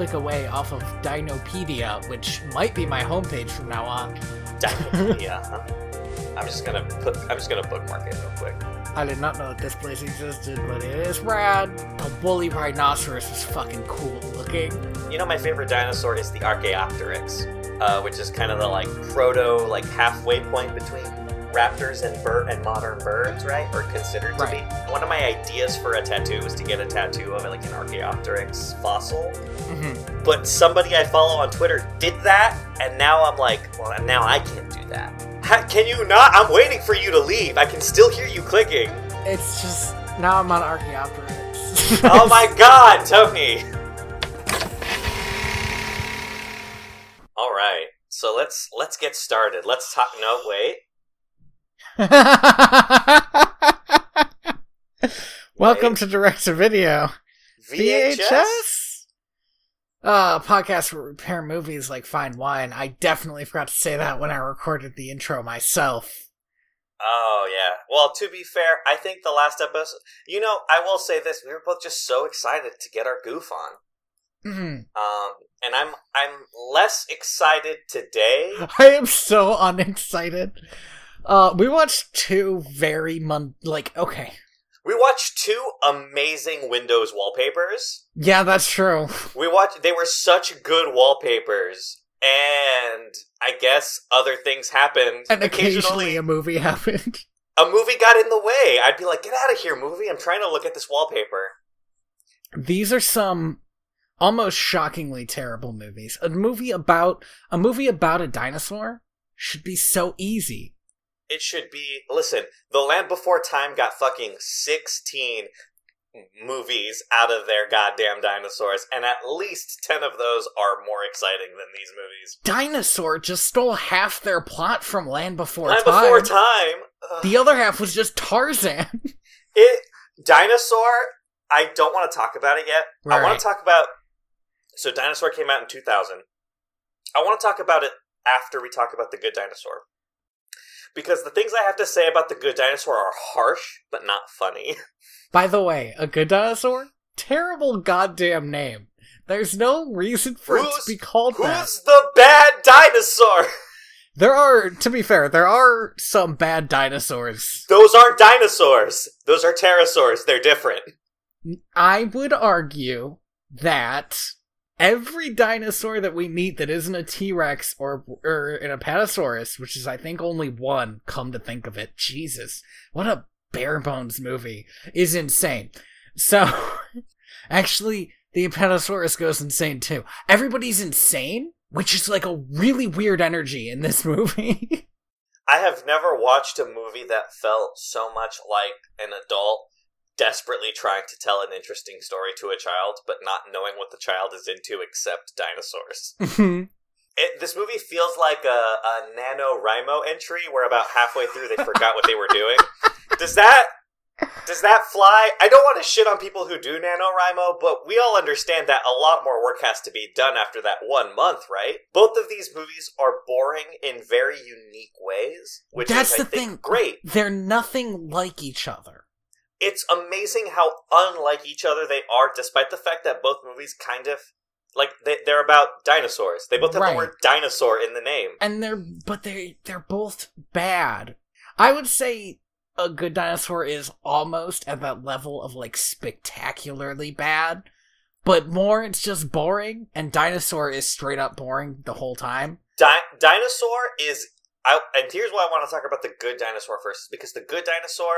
click away off of Dinopedia, which might be my homepage from now on. Dinopedia. huh? I'm just gonna put. I'm just gonna bookmark it real quick. I did not know that this place existed, but it is rad. The woolly rhinoceros is fucking cool looking. You know, my favorite dinosaur is the Archaeopteryx, uh, which is kind of the like proto, like halfway point between raptors and bird and modern birds, right? Or considered to Right. be. One of my ideas for a tattoo was to get a tattoo of like an Archaeopteryx fossil. Mhm. But somebody I follow on Twitter did that, and now I'm like, well, now I can't do that. Ha- Can you not? I'm waiting for you to leave. I can still hear you clicking. It's just now I'm on Archaeopteryx. Oh my god, Tony! All right, so let's let's get started. Let's talk. No, wait. Welcome to Direct to Video. VHS. Uh, a podcast where we repair movies like fine wine. I definitely forgot to say that when I recorded the intro myself. Oh yeah. Well, to be fair, I think the last episode. You know, I will say this: we were both just so excited to get our goof on. Mhm. Um, and I'm I'm less excited today. I am so unexcited. Uh, we watched two very mon- like okay, We watched two amazing Windows wallpapers. yeah, that's true. We watched. They were such good wallpapers, and I guess other things happened. And occasionally a movie happened. a movie got in the way. I'd be like, "Get out of here, movie! I'm trying to look at this wallpaper." These are some almost shockingly terrible movies. A movie about a movie about a dinosaur should be so easy. It should be. Listen, The Land Before Time got fucking sixteen movies out of their goddamn dinosaurs, and at least ten of those are more exciting than these movies. Dinosaur just stole half their plot from Land Before Land Time. Before Time. ugh. The other half was just Tarzan. It dinosaur. I don't want to talk about it yet. I Right. want to talk about. So dinosaur came out in two thousand. I want to talk about it after we talk about the Good Dinosaur, because the things I have to say about the Good Dinosaur are harsh but not funny. By the way, a good dinosaur? Terrible goddamn name. There's no reason for it to be called that. Who's the bad dinosaur? There are, to be fair, there are some bad dinosaurs. Those aren't dinosaurs. Those are pterosaurs. They're different. I would argue that every dinosaur that we meet that isn't a T-Rex or or an Apatosaurus, which is I think only one, come to think of it, Jesus, what a bare bones movie, is insane. So, actually, the Apatosaurus goes insane too. Everybody's insane, which is like a really weird energy in this movie. I have never watched a movie that felt so much like an adult desperately trying to tell an interesting story to a child, but not knowing what the child is into except dinosaurs. Mm-hmm. It, this movie feels like a, a NaNoWriMo entry where about halfway through they forgot what they were doing. Does that does that fly? I don't want to shit on people who do NaNoWriMo, but we all understand that a lot more work has to be done after that one month, right? Both of these movies are boring in very unique ways, which That's is, the I think, thing. great. They're nothing like each other. It's amazing how unlike each other they are, despite the fact that both movies kind of like they, they're about dinosaurs. They both have Right. the word dinosaur in the name. and they're but they they're both bad. I would say a good dinosaur is almost at that level of like spectacularly bad, but more it's just boring, and dinosaur is straight up boring the whole time. Di- dinosaur is I, and here's why I want to talk about the good dinosaur first, because the good dinosaur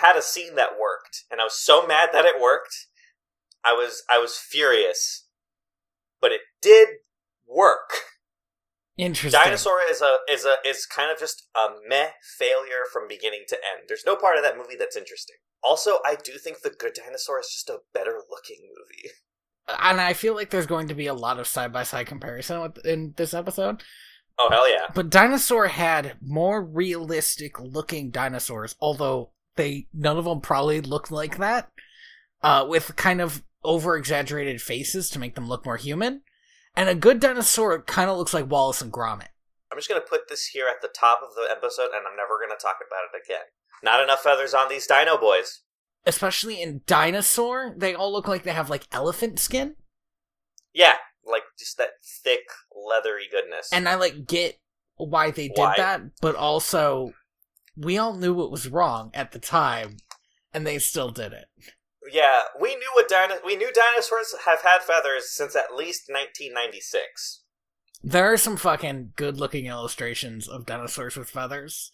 had a scene that worked, and I was so mad that it worked. I was I was furious, but it did work. Interesting. Dinosaur is a is a is kind of just a meh failure from beginning to end. There's no part of that movie that's interesting. Also, I do think the Good Dinosaur is just a better looking movie. and I feel like there's going to be a lot of side by side comparison with, in this episode. Oh hell yeah! But Dinosaur had more realistic looking dinosaurs, although they none of them probably looked like that. Uh, with kind of over exaggerated faces to make them look more human. And a good dinosaur kind of looks like Wallace and Gromit. I'm just gonna put this here at the top of the episode, and I'm never gonna talk about it again. Not enough feathers on these Dino boys. Especially in Dinosaur, they all look like they have like elephant skin. Yeah, like just that thick leathery goodness. And I like get why they did Why? that, but also we all knew it was wrong at the time, and they still did it. yeah, we knew what dino- we knew dinosaurs have had feathers since at least 1996. There are some fucking good looking illustrations of dinosaurs with feathers.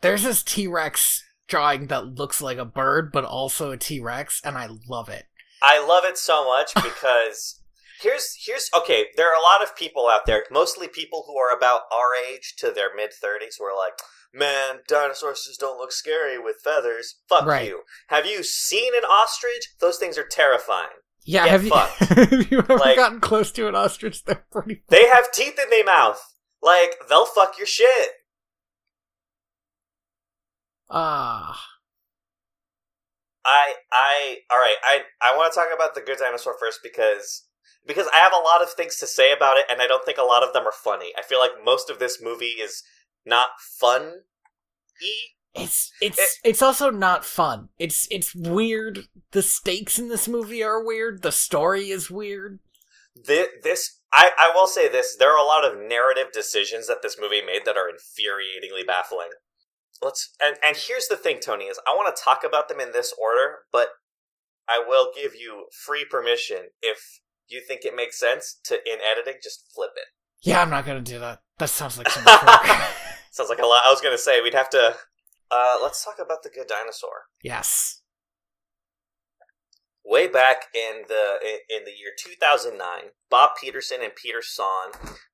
There's this T Rex drawing that looks like a bird, but also a T Rex, and I love it. I love it so much because here's here's okay. There are a lot of people out there, mostly people who are about our age to their mid thirties, who are like, "Man, dinosaurs just don't look scary with feathers." Fuck Right. you. Have you seen an ostrich? Those things are terrifying. Yeah, Get have you, have you ever Like- gotten close to an ostrich? They're pretty. They have teeth in their mouth. Like they'll fuck your shit. Ah, I I all right. I I want to talk about the good dinosaur first because because I have a lot of things to say about it, and I don't think a lot of them are funny. I feel like most of this movie is not fun. It's it's it's also not fun. It's it's weird. The stakes in this movie are weird. The story is weird. This, this I I will say this: there are a lot of narrative decisions that this movie made that are infuriatingly baffling. Let's and and here's the thing, Tony is I want to talk about them in this order, but I will give you free permission if you think it makes sense to in editing just flip it. Yeah, I'm not gonna do that. That sounds like much work. Sounds like a lot. I was gonna say we'd have to. Uh, let's talk about the good dinosaur. yes. Way back in the in, in the year 2009, Bob Peterson and Peter Sohn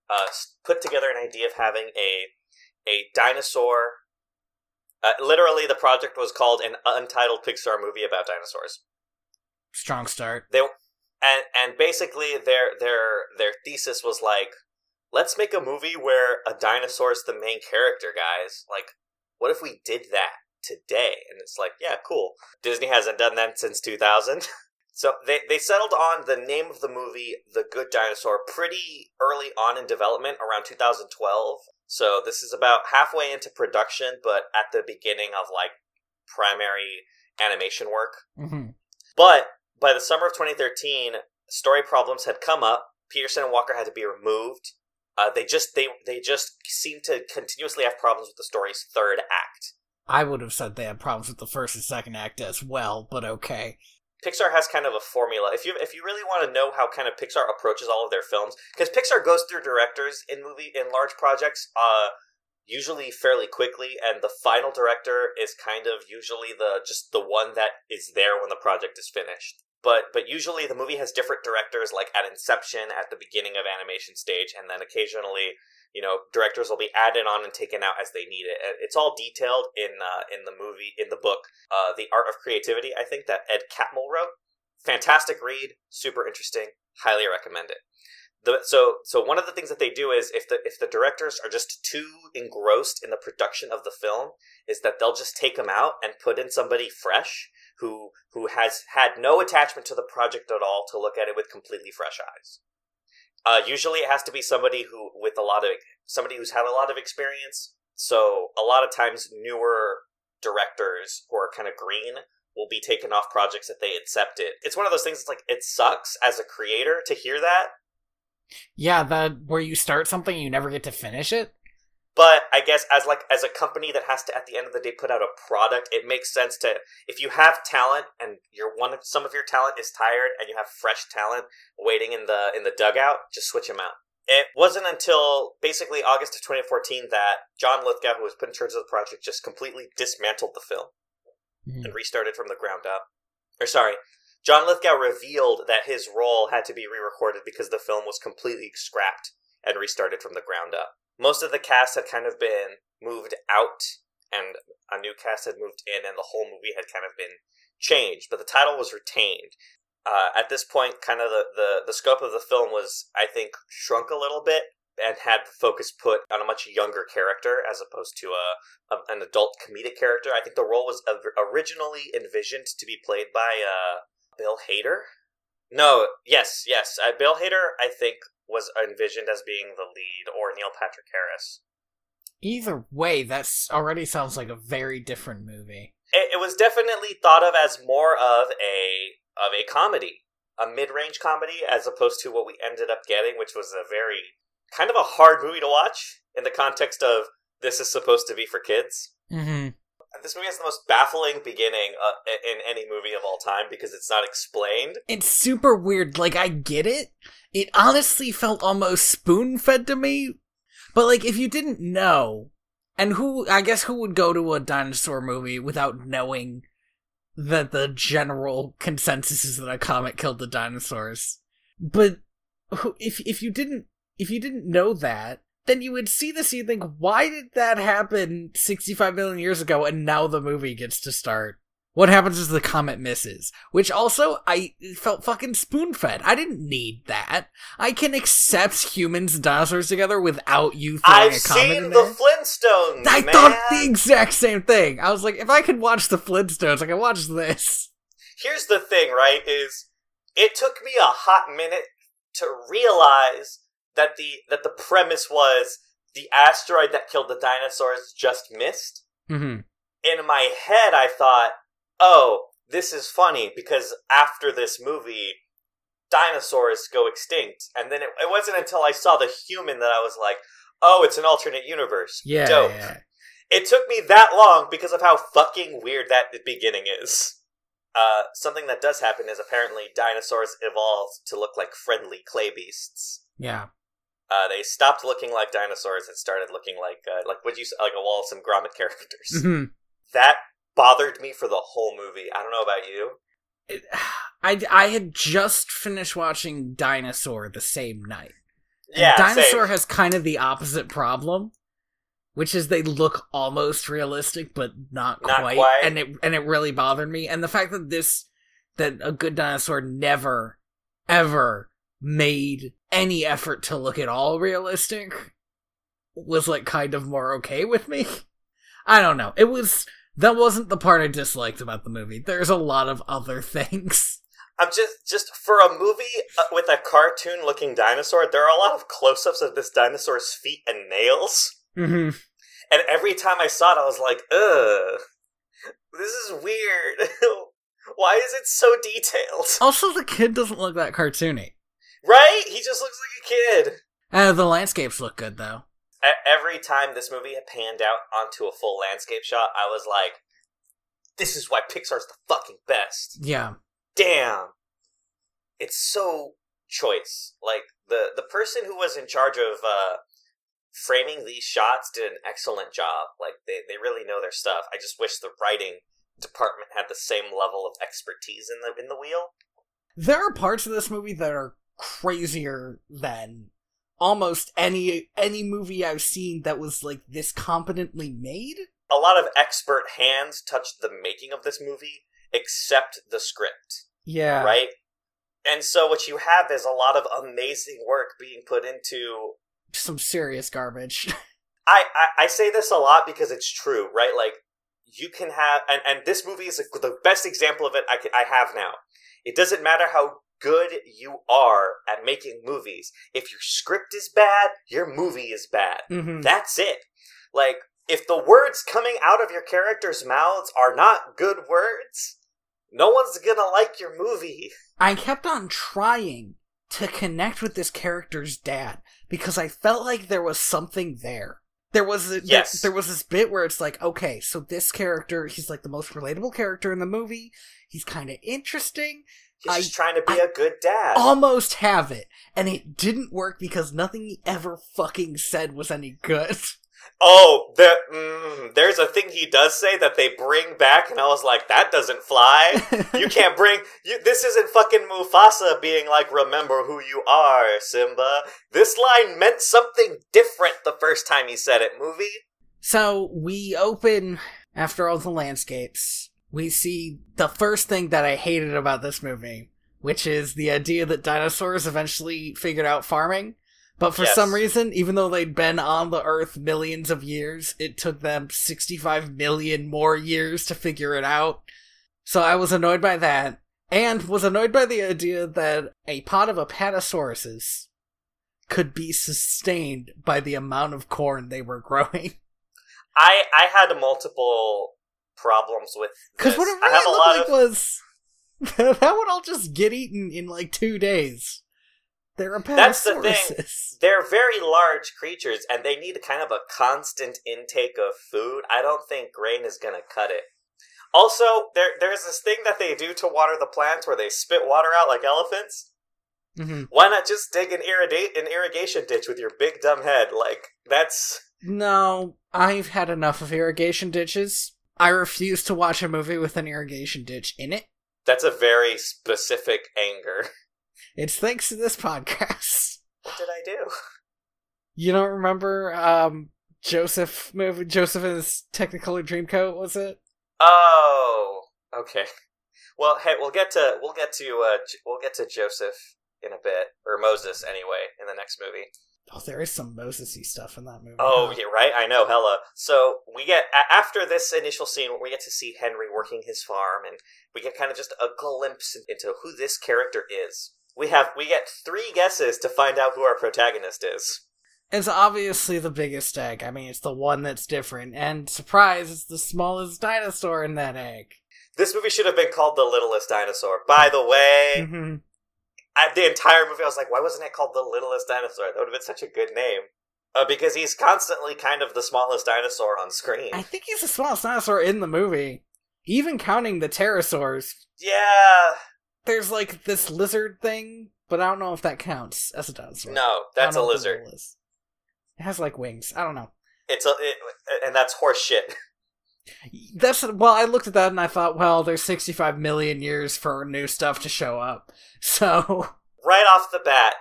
uh, put together an idea of having a a dinosaur. Uh, literally, the project was called an untitled Pixar movie about dinosaurs. Strong start. They and and basically their their their thesis was like, let's make a movie where a dinosaur is the main character, guys. Like, what if we did that today? And it's like, yeah, cool. Disney hasn't done that since 2000. so they they settled on the name of the movie, The Good Dinosaur, pretty early on in development, around 2012. So this is about halfway into production, but at the beginning of like primary animation work. hmm But by the summer of 2013, story problems had come up. Peterson and Walker had to be removed. Uh, they just they they just seem to continuously have problems with the story's third act. I would have said they had problems with the first and second act as well, but okay. Pixar has kind of a formula. If you if you really want to know how kind of Pixar approaches all of their films, because Pixar goes through directors in movie in large projects, uh, usually fairly quickly, and the final director is kind of usually the just the one that is there when the project is finished. But but usually the movie has different directors, like at inception, at the beginning of animation stage, and then occasionally, you know, directors will be added on and taken out as they need it. It's all detailed in uh, in the movie in the book, uh, The Art of Creativity. I think that Ed Catmull wrote. Fantastic read, super interesting. Highly recommend it. The, so so one of the things that they do is if the if the directors are just too engrossed in the production of the film, is that they'll just take them out and put in somebody fresh who who has had no attachment to the project at all to look at it with completely fresh eyes. Uh, usually, it has to be somebody who with a lot of somebody who's had a lot of experience. So a lot of times, newer directors who are kind of green will be taken off projects that they accepted. It's one of those things. It's like it sucks as a creator to hear that, Yeah, that where you start something you never get to finish it. but I guess as like as a company that has to at the end of the day put out a product, it makes sense to if you have talent and your one some of your talent is tired and you have fresh talent waiting in the in the dugout, just switch them out. It wasn't until basically August of 2014 that John Lithgow, who was put in charge of the project, just completely dismantled the film Mhm. and restarted from the ground up. Or sorry, John Lithgow revealed that his role had to be re-recorded because the film was completely scrapped and restarted from the ground up. Most of the cast had kind of been moved out, and a new cast had moved in, and the whole movie had kind of been changed, but the title was retained. Uh, at this point, kind of the, the, the scope of the film was, I think, shrunk a little bit and had the focus put on a much younger character as opposed to a, a an adult comedic character. I think the role was originally envisioned to be played by uh, Bill Hader. No, yes, yes. Uh, Bill Hader, I think, was envisioned as being the lead, or Neil Patrick Harris. Either way, that already sounds like a very different movie. It, it was definitely thought of as more of a of a comedy. a mid-range comedy as opposed to what we ended up getting, which was a very kind of a hard movie to watch in the context of this is supposed to be for kids. Mm-hmm. This movie has the most baffling beginning uh, in any movie of all time because it's not explained. It's super weird. Like, I get it. It honestly felt almost spoon fed to me. But, like, if you didn't know, and who, I guess, who would go to a dinosaur movie without knowing that the general consensus is that a comet killed the dinosaurs? But if if you didn't if you didn't know that, then you would see this and you think, why did that happen 65 million years ago and now the movie gets to start? What happens is the comet misses, which also I felt fucking spoon fed. I didn't need that. I can accept humans and dinosaurs together without you throwing I've a comet I've seen in the there. Flintstones. I man. thought the exact same thing. I was like, if I could watch the Flintstones, I can watch this. Here's the thing, right? Is it took me a hot minute to realize that the that the premise was the asteroid that killed the dinosaurs just missed. Mm-hmm. In my head, I thought, "Oh, this is funny because after this movie, dinosaurs go extinct." And then it, it wasn't until I saw the human that I was like, "Oh, it's an alternate universe." Yeah, dope. yeah. It took me that long because of how fucking weird that beginning is. Uh, something that does happen is apparently dinosaurs evolved to look like friendly clay beasts. yeah. Uh, they stopped looking like dinosaurs and started looking like uh, like what you like a Wallace and Gromit characters. hmm That bothered me for the whole movie. I don't know about you. It- I I had just finished watching Dinosaur the same night. And Yeah, Dinosaur same. has kind of the opposite problem, which is they look almost realistic but not, Not quite, quite. and it and it really bothered me. And the fact that this that a good dinosaur never ever made any effort to look at all realistic was like kind of more okay with me. I don't know. It was that wasn't the part I disliked about the movie. There's a lot of other things. I'm just just for a movie uh, with a cartoon looking dinosaur. There are a lot of close ups of this dinosaur's feet and nails. Mm-hmm. And every time I saw it, I was like, ugh, this is weird. Why is it so detailed? Also, the kid doesn't look that cartoony. Right? He just looks like a kid. Uh, the landscapes look good though. Every time this movie panned out onto a full landscape shot, I was like, this is why Pixar's the fucking best. Yeah. Damn. It's so choice. Like, the, the person who was in charge of uh, framing these shots did an excellent job. Like, they, they really know their stuff. I just wish the writing department had the same level of expertise in the in the wheel. There are parts of this movie that are crazier than almost any any movie I've seen that was like this competently made. A lot of expert hands touched the making of this movie, except the script. Yeah. right? And so what you have is a lot of amazing work being put into. Some serious garbage. I, I, I say this a lot because it's true, right? Like you can have, and, and this movie is the best example of it I, can, I have now. It doesn't matter how good you are at making movies. If your script is bad, your movie is bad. mm-hmm. That's it. Like if the words coming out of your characters' mouths are not good words, no one's gonna like your movie. I kept on trying to connect with this character's dad because I felt like there was something there. There was a, Yes. there, there was this bit where it's like, okay, so this character, he's like the most relatable character in the movie. He's kind of interesting. He's I- trying to be I- a good dad. Almost have it, and it didn't work because nothing he ever fucking said was any good. Oh, the, mm, there's a thing he does say that they bring back, and I was like, that doesn't fly. You can't bring you. This isn't fucking Mufasa being like, "Remember who you are, Simba." This line meant something different the first time he said it. Movie. So we open after all the landscapes. We see the first thing that I hated about this movie, which is the idea that dinosaurs eventually figured out farming. But for Yes. some reason, even though they'd been on the earth millions of years, it took them 65 million more years to figure it out. So I was annoyed by that, and was annoyed by the idea that a pod of apatosauruses could be sustained by the amount of corn they were growing. I I had multiple problems with Because what it I have really a lot looked of like was that would all just get eaten in like two days. They're a That's the thing. They're very large creatures, and they need kind of a constant intake of food. I don't think grain is going to cut it. Also, there there's this thing that they do to water the plants where they spit water out like elephants. Mhm. Why not just dig an, irrigate, an irrigation ditch with your big dumb head? Like, that's. No, I've had enough of irrigation ditches. I refuse to watch a movie with an irrigation ditch in it. That's a very specific anger. It's thanks to this podcast. What did I do? You don't remember um Joseph movie Joseph in his Technicolor Dreamcoat, was it? Oh, okay. Well, hey, we'll get to we'll get to uh, we'll get to Joseph in a bit, or Moses anyway, in the next movie. Oh, there is some Moses-y stuff in that movie. Oh, yeah, right. I know, hella. So we get a- after this initial scene, we get to see Henry working his farm, and we get kind of just a glimpse into who this character is. We have we get three guesses to find out who our protagonist is. It's obviously the biggest egg. I mean, it's the one that's different. And surprise, it's the smallest dinosaur in that egg. This movie should have been called The Littlest Dinosaur. By the way, hmm I, the entire movie, I was like, why wasn't it called The Littlest Dinosaur? That would have been such a good name. Uh, because he's constantly kind of the smallest dinosaur on screen. I think he's the smallest dinosaur in the movie. Even counting the pterosaurs. yeah, There's like this lizard thing, but I don't know if that counts as a dinosaur. no, that's a know what the lizard. It has like wings. I don't know. It's a, it, and that's horse shit. That's well, I looked at that and I thought, well, there's 65 million years for new stuff to show up. So, right off the bat,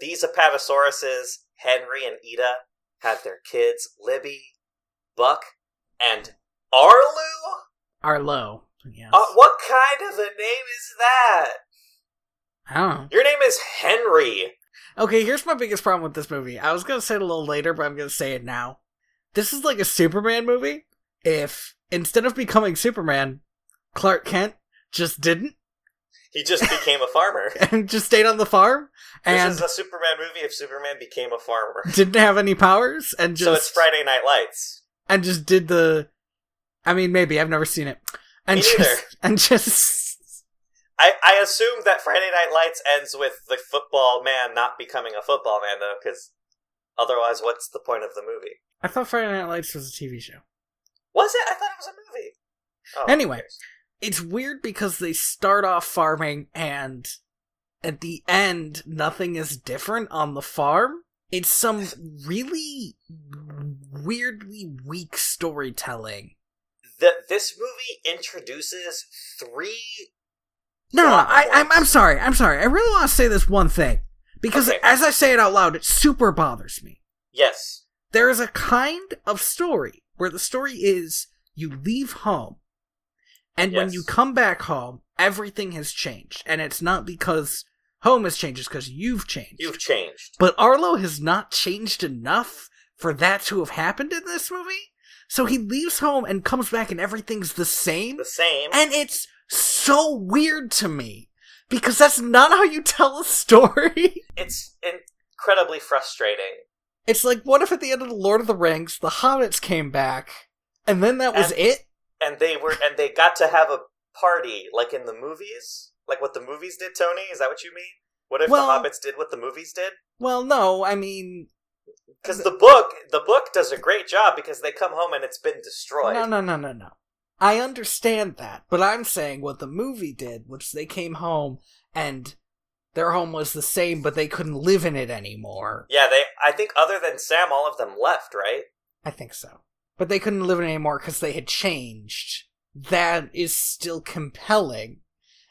these Apatosauruses, Henry and Ida, have their kids, Libby, Buck, and Arlo. Arlo. Yes. Uh, what kind of a name is that? I don't know. Your name is Henry. Okay, here's my biggest problem with this movie. I was gonna say it a little later, but I'm gonna say it now. This is like a Superman movie. If instead of becoming Superman, Clark Kent just didn't He just became a farmer. and just stayed on the farm This and is a Superman movie if Superman became a farmer. didn't have any powers and just so it's Friday Night Lights. and just did the. I mean, maybe I've never seen it. And Me just and just I, I assume that Friday Night Lights ends with the football man not becoming a football man, though, because otherwise, what's the point of the movie? I thought Friday Night Lights was a TV show. Was it? I thought it was a movie. Oh, Anyway. It's weird because they start off farming and at the end nothing is different on the farm it's some really weirdly weak storytelling The, this movie introduces three. no no, no I, I'm, I'm sorry i'm sorry i really want to say this one thing because Okay. as i say it out loud it super bothers me Yes. there is a kind of story where the story is you leave home and when you come back home everything has changed and it's not because home has changed it's because you've changed You've changed. but arlo has not changed enough for that to have happened in this movie so he leaves home and comes back and everything's the same The same. and it's so weird to me because that's not how you tell a story it's incredibly frustrating. It's like, what if at the end of the Lord of the Rings, the hobbits came back, and then that was And- it? And they were, and they got to have a party, like in the movies? Like what the movies did, Tony? Is that what you mean? What if Well- the hobbits did what the movies did? Well, no, I mean, Because the book, the book does a great job because they come home and it's been destroyed. no, no, no, no, no. I understand that, but I'm saying what the movie did, which they came home and their home was the same, but they couldn't live in it anymore. Yeah, they. I think other than Sam, all of them left, right? I think so. But they couldn't live in it anymore because they had changed. That is still compelling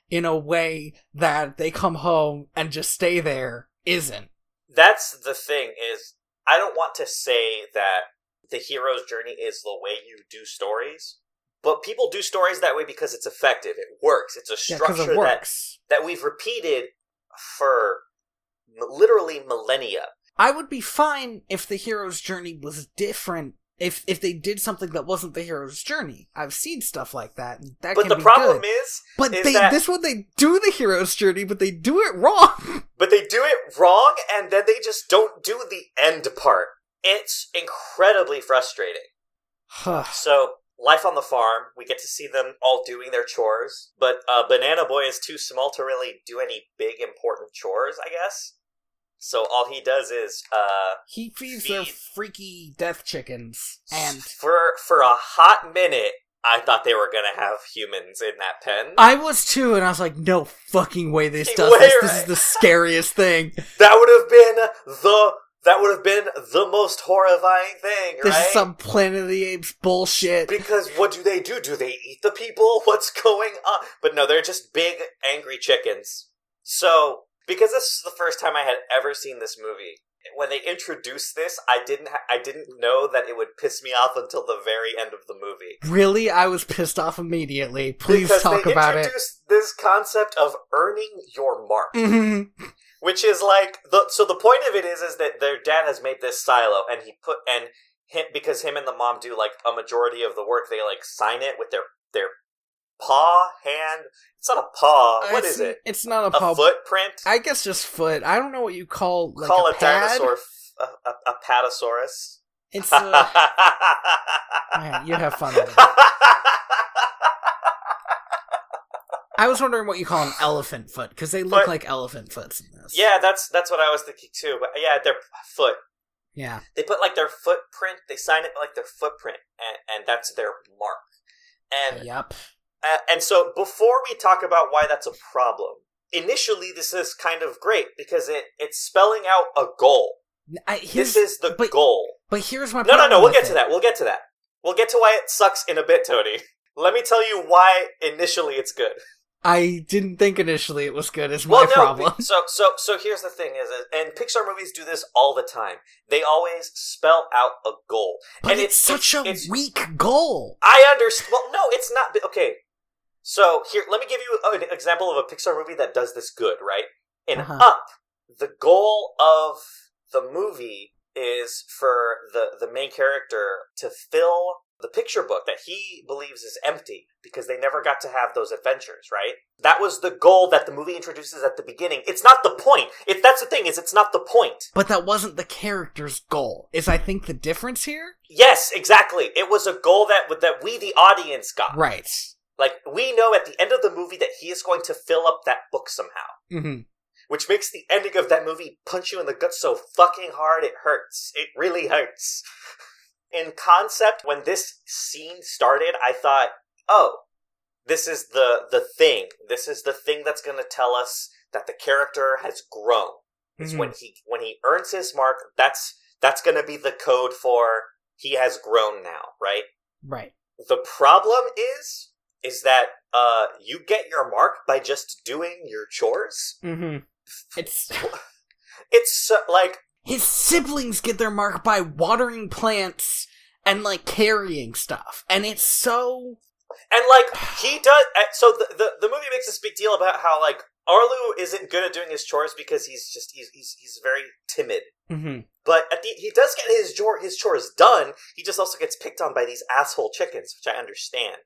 in a way that they come home and just stay there isn't. That's the thing. Is I don't want to say that the hero's journey is the way you do stories, but people do stories that way because it's effective. It works. It's a Yeah, structure it that that we've repeated for literally millennia. I would be fine if the hero's journey was different. If if they did something that wasn't the hero's journey, I've seen stuff like that. And that But can the be problem good. is, but is they that- this one they do the hero's journey, but they do it wrong. but they do it wrong, and then they just don't do the end part. It's incredibly frustrating. Huh. So life on the farm. We get to see them all doing their chores, but uh, Banana Boy is too small to really do any big important chores, I guess. So all he does is uh, He feeds their Feed. freaky death chickens, and for for a hot minute, I thought they were gonna have humans in that pen. I was too, and I was like, "No fucking way! This does this. This is the scariest thing. that would have been the that would have been the most horrifying thing, This right? is some Planet of the Apes bullshit." Because what do they do? Do they eat the people? What's going on? But no, they're just big, angry chickens. So, because this is the first time I had ever seen this movie, when they introduced this, I didn't, ha- I didn't know that it would piss me off until the very end of the movie. Really, I was pissed off immediately. Please because talk about it. introduced this concept of earning your mark. Mhm. which is like the so the point of it is is that their dad has made this silo and he put and him because him and the mom do like a majority of the work they like sign it with their their paw hand it's not a paw what It's- is it It's not a, a paw. footprint I guess just foot. I don't know what you call like call a, a, dinosaur f- a, a, a patasaurus It's uh, man, you have fun with it. I was wondering what you call an elephant foot because they look But- like elephant foots in this. yeah that's that's what i was thinking too but yeah their foot yeah. they put like their footprint they sign it like their footprint and and that's their mark and Yep. Uh, and so, before we talk about why that's a problem, initially this is kind of great because it it's spelling out a goal. I, This is the but, goal. But here's my No, no, no. We'll get it. to that. We'll get to that. We'll get to why it sucks in a bit, Tony. Let me tell you why initially it's good. I didn't think initially it was good. Is my Well, no. problem. So, so, so here's the thing: is and Pixar movies do this all the time. They always spell out a goal, But and it's, such a it's- weak goal. I understand. Well, no, it's not. Okay, so here, let me give you an example of a Pixar movie that does this good. Right in Uh-huh. Up, the goal of the movie is for the the main character to fill the picture book that he believes is empty because they never got to have those adventures. Right. That was the goal that the movie introduces at the beginning. It's not the point. It that's the thing is it's not the point. But that wasn't the character's goal. Is I think the difference here? Yes, exactly. It was a goal that that we the audience got. Right. Like we know at the end of the movie that he is going to fill up that book somehow, hmm which makes the ending of that movie punch you in the gut so fucking hard it hurts. It really hurts. In concept, when this scene started, I thought, "Oh, this is the the thing. This is the thing that's going to tell us that the character has grown." Is Mhm. when he when he earns his mark, that's that's going to be the code for he has grown now, right? Right. The problem is is that uh you get your mark by just doing your chores. hmm It's It's uh, like his siblings get their mark by watering plants and like carrying stuff, and it's so and like he does uh, so the, the the movie makes this big deal about how like Arlo isn't good at doing his chores because he's just he's he's, he's very timid. hmm But at the, he does get his chore, his chores done. He just also gets picked on by these asshole chickens, which I understand.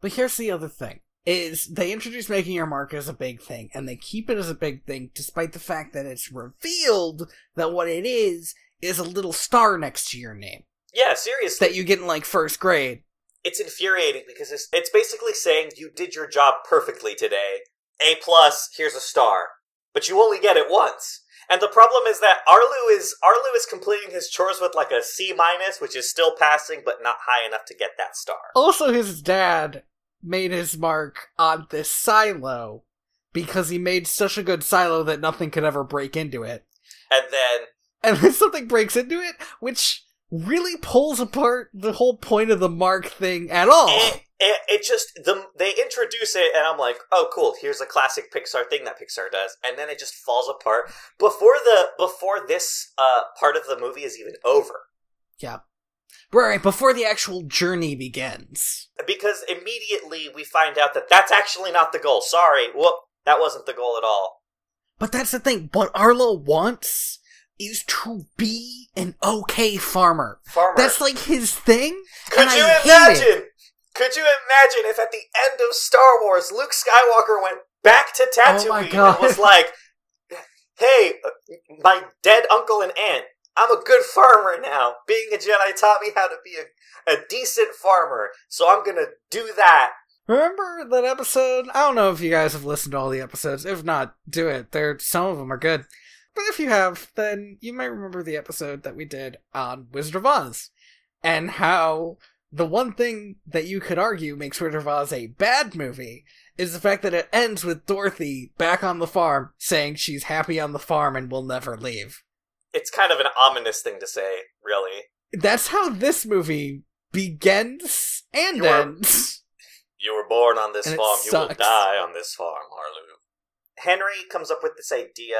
But here's the other thing: is they introduce making your mark as a big thing, and they keep it as a big thing, despite the fact that it's revealed that what it is is a little star next to your name Yeah, seriously. that you get in like first grade. it's infuriating because it's, it's basically saying you did your job perfectly today. A plus, here's a star, but you only get it once. And the problem is that Arlo is Arlo is completing his chores with like a C minus, which is still passing, but not high enough to get that star. Also, his dad made his mark on this silo because he made such a good silo that nothing could ever break into it. And then And then something breaks into it, which really pulls apart the whole point of the mark thing at all. it, it, it just the they introduce it, and I'm like, oh, cool. Here's a classic Pixar thing that Pixar does, and then it just falls apart before the before this uh, part of the movie is even over. Yeah. Right, before the actual journey begins. because immediately we find out that that's actually not the goal. Sorry, whoop, that wasn't the goal at all. But that's the thing, what Arlo wants is to be an okay farmer. Farmer, That's like his thing. could you I imagine? Could you imagine if at the end of Star Wars, Luke Skywalker went back to Oh Tatooine God. and was like, "Hey, uh, my dead uncle and aunt, I'm a good farmer now. Being a Jedi taught me how to be a, a decent farmer, so I'm gonna do that. Remember that episode? I don't know if you guys have listened to all the episodes. If not, do it. There, some of them are good. But if you have, then you might remember the episode that we did on Wizard of Oz and how the one thing that you could argue makes Wizard of Oz a bad movie is the fact that it ends with Dorothy back on the farm saying she's happy on the farm and will never leave. It's kind of an ominous thing to say, really. That's how this movie begins and You ends. You were born on this And farm, you will die on this farm, Arlo. Henry comes up with this idea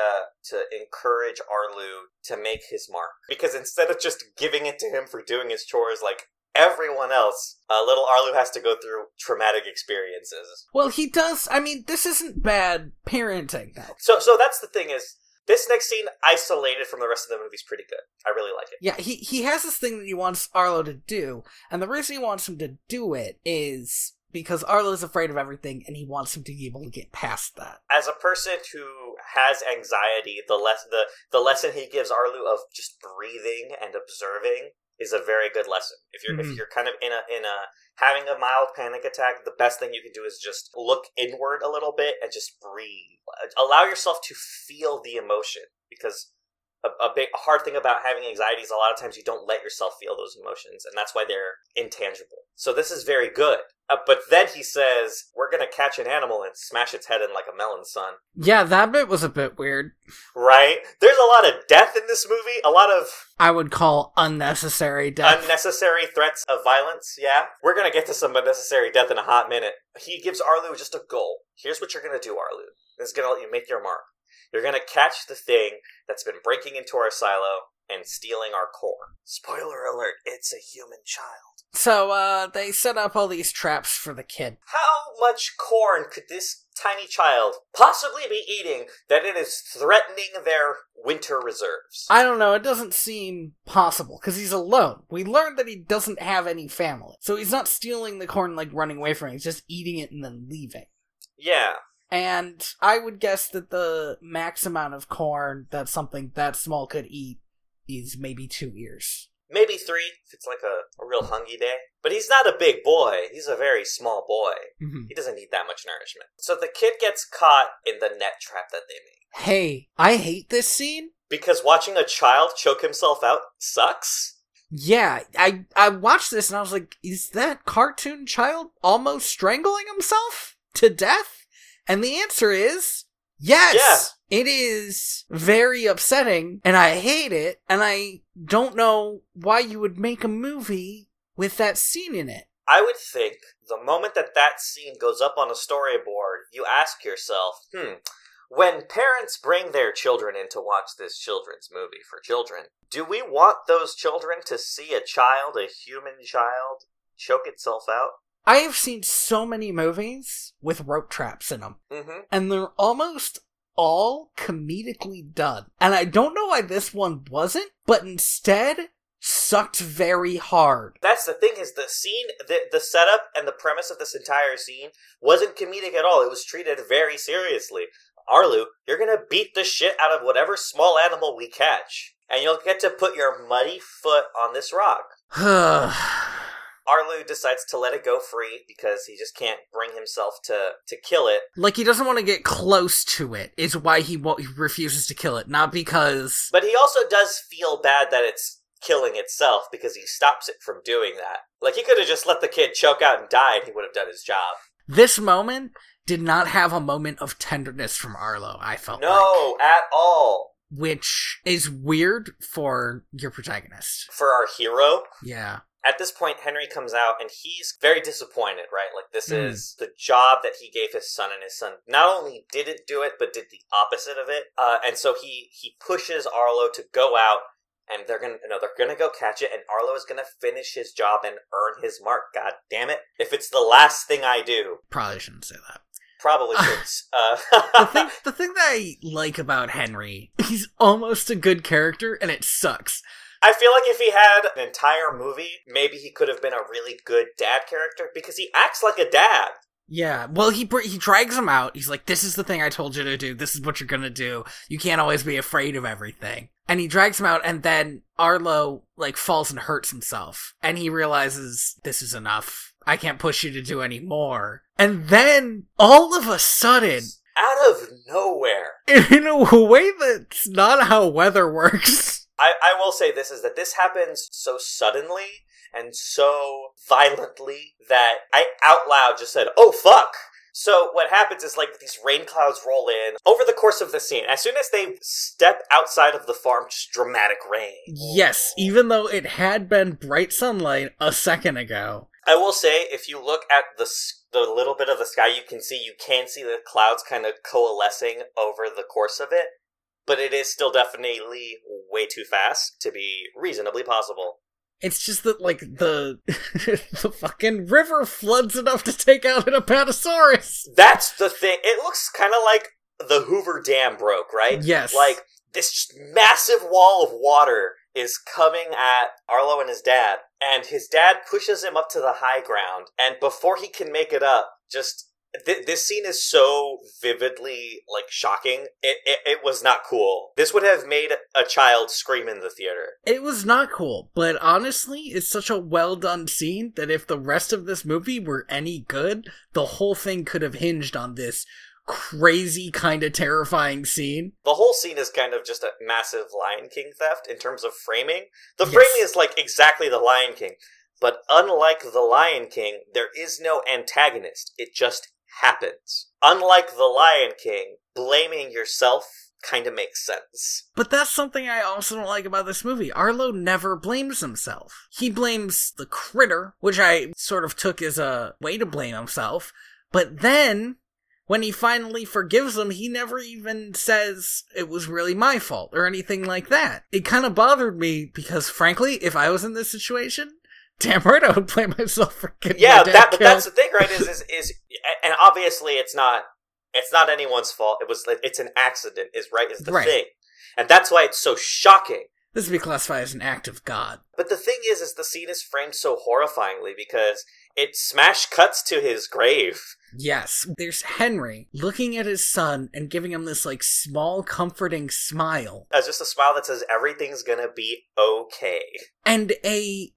to encourage Arlo to make his mark. Because instead of just giving it to him for doing his chores like everyone else, uh, little Arlo has to go through traumatic experiences. Well, he does. I mean, this isn't bad parenting, though. So, so that's the thing is, this next scene, isolated from the rest of the movie, is pretty good. I really like it. Yeah, he he has this thing that he wants Arlo to do, and the reason he wants him to do it is because Arlo is afraid of everything, and he wants him to be able to get past that. As a person who has anxiety, the less the the lesson he gives Arlo of just breathing and observing is a very good lesson. If you're Mhm. if you're kind of in a in a having a mild panic attack, the best thing you can do is just look inward a little bit and just breathe. Allow yourself to feel the emotion because a, a big a hard thing about having anxiety is a lot of times you don't let yourself feel those emotions, and that's why they're intangible. So this is very good. Uh, but then he says, "We're gonna catch an animal and smash its head in like a melon, son." Yeah, that bit was a bit weird. Right? There's a lot of death in this movie. A lot of I would call unnecessary death. unnecessary threats of violence. Yeah, we're gonna get to some unnecessary death in a hot minute. He gives Arlo just a goal. Here's what you're gonna do, Arlo. This is gonna let you make your mark. You're gonna catch the thing that's been breaking into our silo and stealing our corn. Spoiler alert: it's a human child. so, uh, they set up all these traps for the kid. How much corn could this tiny child possibly be eating that it is threatening their winter reserves? I don't know, it doesn't seem possible, because he's alone. We learned that he doesn't have any family. So he's not stealing the corn, like running away from it, he's just eating it and then leaving. yeah, And I would guess that the max amount of corn that something that small could eat is maybe two ears. maybe three if it's like a, a real hungry day. But he's not a big boy. He's a very small boy. Mhm. He doesn't need that much nourishment. So the kid gets caught in the net trap that they made. Hey, I hate this scene. Because watching a child choke himself out sucks. Yeah, I I watched this and I was like, is that cartoon child almost strangling himself to death? And the answer is yes. It is very upsetting and I hate it and I don't know why you would make a movie with that scene in it. I would think the moment that that scene goes up on a storyboard, you ask yourself, hmm, when parents bring their children in to watch this children's movie for children, do we want those children to see a child, a human child, choke itself out? I have seen so many movies with rope traps in them Mm-hmm. and they're almost all comedically done. And I don't know why this one wasn't, but instead sucked very hard. That's the thing is the scene, the, the setup and the premise of this entire scene wasn't comedic at all. It was treated very seriously. Arlo, you're gonna beat the shit out of whatever small animal we catch, and you'll get to put your muddy foot on this rock. Arlo decides to let it go free because he just can't bring himself to to kill it. like he doesn't want to get close to it is why he, he refuses to kill it, not because But he also does feel bad that it's killing itself because he stops it from doing that. Like he could have just let the kid choke out and die and he would have done his job. this moment did not have a moment of tenderness from Arlo. I felt like. No, at all. which is weird for your protagonist. For our hero, Yeah. At this point henry comes out and he's very disappointed right like this Mm. is the job that he gave his son and his son not only didn't do it but did the opposite of it uh, and so he he pushes arlo to go out and they're gonna you know they're gonna go catch it and arlo is gonna finish his job and earn his mark god damn it if it's the last thing i do Probably shouldn't say that. probably should uh, The thing, the thing that I like about Henry, he's almost a good character, and it sucks. I feel like if he had an entire movie, maybe he could have been a really good dad character because he acts like a dad. Yeah. Well, he he drags him out. He's like, "This is the thing I told you to do. This is what you're gonna do. You can't always be afraid of everything." And he drags him out, and then Arlo like falls and hurts himself, and he realizes this is enough. I can't push you to do any more. And then all of a sudden, Out of nowhere. in a way that's not how weather works. I, I will say this is that this happens so suddenly and so violently that I out loud just said, oh fuck. So what happens is like these rain clouds roll in over the course of the scene. As soon as they step outside of the farm, just dramatic rain. Yes, even though it had been bright sunlight a second ago. I will say, if you look at the the little bit of the sky you can see, you can see the clouds kind of coalescing over the course of it. But it is still definitely way too fast to be reasonably possible. It's just that like the the fucking river floods enough to take out an apatosaurus. That's the thing. It looks kind of like the Hoover Dam broke, right? Yes. Like this just massive wall of water is coming at Arlo and his dad, and his dad pushes him up to the high ground, and before he can make it up, just th- this scene is so vividly like shocking. It, it it was not cool. This would have made a child scream in the theater. It was not cool, but honestly, it's such a well done scene that if the rest of this movie were any good, the whole thing could have hinged on this crazy kind of terrifying scene. The whole scene is kind of just a massive Lion King theft in terms of framing. The Yes. framing is like exactly the Lion King, but unlike the Lion King, there is no antagonist. It just happens. Unlike the Lion King, blaming yourself kind of makes sense. But that's something I also don't like about this movie. Arlo never blames himself. He blames the critter, which I sort of took as a way to blame himself. But then, when he finally forgives him, he never even says it was really my fault or anything like that. It kind of bothered me because, frankly, if I was in this situation, damn right I would blame myself for getting Yeah, my dad that but that's the thing, right? Is is is and obviously it's not it's not anyone's fault. It was it's an accident. Is right is the Right. thing, and that's why it's so shocking. This would be classified as an act of God. But the thing is, is the scene is framed so horrifyingly because it smash cuts to his grave. Yes, there's Henry looking at his son and giving him this like small comforting smile As just a smile that says everything's gonna be okay. and a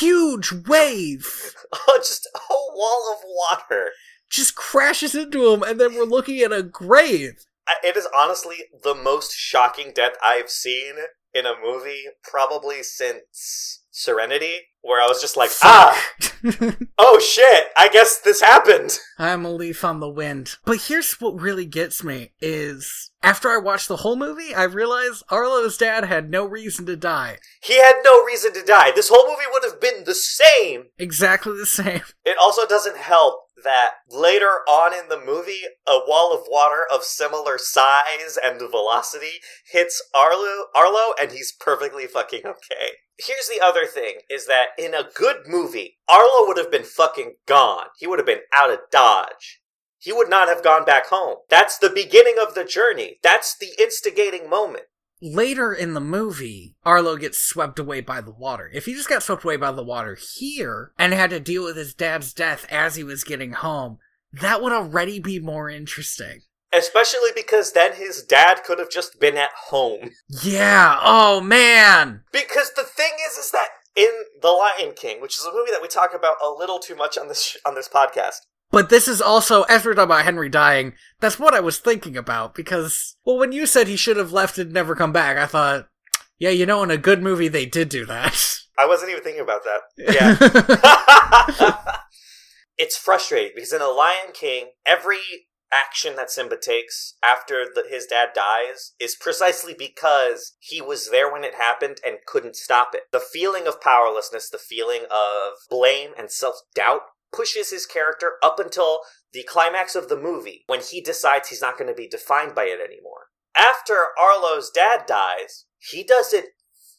huge wave oh, just a wall of water. Just crashes into him and then we're looking at a grave. It is honestly the most shocking death I've seen in a movie probably since Serenity, where I was just like, ah, Fuck. oh shit, I guess this happened. I'm a leaf on the wind. But here's what really gets me is after I watched the whole movie, I realized Arlo's dad had no reason to die. He had no reason to die. This whole movie would have been the same. Exactly the same. It also doesn't help that later on in the movie, a wall of water of similar size and velocity hits Arlo, Arlo, and he's perfectly fucking okay. Here's the other thing: is that in a good movie, Arlo would have been fucking gone. He would have been out of Dodge. He would not have gone back home. That's the beginning of the journey. That's the instigating moment. Later in the movie, Arlo gets swept away by the water. If he just got swept away by the water here and had to deal with his dad's death as he was getting home, that would already be more interesting. Especially because then his dad could have just been at home. Yeah, oh man! Because the thing is, is that in The Lion King, which is a movie that we talk about a little too much on this sh- on this podcast, But this is also, as we're talking about Henry dying, that's what I was thinking about, because, well, when you said he should have left and never come back, I thought, yeah, you know, in a good movie, they did do that. I wasn't even thinking about that. Yeah. it's frustrating because in The Lion King, every action that Simba takes after the, his dad dies is precisely because he was there when it happened and couldn't stop it. The feeling of powerlessness, the feeling of blame and self doubt pushes his character up until the climax of the movie when he decides he's not going to be defined by it anymore. After Arlo's dad dies, he doesn't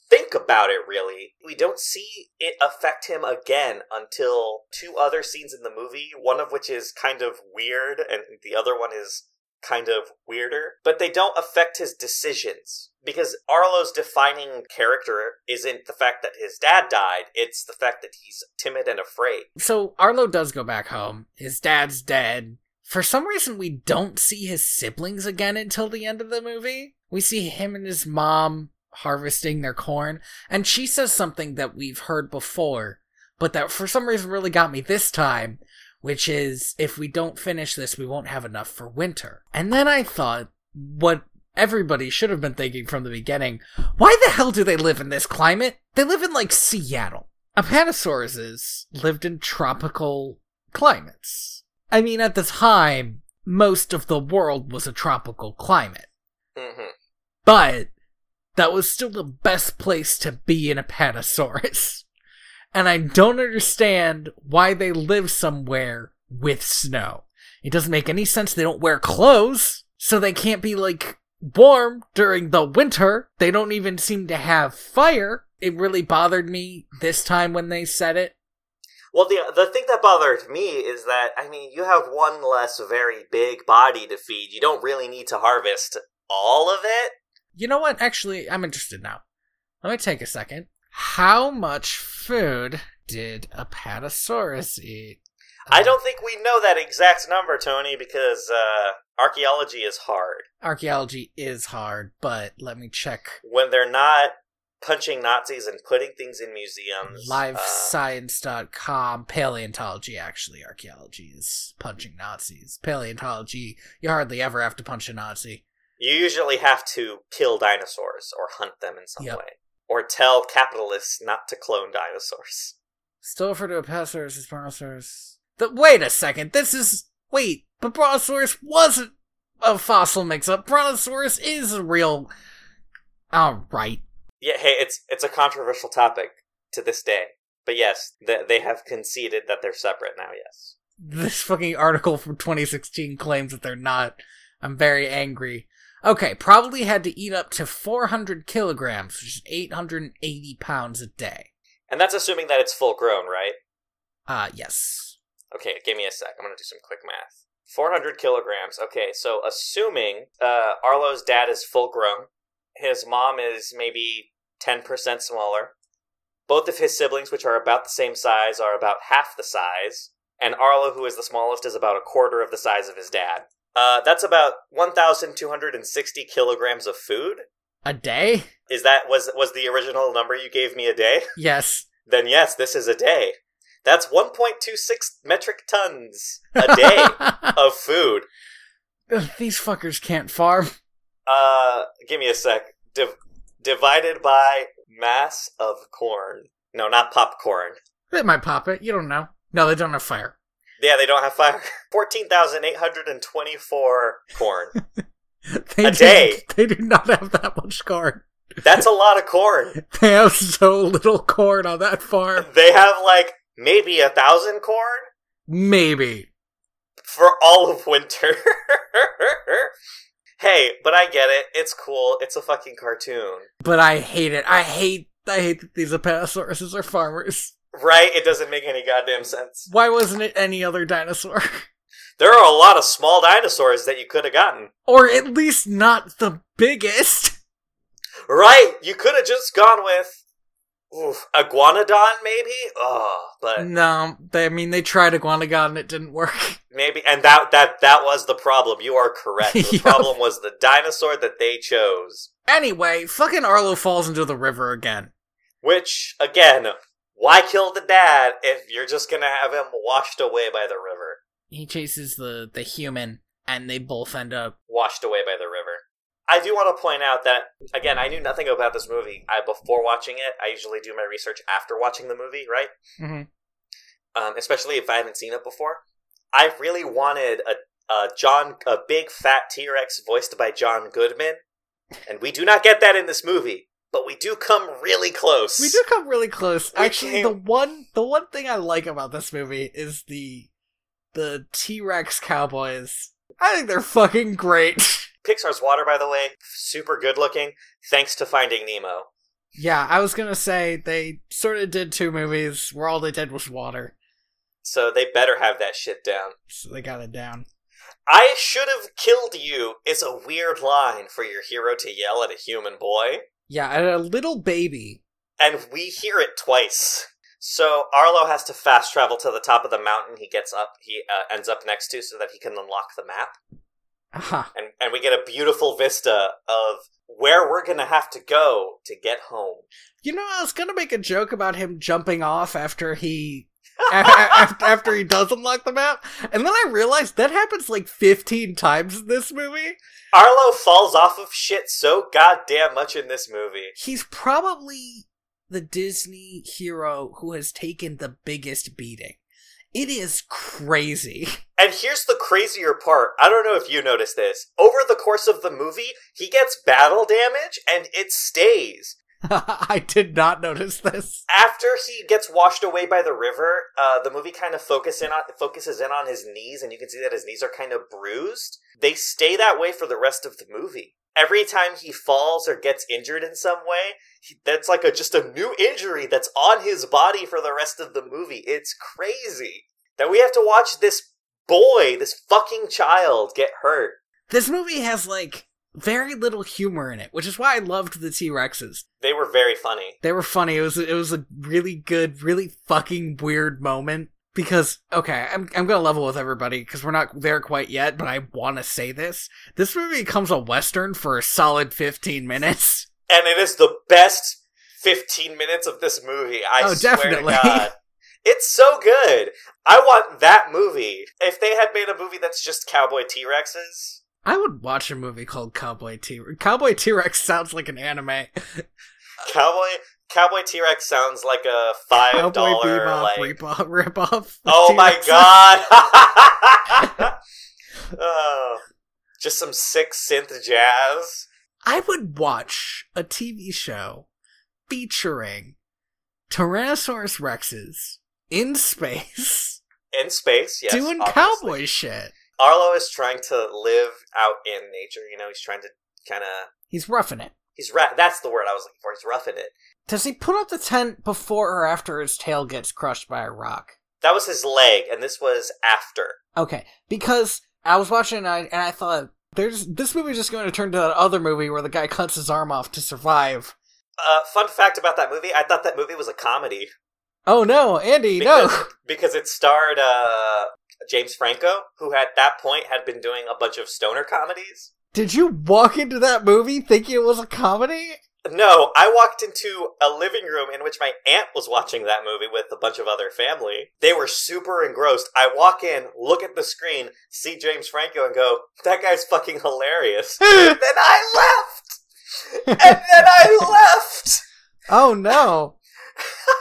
think about it really. We don't see it affect him again until two other scenes in the movie, one of which is kind of weird and the other one is kind of weirder, but they don't affect his decisions. Because Arlo's defining character isn't the fact that his dad died, it's the fact that he's timid and afraid. So Arlo does go back home. His dad's dead. For some reason, we don't see his siblings again until the end of the movie. We see him and his mom harvesting their corn, and she says something that we've heard before, but that for some reason really got me this time, which is if we don't finish this, we won't have enough for winter. And then I thought, what everybody should have been thinking from the beginning why the hell do they live in this climate? They live in like Seattle. Apatosauruses lived in tropical climates. I mean, at the time, most of the world was a tropical climate. hmm But that was still the best place to be in Apatosaurus. And I don't understand why they live somewhere with snow. It doesn't make any sense. They don't wear clothes, so they can't be like warm during the winter. They don't even seem to have fire. It really bothered me this time when they said it. Well, the the thing that bothered me is that I mean, you have one less very big body to feed. You don't really need to harvest all of it. You know what? Actually, I'm interested now. Let me take a second. How much food did Apatosaurus eat? I don't think we know that exact number, Tony, because uh, archaeology is hard. Archaeology is hard, but let me check. When they're not punching Nazis and putting things in museums, uh, LiveScience.com, paleontology, actually. Archaeology is punching Nazis. Paleontology, you hardly ever have to punch a Nazi. you usually have to kill dinosaurs or hunt them in some Yep. way, or tell capitalists not to clone dinosaurs. Still referred to Apatosaurus as Brontosaurus. The, wait a second, this is. Wait, but Brontosaurus wasn't a fossil mix up. Brontosaurus is real. Alright. Yeah, hey, it's it's a controversial topic to this day, but yes, they, they have conceded that they're separate now. Yes. This fucking article from 2016 claims that they're not. I'm very angry. Okay, probably had to eat up to 400 kilograms, which is 880 pounds a day. And that's assuming that it's full grown, right? Uh, yes. Okay, give me a sec. I'm gonna do some quick math. 400 kilograms. Okay, so assuming uh, Arlo's dad is full grown, his mom is maybe 10% smaller. Both of his siblings, which are about the same size, are about half the size. And Arlo, who is the smallest, is about a quarter of the size of his dad. Uh, that's about 1,260 kilograms of food. A day? Is that was was the original number you gave me a day? Yes. then yes, this is a day. That's 1.26 metric tons a day of food. These fuckers can't farm. Uh, give me a sec. Div- divided by mass of corn. No, not popcorn. They might pop it. You don't know. No, they don't have fire. Yeah, they don't have fire. 14,824 corn. They A day. They do not have that much corn. That's a lot of corn. They have so little corn on that farm. They have like maybe a thousand corn Maybe. for all of winter. hey, but I get it. It's cool. It's a fucking cartoon. But I hate it. I hate I hate that these Apatosauruses are farmers. Right? It doesn't make any goddamn sense. Why wasn't it any other dinosaur? There are a lot of small dinosaurs that you could have gotten. or at least not the biggest. Right? You could have just gone with oof, Iguanodon, maybe. Oh, but No, they, I mean they tried Iguanodon and it didn't work. maybe, and that that that was the problem. You are correct. The Yup. problem was the dinosaur that they chose. Anyway, fucking Arlo falls into the river again. Which, again, why kill the dad if you're just gonna have him washed away by the river? He chases the the human, and they both end up. Washed away by the river. I do want to point out that again, I knew nothing about this movie. I before watching it, I usually do my research after watching the movie, right? Mhm. Um, especially if I haven't seen it before. I really wanted a, a John, a big fat T Rex voiced by John Goodman, and we do not get that in this movie. But we do come really close. We do come really close. We Actually, came- the one the one thing I like about this movie is the the T Rex cowboys. I think they're fucking great. Pixar's water, by the way, super good looking. Thanks to Finding Nemo. yeah, I was gonna say they sort of did two movies where all they did was water, So they better have that shit down. so they got it down. I should have killed you is a weird line for your hero to yell at a human boy. Yeah, at a little baby. And we hear it twice. So Arlo has to fast travel to the top of the mountain he gets up, he uh, ends up next to so that he can unlock the map. Uh-huh. And, and we get a beautiful vista of where we're going to have to go to get home. You know, I was gonna make a joke about him jumping off after he after, after he does unlock the map, and then I realized that happens like fifteen times in this movie. Arlo falls off of shit so goddamn much in this movie. He's probably the Disney hero who has taken the biggest beating. It is crazy. And here's the crazier part. I don't know if you noticed this. Over the course of the movie, he gets battle damage and it stays. I did not notice this. After he gets washed away by the river, uh, the movie kind of focus in on, focuses in on his knees, and you can see that his knees are kind of bruised. They stay that way for the rest of the movie. Every time he falls or gets injured in some way, he, that's like a just a new injury that's on his body for the rest of the movie. It's crazy that we have to watch this boy, this fucking child, get hurt. This movie has like very little humor in it, which is why I loved the T Rexes. They were very funny. They were funny. It was it was a really good, really fucking weird moment. Because okay, I'm I'm gonna level with everybody because we're not there quite yet, but I want to say this: this movie becomes a western for a solid 15 minutes. And it is the best 15 minutes of this movie. I Oh, swear definitely. to God. It's so good. I want that movie. If they had made a movie that's just cowboy T Rexes, I would watch a movie called Cowboy T. Cowboy T Rex sounds like an anime. cowboy cowboy T Rex sounds like a five Cowboy dollar Bebop like. ripoff. ripoff Oh my god! oh, just some sick synth jazz. I would watch a TV show featuring Tyrannosaurus Rexes in space In space, yes. doing obviously. cowboy shit. Arlo is trying to live out in nature. You know, he's trying to kind of. He's roughing it. He's ra- That's the word I was looking for. He's roughing it. Does he put up the tent before or after his tail gets crushed by a rock? That was his leg, and this was after. Okay, because I was watching and I, and I thought there's this movie's just going to turn to that other movie where the guy cuts his arm off to survive. Uh, fun fact about that movie: I thought that movie was a comedy Oh no, Andy, because no. because it starred uh, James Franco, who at that point had been doing a bunch of stoner comedies. Did you walk into that movie thinking it was a comedy? No, I walked into a living room in which my aunt was watching that movie with a bunch of other family. They were super engrossed. I walk in, look at the screen, see James Franco, and go, "That guy's fucking hilarious." and then I left, and then I left. Oh no.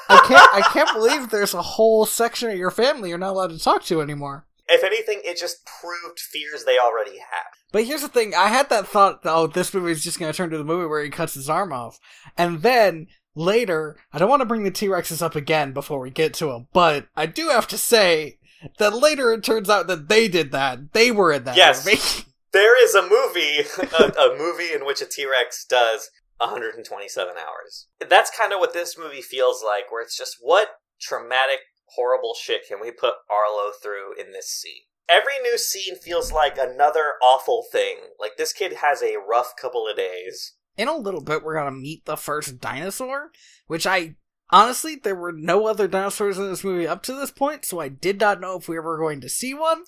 I can't I can't believe there's a whole section of your family you're not allowed to talk to anymore. If anything, it just proved fears they already had. But here's the thing, I had that thought, oh, this movie is just gonna turn to the movie where he cuts his arm off. And then later, I don't want to bring the T Rexes up again before we get to them, but I do have to say that later it turns out that they did that. They were in that Yes. movie. There is a movie, a, a movie in which a T Rex does 127 hours. That's kind of what this movie feels like, where it's just what traumatic, horrible shit can we put Arlo through in this scene? Every new scene feels like another awful thing. Like this kid has a rough couple of days. in a little bit we're gonna meet the first dinosaur which i honestly there were no other dinosaurs in this movie up to this point so i did not know if we were going to see one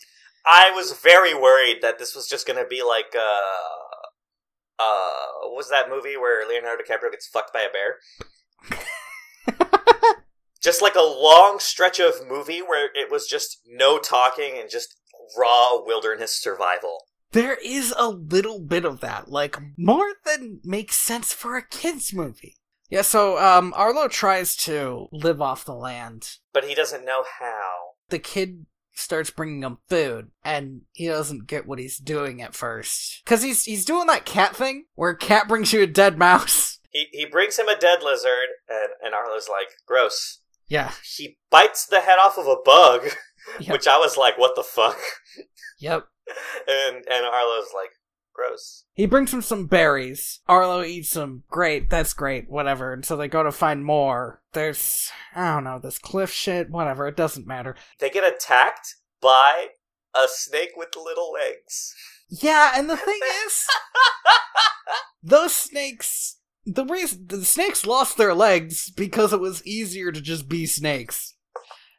I was very worried that this was just to be like, uh, uh, what was that movie where Leonardo DiCaprio gets fucked by a bear? just like a long stretch of movie where it was just no talking and just raw wilderness survival. there is a little bit of that like more than makes sense for a kids movie yeah so um arlo tries to live off the land But he doesn't know how. the kid starts bringing him food and he doesn't get what he's doing at first because he's he's doing that cat thing where a cat brings you a dead mouse He he brings him a dead lizard, and and Arlo's like, gross. Yeah He bites the head off of a bug, Yep. which I was like, what the fuck? yep And and Arlo's like, gross. He brings him some berries. Arlo eats them. Great, that's great, whatever. And so they go to find more. There's, I don't know, this cliff shit, whatever, it doesn't matter. They get attacked by a snake with little legs. Yeah, and the thing is, those snakes. The reason the snakes lost their legs because it was easier to just be snakes.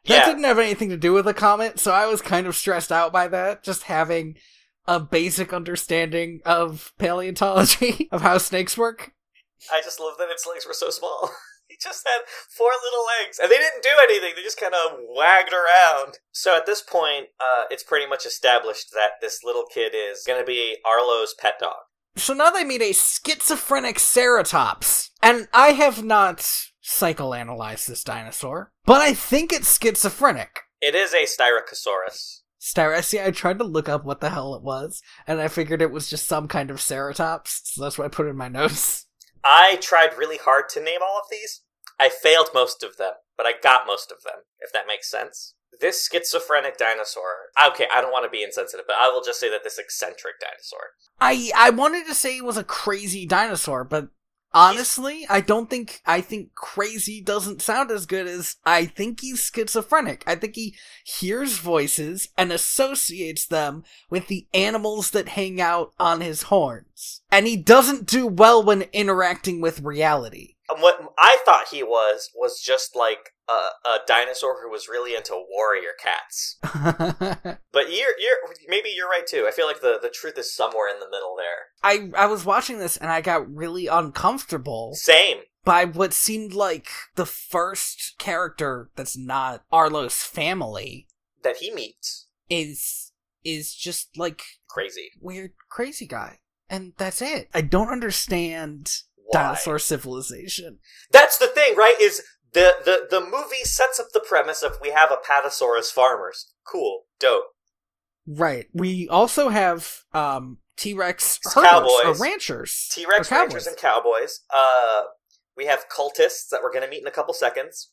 That Yeah. didn't have anything to do with the comet, so I was kind of stressed out by that. Just having a basic understanding of paleontology of how snakes work. I just love that its legs were so small. he just had four little legs, and they didn't do anything. They just kind of wagged around. So at this point, uh, it's pretty much established that this little kid is going to be Arlo's pet dog. So now they meet a schizophrenic ceratops. And I have not psychoanalyzed this dinosaur, but I think it's schizophrenic. It is a Styracosaurus. Styracia, I tried to look up what the hell it was, and I figured it was just some kind of ceratops, so that's what I put in my notes. I tried really hard to name all of these. I failed most of them, but I got most of them, if that makes sense. This schizophrenic dinosaur. Okay, I don't want to be insensitive, but I will just say that this eccentric dinosaur. I I wanted to say it was a crazy dinosaur, but honestly, I don't think I think crazy doesn't sound as good as I think he's schizophrenic. I think he hears voices and associates them with the animals that hang out on his horns. And he doesn't do well when interacting with reality. What I thought he was was just like a, a dinosaur who was really into warrior cats. But you're you're maybe you're right too. I feel like the the truth is somewhere in the middle there. I I was watching this and I got really uncomfortable Same. by what seemed like the first character that's not Arlo's family That he meets is is just like crazy. weird crazy guy. And that's it. I don't understand Why? dinosaur civilization. That's the thing, right? Is the the the movie sets up the premise of we have Apatosaurus farmers. Cool, dope. Right. We also have um T-Rex cowboys. or ranchers. T Rex ranchers and Cowboys. Uh, we have cultists that we're gonna meet in a couple seconds.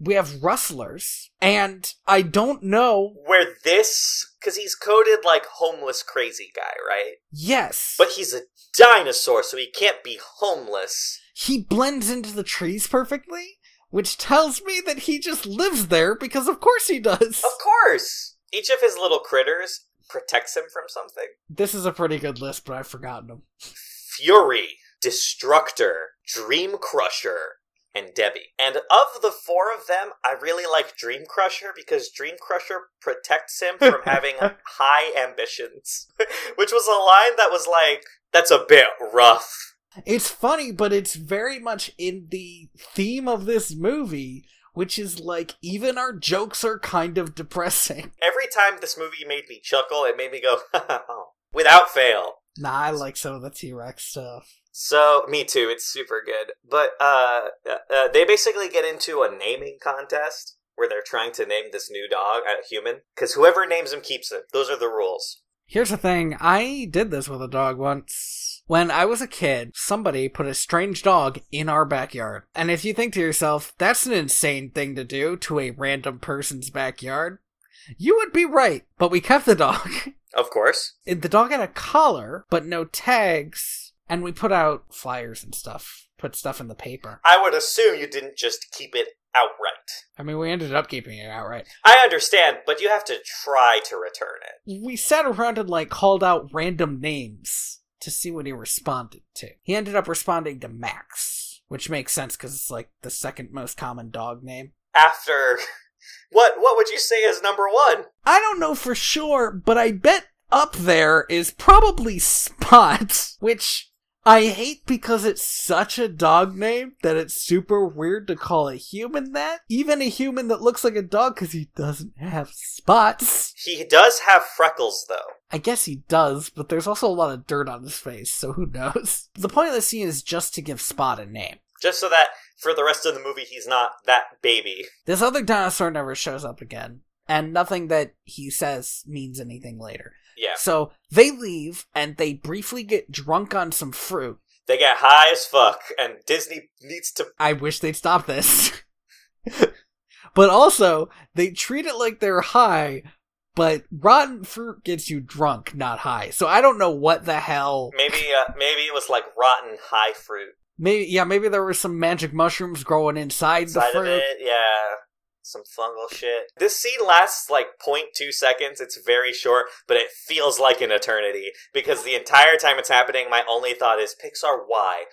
We have rustlers. And I don't know Where this, because he's coded like homeless crazy guy, right? yes. But he's a dinosaur, so he can't be homeless. he blends into the trees perfectly, which tells me that he just lives there because of course he does. Of course, each of his little critters protects him from something. This is a pretty good list, but I've forgotten them. Fury, Destructor, Dream Crusher, and Debbie. And of the four of them, I really like Dream Crusher because Dream Crusher protects him from having high ambitions. Which was a line that was like, that's a bit rough. It's funny, but it's very much in the theme of this movie, which is like even our jokes are kind of depressing. Every time this movie made me chuckle, it made me go, without fail. Nah, I like some of the T Rex stuff. So me too. It's super good. But uh, uh, they basically get into a naming contest where they're trying to name this new dog a human because whoever names him keeps it. Those are the rules. Here's the thing I did this with a dog once. When I was a kid, somebody put a strange dog in our backyard. And if you think to yourself, that's an insane thing to do to a random person's backyard, you would be right. But we kept the dog. Of course. The dog had a collar, but no tags. And we put out flyers and stuff, put stuff in the paper. I would assume you didn't just keep it outright. I mean, we ended up keeping it outright. I understand, but you have to try to return it. we sat around and like called out random names to see what he responded to. He ended up responding to Max, which makes sense because it's like the second most common dog name. After what? What would you say is number one? I don't know for sure, but I bet up there is probably Spot, which I hate because it's such a dog name that it's super weird to call a human that. Even a human that looks like a dog because he doesn't have spots. He does have freckles, though. I guess he does, but there's also a lot of dirt on his face, so who knows? The point of the scene is just to give Spot a name. Just so that for the rest of the movie, he's not that baby. This other dinosaur never shows up again, and nothing that he says means anything later. Yeah. So they leave, and they briefly get drunk on some fruit. They get high as fuck, and Disney needs to. I wish they'd stop this. but also, they treat it like they're high, but rotten fruit gets you drunk, not high. So I don't know what the hell. Maybe, uh, maybe it was like rotten high fruit Maybe yeah, maybe there were some magic mushrooms growing inside the fruit. it. Yeah, some fungal shit. This scene lasts like 0.2 seconds. It's very short, but it feels like an eternity because the entire time it's happening, my only thought is Pixar, why?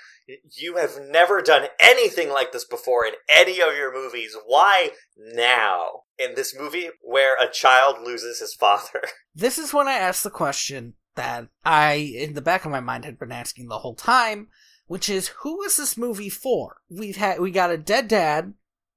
You have never done anything like this before in any of your movies. Why now? In this movie where a child loses his father. This is when I asked the question that I, in the back of my mind, had been asking the whole time, which is who is this movie for? We've had we got a dead dad,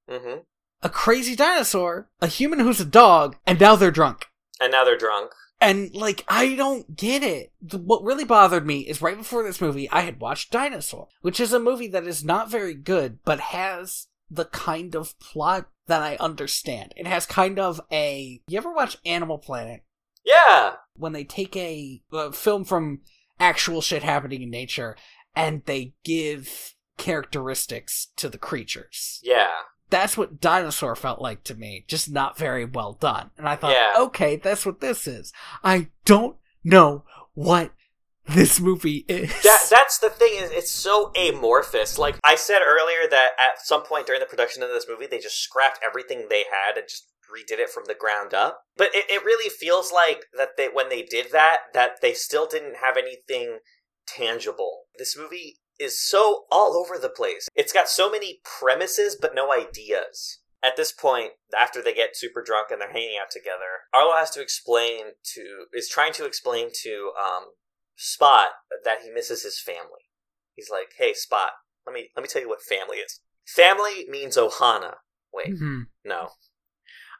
Mm-hmm. A crazy dinosaur, a human who's a dog, and now they're drunk. And now they're drunk. And like I don't get it. What really bothered me is right before this movie, I had watched Dinosaur, which is a movie that is not very good, but has the kind of plot that I understand. It has kind of a. You ever watch Animal Planet? Yeah. when they take a, a film from actual shit happening in nature and they give characteristics to the creatures. Yeah. That's what Dinosaur felt like to me, just not very well done. And I thought, Yeah. okay, that's what this is. I don't know what this movie is. That that's the thing is it's so amorphous. Like I said earlier that at some point during the production of this movie they just scrapped everything they had and just redid it from the ground up. But it, it really feels like that they when they did that that they still didn't have anything tangible. This movie is so all over the place. It's got so many premises but no ideas. At this point, after they get super drunk and they're hanging out together, Arlo has to explain to is trying to explain to um Spot that he misses his family. He's like, "Hey, Spot, let me let me tell you what family is. Family means Ohana. Wait, Mhm. no.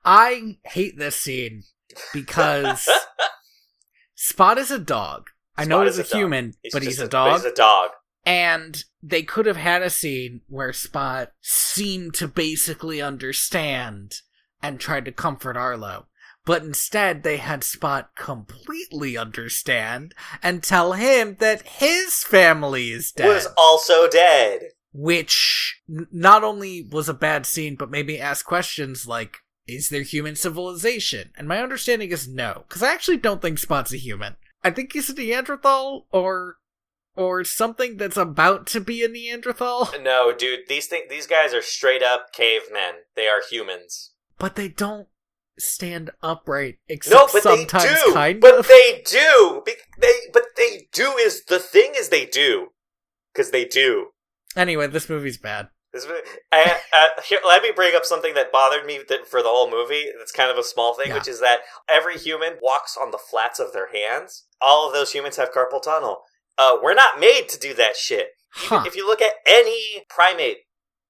I hate this scene because Spot is a dog. I know Spot he's a, a human, but he's a but dog. he's a dog. And they could have had a scene where Spot seemed to basically understand and tried to comfort Arlo. But instead, they had Spot completely understand and tell him that his family is dead. Was also dead. which n- not only was a bad scene, but made me ask questions like, is there human civilization? And my understanding is no, because I actually don't think Spot's a human. I think he's a Neanderthal or or something that's about to be a Neanderthal, No, dude, these thing these guys are straight up cavemen. They are humans. but they don't stand upright except No, but they sometimes do. kind but of. they do. They but they do is the thing is they do. Cuz they do. Anyway, this movie's bad. This, uh, here, let me bring up something that bothered me for the whole movie. That's kind of a small thing, Yeah. which is that every human walks on the flats of their hands. All of those humans have carpal tunnel. Uh, we're not made to do that shit. Huh. If you look at any primate,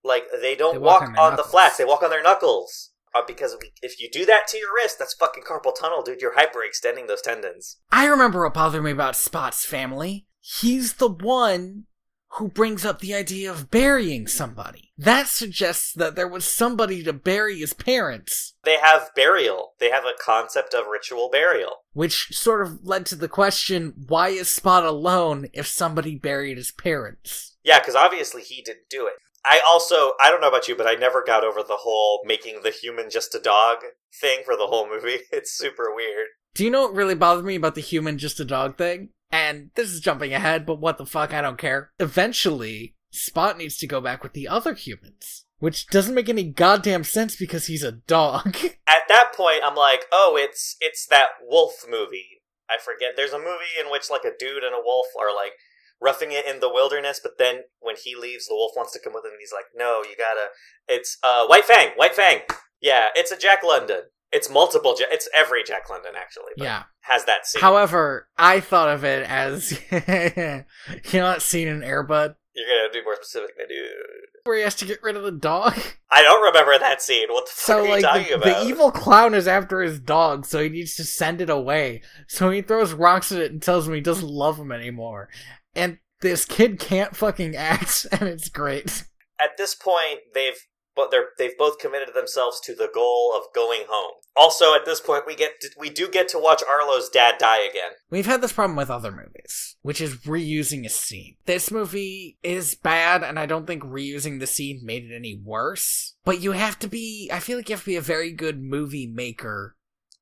like they don't They walk walk, on on the flats; they walk on their knuckles. Uh, because if you do that to your wrist, that's fucking carpal tunnel, dude. You're hyperextending those tendons. I remember what bothered me about Spot's family. He's the one who brings up the idea of burying somebody. That suggests that there was somebody to bury his parents, They have burial. They have a concept of ritual burial. which sort of led to the question why is Spot alone if somebody buried his parents? Yeah, because obviously he didn't do it. I also, I don't know about you, but I never got over the whole making the human just a dog thing for the whole movie. It's super weird. Do you know what really bothered me about the human just a dog thing? And this is jumping ahead, but what the fuck, I don't care. Eventually, Spot needs to go back with the other humans. Which doesn't make any goddamn sense because he's a dog. At that point, I'm like, oh, it's it's that wolf movie. I forget. There's a movie in which like a dude and a wolf are like roughing it in the wilderness, but then when he leaves, the wolf wants to come with him, and he's like, no, you gotta. It's uh, White Fang. White Fang. Yeah, it's a Jack London. It's multiple. Ja- it's every Jack London actually. But yeah. has that scene. However, I thought of it as you know that scene in Airbud You're gonna be more specific than dude. where he has to get rid of the dog. I don't remember that scene. What the fuck So are you like talking the, about? the evil clown is after his dog, so he needs to send it away. So he throws rocks at it and tells him he doesn't love him anymore. And this kid can't fucking act, and it's great. At this point, they've but they're they've both committed themselves to the goal of going home. Also, at this point, we get to, we do get to watch Arlo's dad die again. We've had this problem with other movies, which is reusing a scene. This movie is bad, and I don't think reusing the scene made it any worse. But you have to be, I feel like you have to be a very good movie maker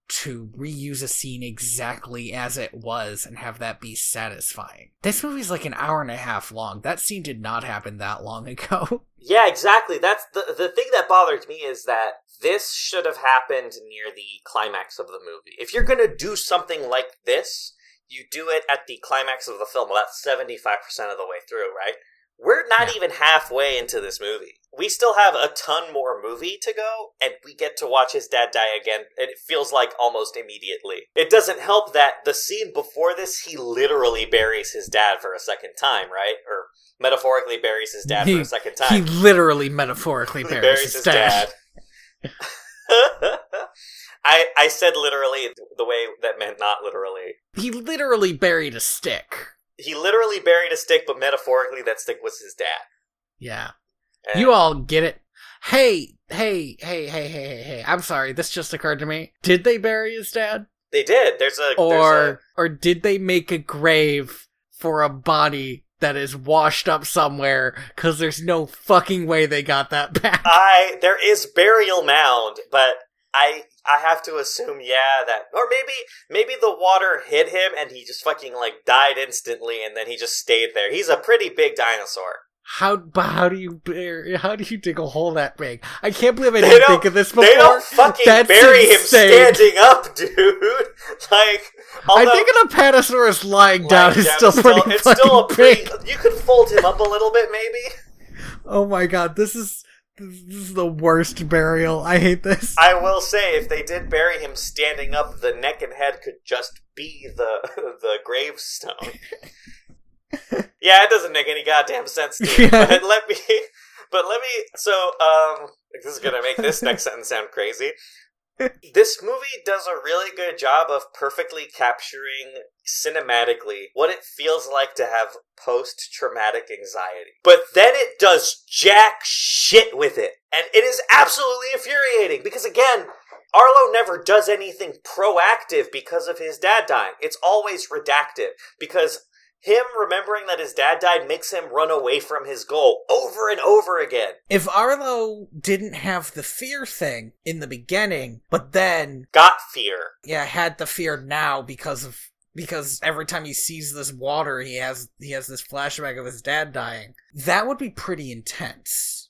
to reuse a scene exactly as it was and have that be satisfying. This movie's like an hour and a half long. That scene did not happen that long ago. Yeah, exactly. That's the the thing that bothered me is that this should have happened near the climax of the movie. If you're gonna do something like this, you do it at the climax of the film. Well, that's seventy five percent of the way through, right? We're not even halfway into this movie. We still have a ton more movie to go, and we get to watch his dad die again. And it feels like almost immediately. It doesn't help that the scene before this, he literally buries his dad for a second time, right? Or metaphorically buries his dad for a second time. He literally metaphorically He buries, his dad. I I said literally the way that meant not literally. He literally buried a stick. He literally buried a stick, but metaphorically that stick was his dad. Yeah. And- You all get it. Hey, hey, hey, hey, hey, hey, hey. I'm sorry, this just occurred to me. Did they bury his dad? they did. There's a there's Or or did they make a grave for a body that is washed up somewhere cuz there's no fucking way they got that back? I there is burial mound, but I I have to assume yeah that or maybe maybe the water hit him and he just fucking like died instantly and then he just stayed there. He's a pretty big dinosaur. How but how do you bury, how do you dig a hole that big? I can't believe I They didn't think of this before. They don't fucking That's bury insane. him standing up, dude. like I think an apatosaurus lying down is still pretty it's still a big. pretty. You could fold him up a little bit, maybe. Oh my god, this is this is the worst burial. I hate this. I will say, if they did bury him standing up, the neck and head could just be the the gravestone. yeah, it doesn't make any goddamn sense, dude. Yeah. But let me. But let me. So, um, this is gonna make this next sentence sound crazy. This movie does a really good job of perfectly capturing cinematically what it feels like to have post traumatic anxiety. But then it does jack shit with it. And it is absolutely infuriating because, again, Arlo never does anything proactive because of his dad dying. It's always redactive because him remembering that his dad died makes him run away from his goal over and over again. If Arlo didn't have the fear thing in the beginning, but then Got fear. yeah, had the fear now because of because every time he sees this water, he has he has this flashback of his dad dying. That would be pretty intense.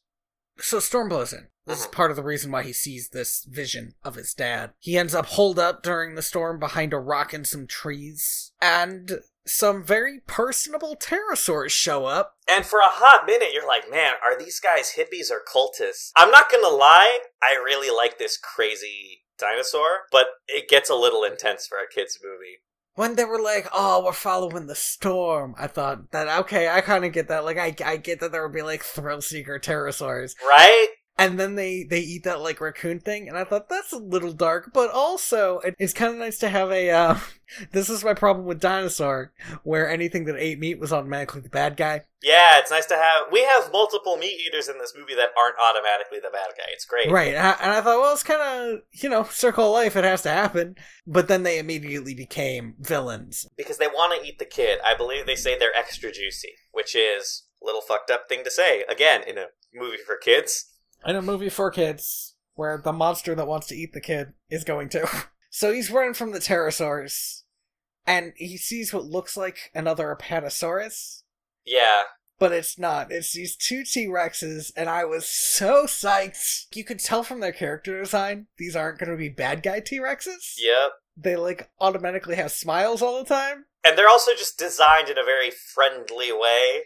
So Storm blows in. This is Mhm. part of the reason why he sees this vision of his dad. He ends up holed up during the storm behind a rock and some trees, and some very personable pterosaurs show up. And for a hot minute, you're like, man, are these guys hippies or cultists? I'm not gonna lie, I really like this crazy dinosaur, but it gets a little intense for a kid's movie. when they were like, "Oh, we're following the storm," I thought that okay, I kind of get that. Like, I I get that there would be like thrill seeker pterosaurs, Right? And then they they eat that like raccoon thing, and I thought that's a little dark, but also it, it's kind of nice to have a. uh This is my problem with dinosaur, where anything that ate meat was automatically the bad guy. Yeah, it's nice to have. We have multiple meat eaters in this movie that aren't automatically the bad guy. It's great. Right, and I, and I thought, well, it's kind of you know circle of life, it has to happen. But then they immediately became villains. Because they want to eat the kid. I believe they say they're extra juicy, which is a little fucked up thing to say. Again, in a movie for kids. In a movie for kids where the monster that wants to eat the kid is going to. So he's running from the pterosaurs, and he sees what looks like another apatosaurus, Yeah. but it's not. It's these two T Rexes, and I was so psyched. You could tell from their character design these aren't going to be bad guy T Rexes. Yep. They like automatically have smiles all the time. And they're also just designed in a very friendly way.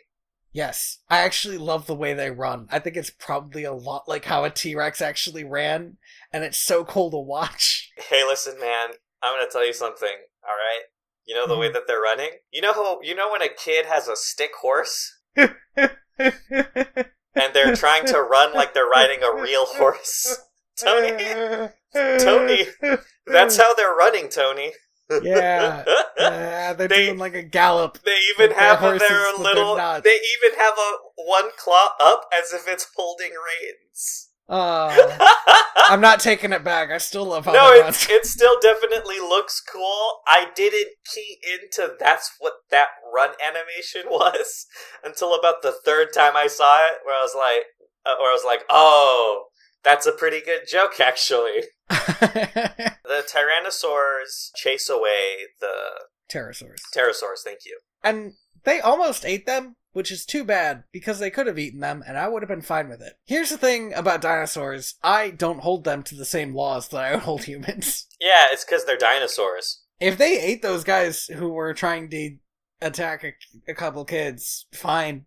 Yes, I actually love the way they run. I think it's probably a lot like how a T Rex actually ran, and it's so cool to watch. Hey, listen, man. I'm gonna tell you something. All right. You know the way mm-hmm. that they're running. You know how you know when a kid has a stick horse and they're trying to run like they're riding a real horse. Tony, Tony, that's how they're running, Tony. Yeah. Uh, they're They- doing like a gallop. They even have their their little. They even have a one claw up as if it's holding reins. Oh, I'm not taking it back. I still love how no, it, it still definitely looks cool. I didn't key into that's what that run animation was until about the third time I saw it, where I was like, uh, where I was like, oh, that's a pretty good joke, actually. The Tyrannosaurs chase away the Pterosaurs. pterosaurs. Thank you. And they almost ate them, which is too bad because they could have eaten them and I would have been fine with it. Here's the thing about dinosaurs I don't hold them to the same laws that I hold humans. Yeah, it's because they're dinosaurs. If they ate those guys who were trying to attack a, a couple kids, fine.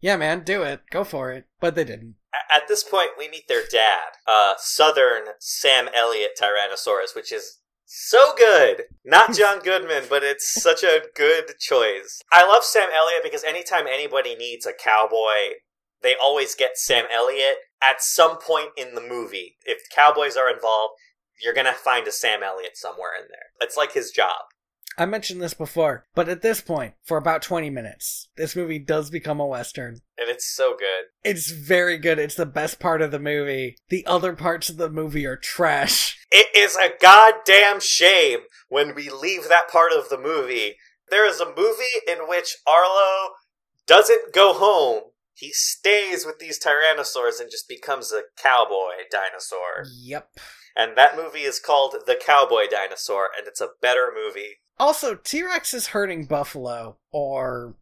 Yeah, man, do it. Go for it. But they didn't. At this point, we meet their dad, uh, Southern Sam Elliott Tyrannosaurus, which is so good. Not John Goodman, but it's such a good choice. I love Sam Elliott because anytime anybody needs a cowboy, they always get Sam Elliott at some point in the movie. If cowboys are involved, you're gonna find a Sam Elliott somewhere in there. It's like his job. I mentioned this before, but at this point, for about 20 minutes, this movie does become a Western. And it's so good. It's very good. It's the best part of the movie. The other parts of the movie are trash. It is a goddamn shame when we leave that part of the movie. There is a movie in which Arlo doesn't go home. He stays with these tyrannosaurs and just becomes a cowboy dinosaur. Yep. And that movie is called The Cowboy Dinosaur, and it's a better movie. Also, T Rex is herding buffalo or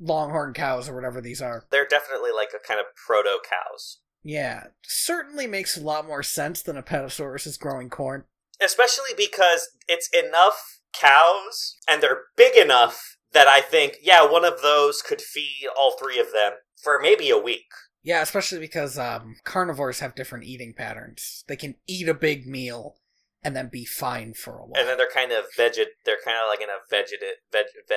longhorn cows or whatever these are. They're definitely like a kind of proto cows. Yeah, certainly makes a lot more sense than Apatosaurus is growing corn. Especially because it's enough cows, and they're big enough that I think, yeah, one of those could feed all three of them for maybe a week. Yeah, especially because um, carnivores have different eating patterns. They can eat a big meal and then be fine for a while. and then they're kind of veget. They're kind of like in a vegetate. Veg, ve.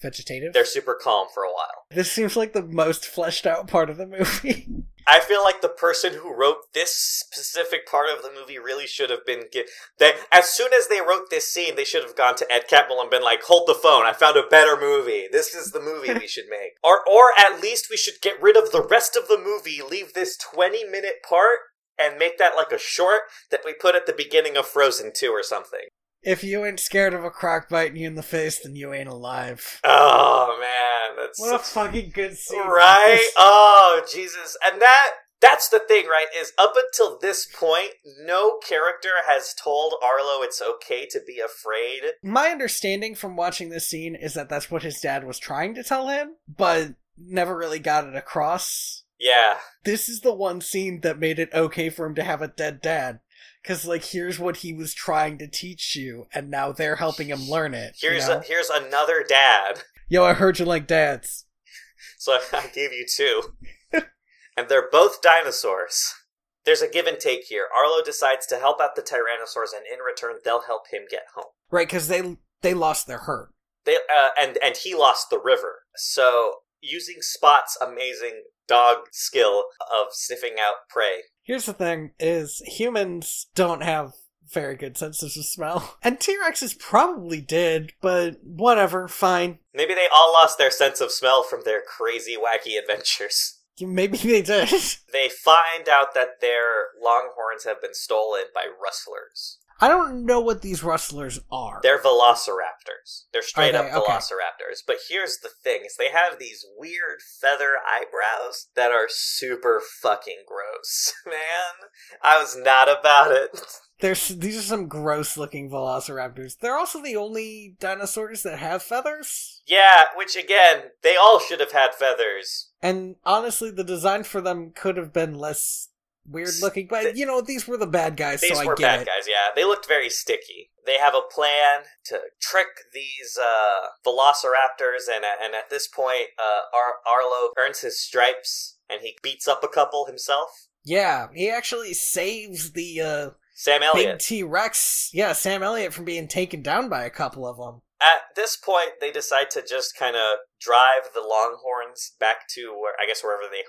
Vegetative. They're super calm for a while. This seems like the most fleshed out part of the movie. I feel like the person who wrote this specific part of the movie really should have been. Get, they as soon as they wrote this scene, they should have gone to Ed Catmull and been like, "Hold the phone! I found a better movie. This is the movie we should make." Or, or at least we should get rid of the rest of the movie, leave this twenty minute part, and make that like a short that we put at the beginning of Frozen Two or something. if you ain't scared of a croc biting you in the face, then you ain't alive. Oh man, that's What a fucking good scene. right oh jesus and that that's the thing right is up until this point no character has told arlo it's okay to be afraid My understanding from watching this scene is that that's what his dad was trying to tell him, but never really got it across. Yeah This is the one scene that made it okay for him to have a dead dad. Cause like here's what he was trying to teach you, and now they're helping him learn it. you here's know? a, here's another dad Yo, I heard you like dads. so i gave you two and they're both dinosaurs there's a give and take here arlo decides to help out the tyrannosaurs and in return they'll help him get home Right, because they they lost their herd. they uh, and and he lost the river. So using Spot's amazing dog skill of sniffing out prey. Here's the thing: is humans don't have very good senses of smell, and T Rexes probably did, but whatever, fine. Maybe they all lost their sense of smell from their crazy, wacky adventures. Maybe they did. They find out that their longhorns have been stolen by rustlers. I don't know what these rustlers are. They're velociraptors. They're straight Are up they? Okay. velociraptors. But here's the thing: is they have these weird feather eyebrows that are super fucking gross. Man, I was not about it. There's these are some gross looking velociraptors. They're also the only dinosaurs that have feathers. Yeah, which again, they all should have had feathers. And honestly, the design for them could have been less weird looking. But you know, these were the bad guys, These so I were bad it. guys, yeah. They looked very sticky. They have a plan to trick these uh, velociraptors, and, and at this point, uh, Ar- Arlo earns his stripes, and he beats up a couple himself. Yeah, he actually saves the uh, Sam big Elliott. T Rex. Yeah, Sam Elliott from being taken down by a couple of them. At this point, they decide to just kind of drive the Longhorns back to where I guess wherever they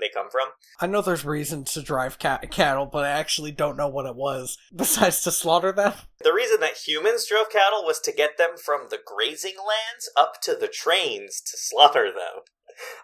they come from. I know there's reason to drive cat- cattle, but I actually don't know what it was besides to slaughter them. The reason that humans drove cattle was to get them from the grazing lands up to the trains to slaughter them.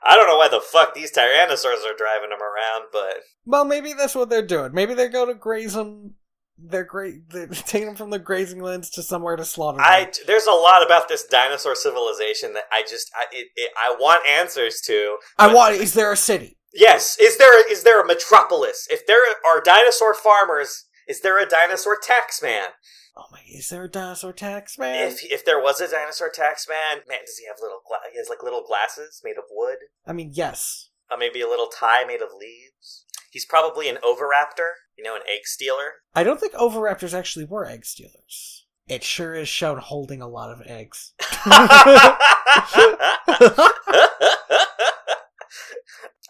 I don't know why the fuck these tyrannosaurs are driving them around, but Well, maybe that's what they're doing. Maybe they go to graze them. They're great. They're taking them from the grazing lands to somewhere to slaughter them. I there's a lot about this dinosaur civilization that I just I it, it, I want answers to. I want. Is there a city? Yes, is there is there a metropolis? If there are dinosaur farmers Is there a dinosaur tax man? Oh my, is there a dinosaur tax man? If if there was a dinosaur tax man, man, does he have little? Gla- he has like little glasses made of wood. I mean, yes. Uh, maybe a little tie made of leaves. He's probably an oviraptor. You know, an egg stealer. I don't think oviraptors actually were egg stealers. It sure is shown holding a lot of eggs.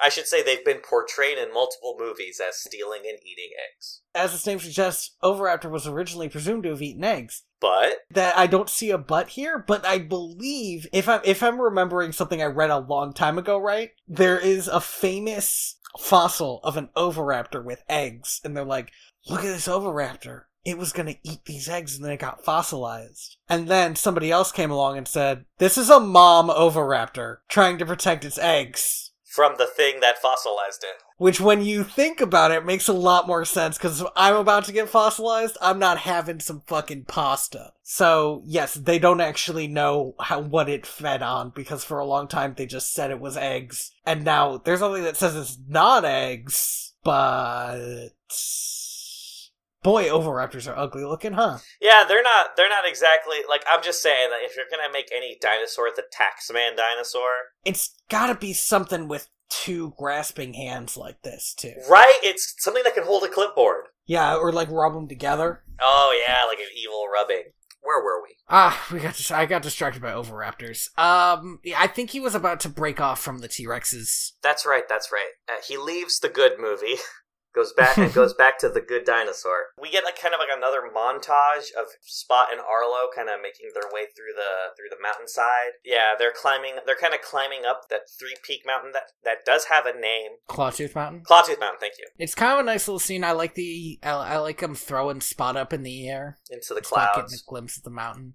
I should say they've been portrayed in multiple movies as stealing and eating eggs. As its name suggests, Oviraptor was originally presumed to have eaten eggs. But That I don't see a but here, but I believe if I'm if I'm remembering something I read a long time ago, right? There is a famous fossil of an oviraptor with eggs, and they're like, look at this oviraptor. It was gonna eat these eggs and then it got fossilized. And then somebody else came along and said, This is a mom oviraptor trying to protect its eggs. from the thing that fossilized it. Which, when you think about it, makes a lot more sense because I'm about to get fossilized, I'm not having some fucking pasta. So, yes, they don't actually know how what it fed on because for a long time they just said it was eggs. And now there's something that says it's not eggs, but. Boy, oviraptors are ugly looking, huh? Yeah, they're not. They're not exactly like. I'm just saying that if you're gonna make any dinosaur the taxman dinosaur, It's gotta be something with two grasping hands like this, too. right? It's something that can hold a clipboard. Yeah, or like rub them together. Oh yeah, like an evil rubbing. Where were we? Ah, we got. Dis- I got distracted by Oviraptors. Um, yeah, I think he was about to break off from the T Rexes. That's right. That's right. Uh, he leaves the good movie, goes back and goes back to the good dinosaur. We get like kind of like another montage of Spot and Arlo kind of making their way through the through the mountainside. Yeah, they're climbing. They're kind of climbing up that three peak mountain that that does have a name. Clawtooth Mountain. Clawtooth Mountain. Thank you. It's kind of a nice little scene. I like the. I, I like them throwing Spot up in the air. Into the Spot getting clouds. a glimpse of the mountain.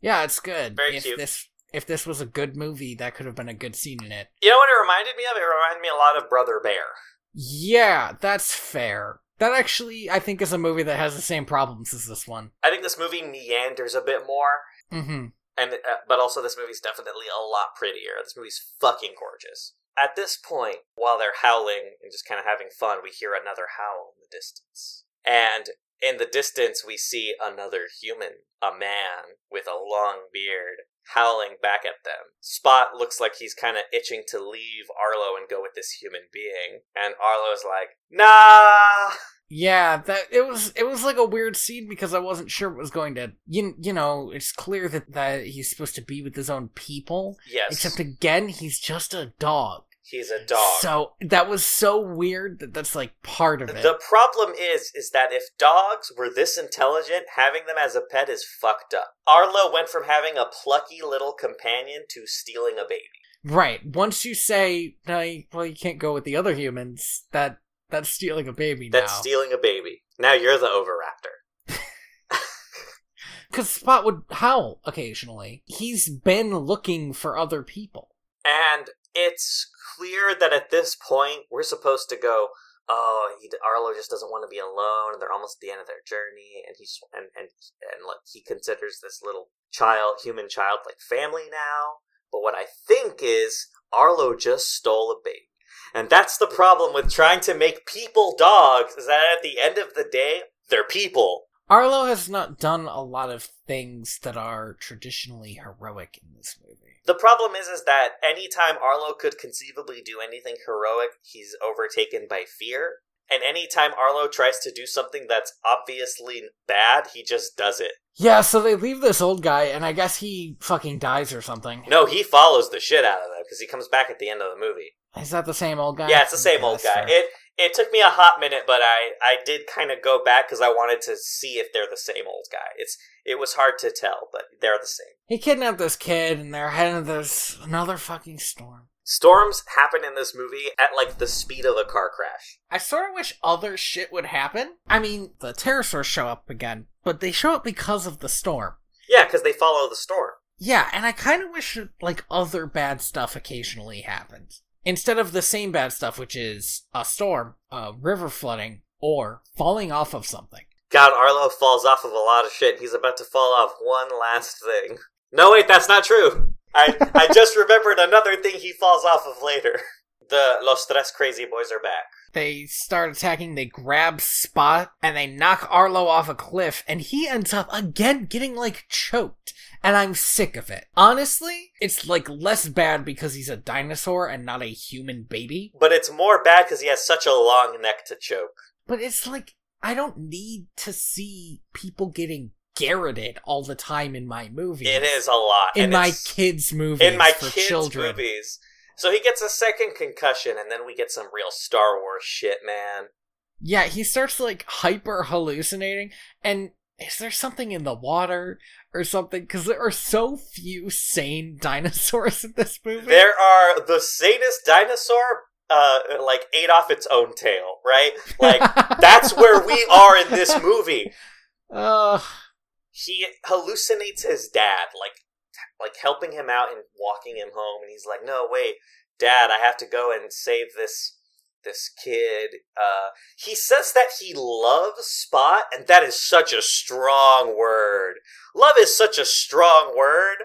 Yeah, it's good. Very if cute. this if this was a good movie, that could have been a good scene in it. You know what it reminded me of? It reminded me a lot of Brother Bear. Yeah, that's fair. That actually, I think, is a movie that has the same problems as this one. I think this movie meanders a bit more, Mm-hmm. and uh, but also this movie's definitely a lot prettier. This movie's fucking gorgeous. At this point, while they're howling and just kind of having fun, we hear another howl in the distance, and in the distance we see another human, a man with a long beard, howling back at them. Spot looks like he's kind of itching to leave Arlo and go with this human being, and Arlo's like, "Nah." Yeah, that it was it was like a weird scene because I wasn't sure what was going to you, you know, it's clear that that he's supposed to be with his own people. Yes, Except again, he's just a dog. He's a dog. So that was so weird that that's like part of it. The problem is, is that if dogs were this intelligent, having them as a pet is fucked up. Arlo went from having a plucky little companion to stealing a baby. right. Once you say, no, you- well, you can't go with the other humans, that that's stealing a baby That's stealing a baby. Now you're the oviraptor. Because Spot would howl occasionally. He's been looking for other people. And it's clear that at this point we're supposed to go. Oh, he, Arlo just doesn't want to be alone. They're almost at the end of their journey, and he's and and and like he considers this little child, human child, like family now. But what I think is Arlo just stole a baby, and that's the problem with trying to make people dogs. Is that at the end of the day, they're people. Arlo has not done a lot of things that are traditionally heroic in this movie. The problem is, is that anytime Arlo could conceivably do anything heroic, he's overtaken by fear. And anytime Arlo tries to do something that's obviously bad, he just does it. Yeah, so they leave this old guy, and I guess he fucking dies or something. No, he follows the shit out of them because he comes back at the end of the movie. Is that the same old guy? Yeah, it's the same Okay, old guy. fair. It it took me a hot minute, but I I did kind of go back because I wanted to see if they're the same old guy. It's it was hard to tell, but they're the same. He kidnapped this kid, and they're heading to this another fucking storm. Storms happen in this movie at like the speed of a car crash. I sort of wish other shit would happen. I mean, the pterosaurs show up again, but they show up because of the storm. Yeah, because they follow the storm. Yeah, and I kind of wish like other bad stuff occasionally happened instead of the same bad stuff, which is a storm, a river flooding, or falling off of something. God, Arlo falls off of a lot of shit. He's about to fall off one last thing. No, wait, that's not true. I I just remembered another thing he falls off of later. The Los Tres Crazy Boys are back. they start attacking, they grab Spot, and they knock Arlo off a cliff, and he ends up again getting like choked. And I'm sick of it. Honestly, it's like less bad because he's a dinosaur and not a human baby. But it's more bad because he has such a long neck to choke. But it's like, I don't need to see people getting garroted all the time in my movie. It is a lot. In and my kids' movies. in my kids' children. movies. So he gets a second concussion, and then we get some real Star Wars shit, man. Yeah, he starts like hyper hallucinating. And is there something in the water or something? Because there are so few sane dinosaurs in this movie. There are the sanest dinosaur, uh, like ate off its own tail, right? Like that's where we are in this movie. Uh, He hallucinates his dad, like, like helping him out and walking him home, and he's like, "No, wait, Dad, I have to go and save this." This kid, uh, he says that he loves Spot, and that is such a strong word. Love is such a strong word.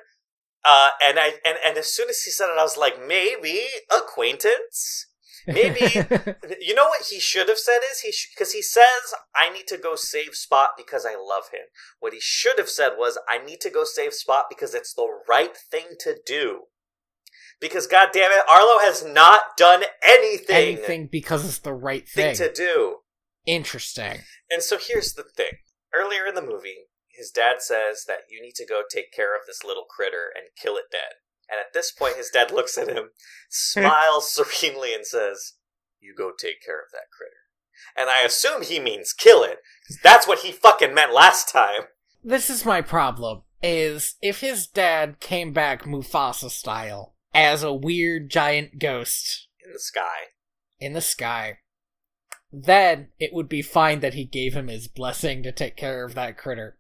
Uh, and I and, and as soon as he said it, I was like, maybe acquaintance. Maybe you know what he should have said is he because he says I need to go save Spot because I love him. What he should have said was I need to go save Spot because it's the right thing to do. Because God damn it, Arlo has not done anything, anything because it's the right thing. thing to do. Interesting. And so here's the thing. Earlier in the movie, his dad says that you need to go take care of this little critter and kill it dead. And at this point, his dad looks at him, smiles serenely, and says, You go take care of that critter. And I assume he means kill it, 'cause that's what he fucking meant last time. This is my problem. Is if his dad came back Mufasa style as a weird giant ghost In the sky. in the sky, then it would be fine that he gave him his blessing to take care of that critter.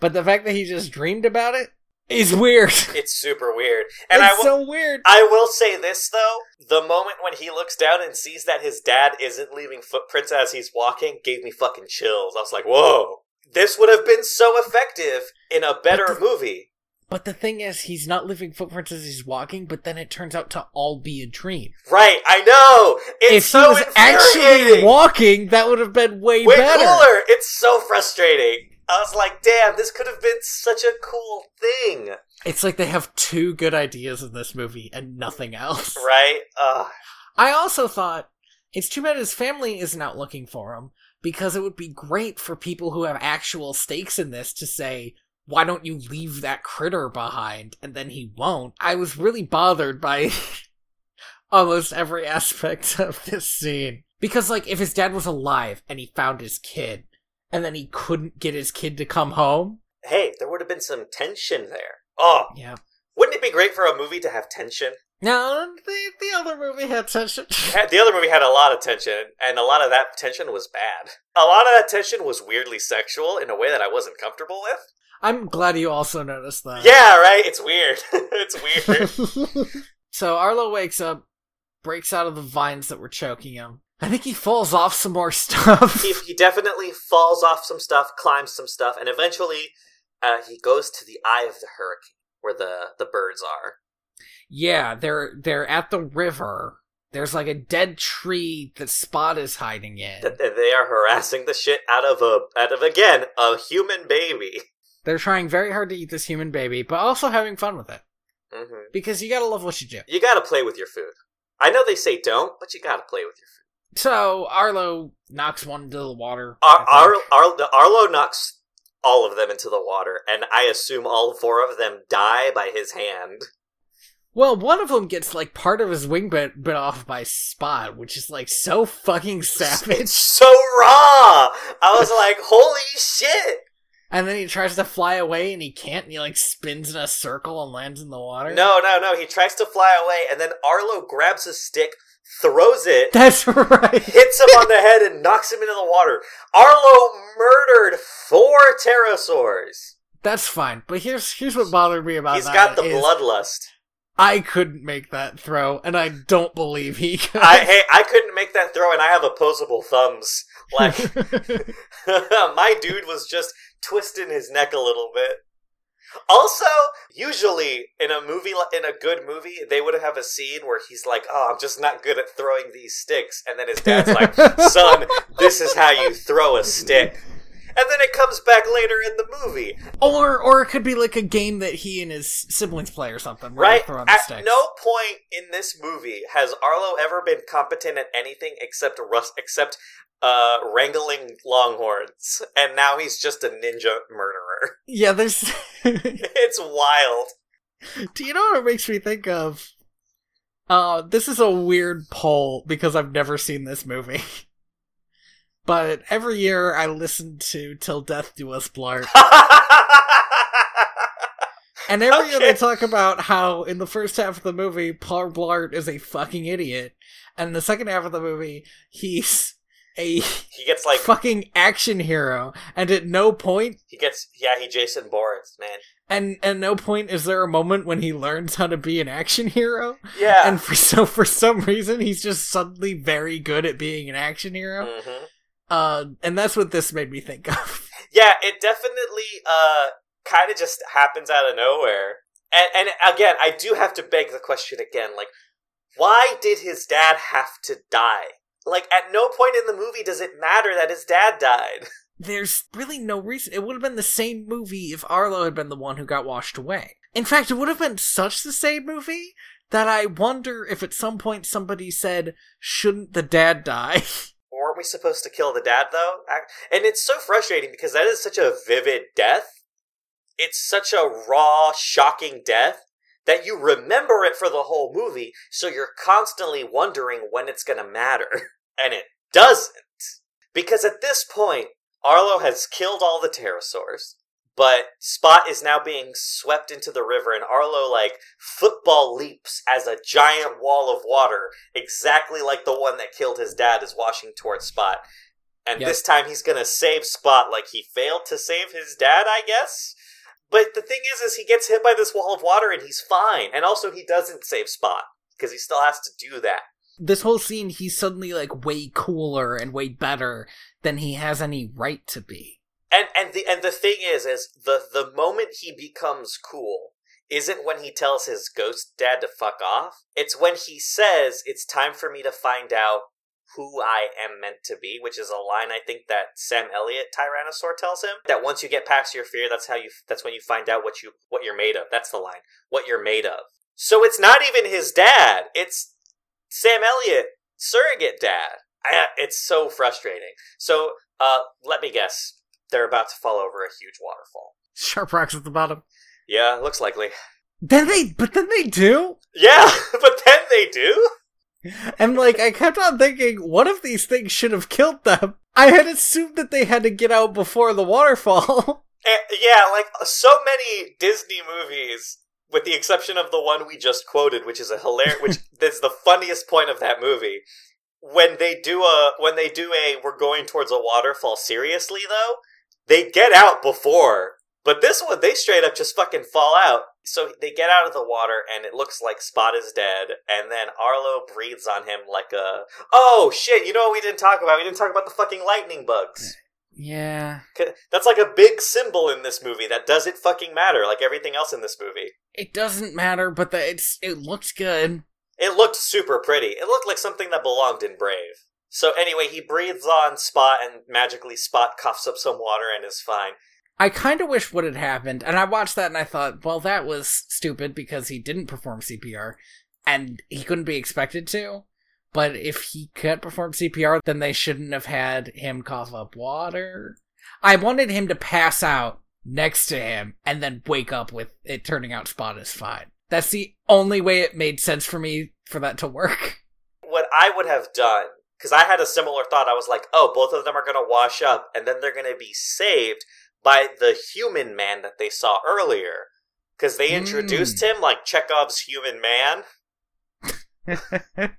But the fact that he just dreamed about it is weird. It's super weird. And it's I will, so weird. I will say this though: the moment when he looks down and sees that his dad isn't leaving footprints as he's walking gave me fucking chills. I was like, "Whoa!" This would have been so effective in a better But the- movie. But the thing is, he's not leaving footprints as he's walking, but then it turns out to all be a dream. Right, I know. It's if so he was actually walking, that would have been way, way better. cooler. It's so frustrating. I was like, "Damn, this could have been such a cool thing." It's like they have two good ideas in this movie and nothing else. Right? Ugh. I also thought it's too bad his family isn't out looking for him because it would be great for people who have actual stakes in this to say, why don't you leave that critter behind? And then he won't. I was really bothered by almost every aspect of this scene. Because, like, if his dad was alive and he found his kid, and then he couldn't get his kid to come home, Hey, there would have been some tension there. Oh, yeah. wouldn't it be great for a movie to have tension? No, the, the other movie had tension. The other movie had a lot of tension, and a lot of that tension was bad. A lot of that tension was weirdly sexual in a way that I wasn't comfortable with. I'm glad you also noticed that. Yeah, right? It's weird. it's weird. so Arlo wakes up, breaks out of the vines that were choking him. I think he falls off some more stuff. he, he definitely falls off some stuff, climbs some stuff, and eventually uh, he goes to the eye of the hurricane where the, the birds are. yeah, they're they're at the river. There's like a dead tree that Spot is hiding in. That they are harassing the shit out of a out of again a human baby. They're trying very hard to eat this human baby, but also having fun with it. hmm Because you gotta love what you do. You gotta play with your food. I know they say don't, but you gotta play with your food. So Arlo knocks one into the water. Ar- Ar- Ar- Arlo knocks all of them into the water, and I assume all four of them die by his hand. well, one of them gets like part of his wing bit, bit off by Spot, which is like so fucking savage. It's so raw. I was like, holy shit. And then he tries to fly away and he can't, and he like spins in a circle and lands in the water. No, no, no. He tries to fly away, and then Arlo grabs a stick, throws it, That's right. hits him on the head, and knocks him into the water. Arlo murdered four pterosaurs. That's fine. But here's here's what bothered me about He's got the bloodlust. I couldn't make that throw, and I don't believe he could. I hey, I couldn't make that throw, and I have opposable thumbs. Like my dude was just twisting his neck a little bit. Also, Usually, in a movie, in a good movie, they would have a scene where he's like, "Oh, I'm just not good at throwing these sticks," and then his dad's like, "Son, this is how you throw a stick." And then it comes back later in the movie, Or or it could be like a game that he and his siblings play or something. Where right? At sticks. no point in this movie has Arlo ever been competent at anything except rust, except uh, wrangling longhorns, and now he's just a ninja murderer. Yeah, there's. it's wild. Do you know what it makes me think of? Uh, this is a weird poll because I've never seen this movie. But every year I listen to Till Death Do Us Blart. And every year they talk about how in the first half of the movie, Paul Blart is a fucking idiot. And in the second half of the movie, he's a he gets like fucking action hero. And at no point he gets yeah he Jason Bourne man and at no point is there a moment when he learns how to be an action hero. yeah And for so for some reason he's just suddenly very good at being an action hero. Mhm. Uh and that's what this made me think of. yeah it definitely uh kind of just happens out of nowhere and and again I do have to beg the question again like why did his dad have to die like at no point in the movie does it matter that his dad died There's really no reason. It would have been the same movie if Arlo had been the one who got washed away. In fact, it would have been such the same movie that I wonder if at some point somebody said, shouldn't the dad die? weren't we supposed to kill the dad though and it's so frustrating because that is such a vivid death it's such a raw shocking death that you remember it for the whole movie so you're constantly wondering when it's going to matter. And it doesn't. Because at this point arlo has killed all the pterosaurs but spot is now being swept into the river and arlo like football leaps as a giant wall of water exactly like the one that killed his dad is washing towards spot. And Yep. this time he's gonna save spot like he failed to save his dad i guess but the thing is is he gets hit by this wall of water and he's fine. And also he doesn't save spot because he still has to do that. This whole scene, he's suddenly like way cooler and way better than he has any right to be. and and the and the thing is is the the moment he becomes cool isn't when he tells his ghost dad to fuck off. It's when he says it's time for me to find out who I am meant to be, which is a line I think that Sam Elliott Tyrannosaur tells him that once you get past your fear, that's how you that's when you find out what you what you're made of. That's the line. What you're made of. So it's not even his dad. It's Sam Elliott, surrogate dad. I, it's so frustrating. So uh, let me guess. They're about to fall over a huge waterfall. Sharp rocks at the bottom. Yeah, looks likely. Then they, but then they do. Yeah, but then they do. And like, I kept on thinking, what if these things should have killed them? I had assumed that they had to get out before the waterfall. And, eh, yeah, like so many Disney movies, with the exception of the one we just quoted, which is a hilarious, which is the funniest point of that movie. When they do a when they do a we're going towards a waterfall seriously though, they get out before. But this one, they straight up just fucking fall out. So they get out of the water, and it looks like Spot is dead. And then Arlo breathes on him like a oh shit. You know what we didn't talk about? We didn't talk about the fucking lightning bugs. Yeah, That's like a big symbol in this movie that doesn't fucking matter, like everything else in this movie. It doesn't matter, but the, it's, it looks good. It looked super pretty. It looked like something that belonged in Brave. So anyway, he breathes on Spot, and magically Spot coughs up some water and is fine. I kind of wish what had happened, and I watched that and I thought, well, that was stupid because he didn't perform CPR, and he couldn't be expected to. But if he could perform CPR, then they shouldn't have had him cough up water. I wanted him to pass out next to him and then wake up with it turning out Spot is fine. That's the only way it made sense for me for that to work. What I would have done, because I had a similar thought, I was like, oh, both of them are going to wash up, and then they're going to be saved by the human man that they saw earlier. Because they introduced him like Chekhov's human man.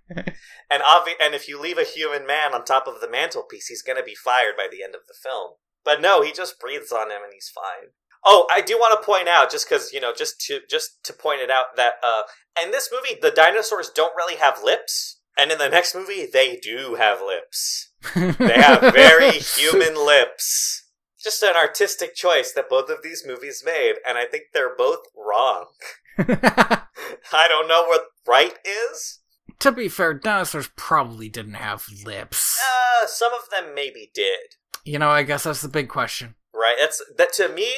And obvi- and if you leave a human man on top of the mantelpiece, he's going to be fired by the end of the film. But no, he just breathes on him and he's fine. Oh, I do want to point out, just because you know, just to just to point it out that uh, in this movie, the dinosaurs don't really have lips, and in the next movie, they do have lips. They have very human lips. Just an artistic choice that both of these movies made, and I think they're both wrong. I don't know what right is. to be fair, dinosaurs probably didn't have lips. Uh, some of them maybe did. You know, I guess that's the big question. Right? That's that to me.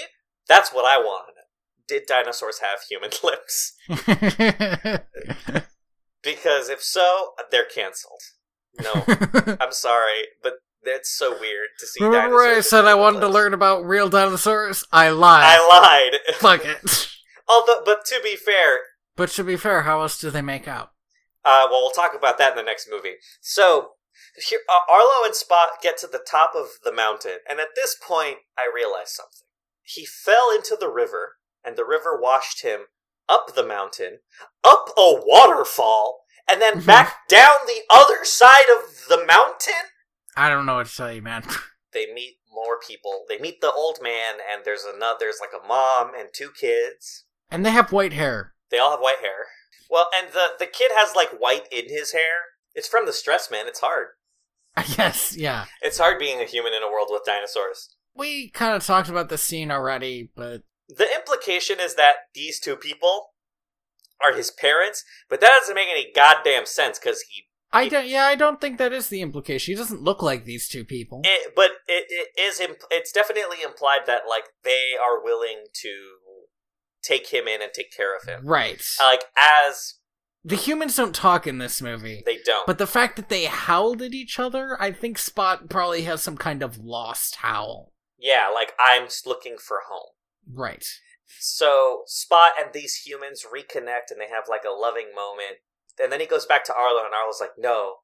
That's what I want. Did dinosaurs have human lips? Because if so, they're canceled. No, I'm sorry, but that's so weird to see. Remember I said I wanted to learn about real dinosaurs? I lied. I lied. Fuck it. Although, but to be fair, But to be fair, how else do they make out? Uh, well, we'll talk about that in the next movie. So, here, uh, Arlo and Spot get to the top of the mountain, and at this point, I realize something. He fell into the river, and the river washed him up the mountain, up a waterfall, and then Mhm. back down the other side of the mountain. I don't know what to tell you, man. They meet more people. They meet the old man, and there's another. There's like a mom and two kids. And they have white hair. They all have white hair. Well, and the the kid has like white in his hair. It's from the stress, man. It's hard. I guess, yeah. It's hard being a human in a world with dinosaurs. We kind of talked about the scene already, but The implication is that these two people are his parents, but that doesn't make any goddamn sense because he. I don't. Yeah, I don't think that is the implication. He doesn't look like these two people. It, but it, it is. Imp- it's definitely implied that like they are willing to take him in and take care of him. right. Like as The humans don't talk in this movie. they don't. But the fact that they howled at each other, I think Spot probably has some kind of lost howl. yeah, like I'm looking for home. Right. So Spot and these humans reconnect and they have like a loving moment. And then he goes back to Arlo and Arlo's like, "No,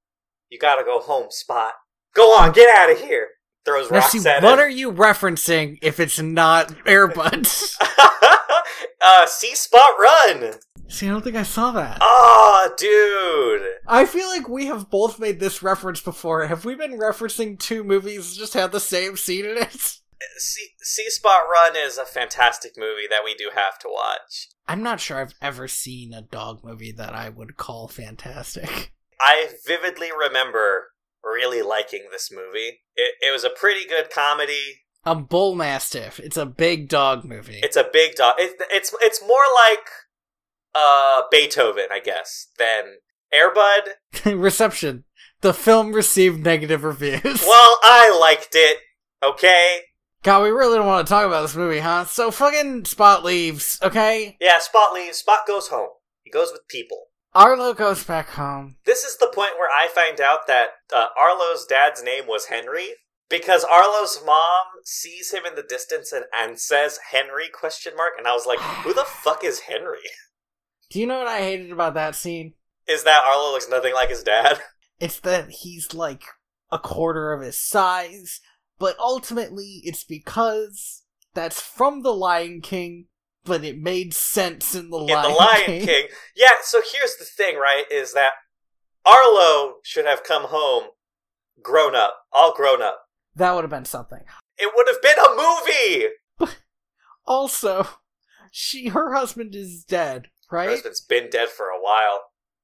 you gotta go home, Spot. Go on, get out of here." Throws Now, rocks see, at what him. are you referencing if it's not Air Buds? uh, see Spot run. see, I don't think I saw that. Oh, dude. I feel like we have both made this reference before. Have we been referencing two movies that just had the same scene in it? See Spot Run is a fantastic movie that we do have to watch. I'm not sure I've ever seen a dog movie that I would call fantastic. I vividly remember really liking this movie. It, it was a pretty good comedy. A bull mastiff. It's a big dog movie. It's a big dog. It, it's it's more like uh Beethoven, I guess, than Air Bud. Reception. The film received negative reviews. Well, I liked it. Okay. God, we really don't want to talk about this movie, huh? So fucking Spot leaves, okay? Yeah, Spot leaves. Spot goes home. He goes with people. Arlo goes back home. This is the point where I find out that uh, Arlo's dad's name was Henry because Arlo's mom sees him in the distance and, and says Henry question mark and I was like, who the fuck is Henry? Do you know what I hated about that scene? Is that Arlo looks nothing like his dad? It's that he's like a quarter of his size, but ultimately it's because that's from The Lion King, but it made sense in The in Lion, the Lion King. King. Yeah, so here's the thing, right? Is that Arlo should have come home grown up, all grown up. That would have been something. It would have been a movie. Also, she her husband is dead, right? Her husband's been dead for a while.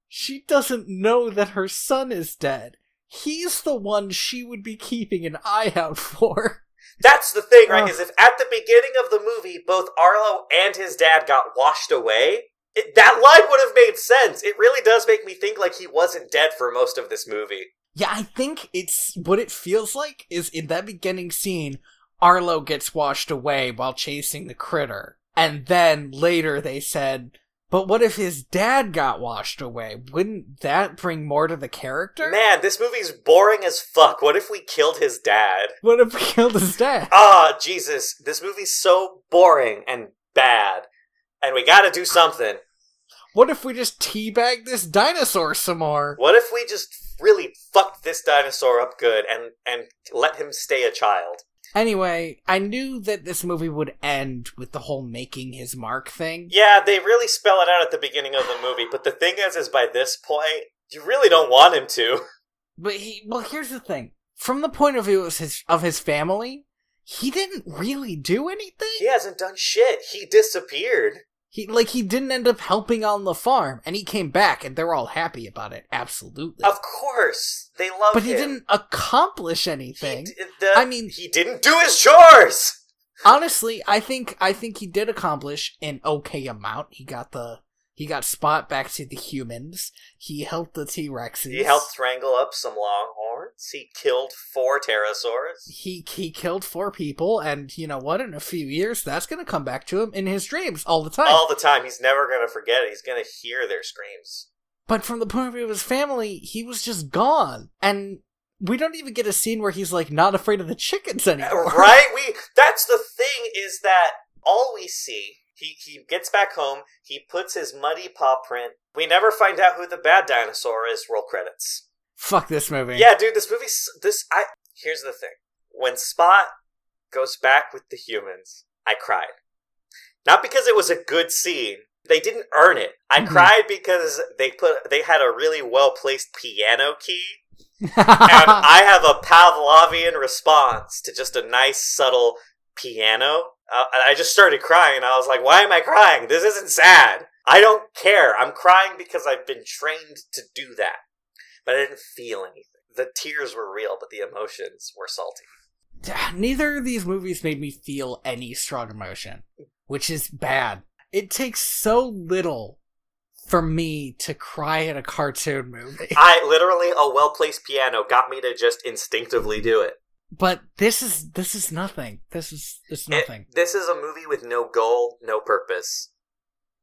She doesn't know that her son is dead. He's the one she would be keeping an eye out for. That's the thing, right? Is if at the beginning of the movie both Arlo and his dad got washed away, it, that line would have made sense. It really does make me think like he wasn't dead for most of this movie. Yeah, I think it's what it feels like is in that beginning scene, Arlo gets washed away while chasing the critter. And then later they said, but what if his dad got washed away? Wouldn't that bring more to the character? Man, this movie's boring as fuck. What if we killed his dad? What if we killed his dad? Ah, Jesus, this movie's so boring and bad, and we gotta do something. What if we just teabag this dinosaur some more? What if we just really fucked this dinosaur up good and and let him stay a child? Anyway, I knew that this movie would end with the whole making his mark thing. Yeah, they really spell it out at the beginning of the movie, but the thing is, is by this point, you really don't want him to. But he, well, here's the thing. From the point of view of his, of his family, he didn't really do anything. He hasn't done shit. He disappeared. He like he didn't end up helping on the farm, and he came back, and they're all happy about it. Absolutely, Of course, they love but he didn't accomplish anything. d- the- I mean- he didn't do his chores. Honestly, I think I think he did accomplish an okay amount. He got the he got Spot back to the humans. He helped the T Rexes. He helped wrangle up some longhorns. He killed four pterosaurs. He he killed four people, and you know what? In a few years, that's gonna come back to him in his dreams all the time. All the time. He's never gonna forget it. He's gonna hear their screams. But from the point of view of his family, he was just gone, and we don't even get a scene where he's like not afraid of the chickens anymore. Right? We that's the thing is that all we see he he gets back home, he puts his muddy paw print. We never find out who the bad dinosaur is. Roll credits. Fuck this movie. Yeah, dude, this movie's this I here's the thing. When Spot goes back with the humans, I cried. Not because it was a good scene. They didn't earn it. I Mhm. cried because they put they had a really well placed piano key and I have a Pavlovian response to just a nice, subtle piano. Uh, I just started crying. I was like, why am I crying? This isn't sad. I don't care. I'm crying because I've been trained to do that. But I didn't feel anything. The tears were real, but the emotions were salty. Neither of these movies made me feel any strong emotion, which is bad. It takes so little for me to cry at a cartoon movie. I literally, a well placed piano got me to just instinctively do it. But this is this is nothing. This is it's It- nothing. this is a movie with no goal, no purpose.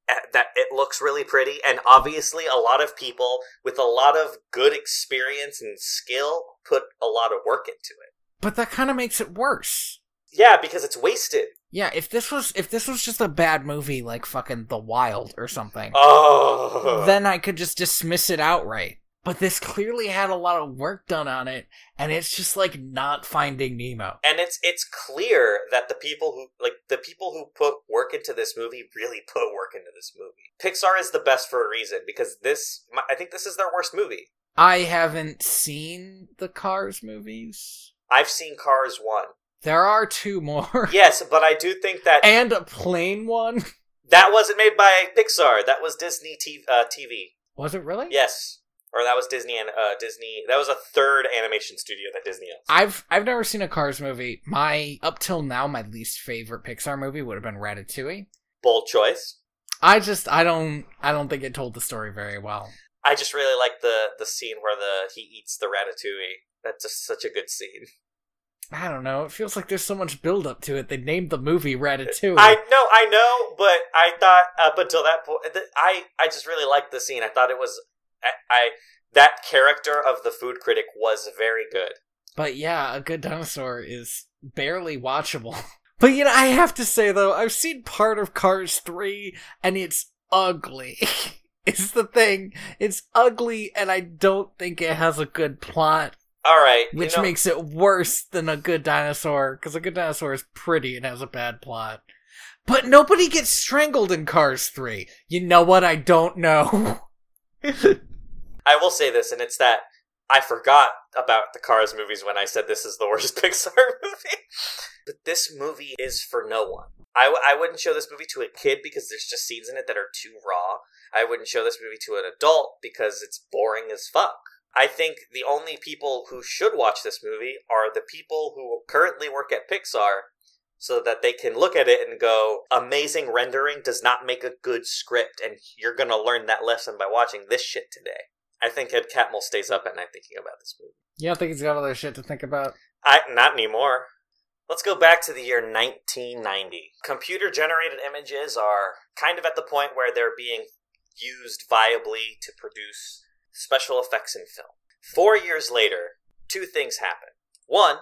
Uh, That it looks really pretty, and obviously, a lot of people with a lot of good experience and skill put a lot of work into it. But that kind of makes it worse. Yeah, because it's wasted. Yeah, if this was if this was just a bad movie like fucking The Wild or something, Oh, then I could just dismiss it outright. But this clearly had a lot of work done on it, and it's just like not finding Nemo. and it's it's clear that the people who like the people who put work into this movie really put work into this movie. Pixar is the best for a reason because this, I think, this is their worst movie. I haven't seen the Cars movies. I've seen Cars one, There are two more. yes, but I do think that and a plane one. that wasn't made by Pixar. That was Disney TV. Uh, TV. Was it really? Yes, or that was Disney and uh, Disney. That was a third animation studio that Disney owns. I've I've never seen a Cars movie. My up till now my least favorite Pixar movie would have been Ratatouille. Bold choice. I just I don't I don't think it told the story very well. I just really like the the scene where the he eats the ratatouille. That's just such a good scene. I don't know. It feels like there's so much build up to it. They named the movie Ratatouille. I know, I know, but I thought up until that point, I I just really liked the scene. I thought it was, I, I that character of the food critic was very good. But yeah, a good dinosaur is barely watchable. But you know, I have to say though, I've seen part of Cars 3 and it's ugly. is the thing. It's ugly and I don't think it has a good plot, All right, you which know- makes it worse than a good dinosaur cuz a good dinosaur is pretty and has a bad plot. But nobody gets strangled in Cars 3. You know what I don't know? I will say this, and it's that I forgot about the Cars movies when I said this is the worst Pixar movie. But this movie is for no one. I, w- I wouldn't show this movie to a kid because there's just scenes in it that are too raw. I wouldn't show this movie to an adult because it's boring as fuck. I think the only people who should watch this movie are the people who currently work at Pixar so that they can look at it and go, amazing rendering does not make a good script, and you're gonna learn that lesson by watching this shit today. I think Ed Catmull stays up at night thinking about this movie. you don't think he's got other shit to think about? I not anymore. Let's go back to the year 1990. Computer generated images are kind of at the point where they're being used viably to produce special effects in film. Four years later, two things happen. One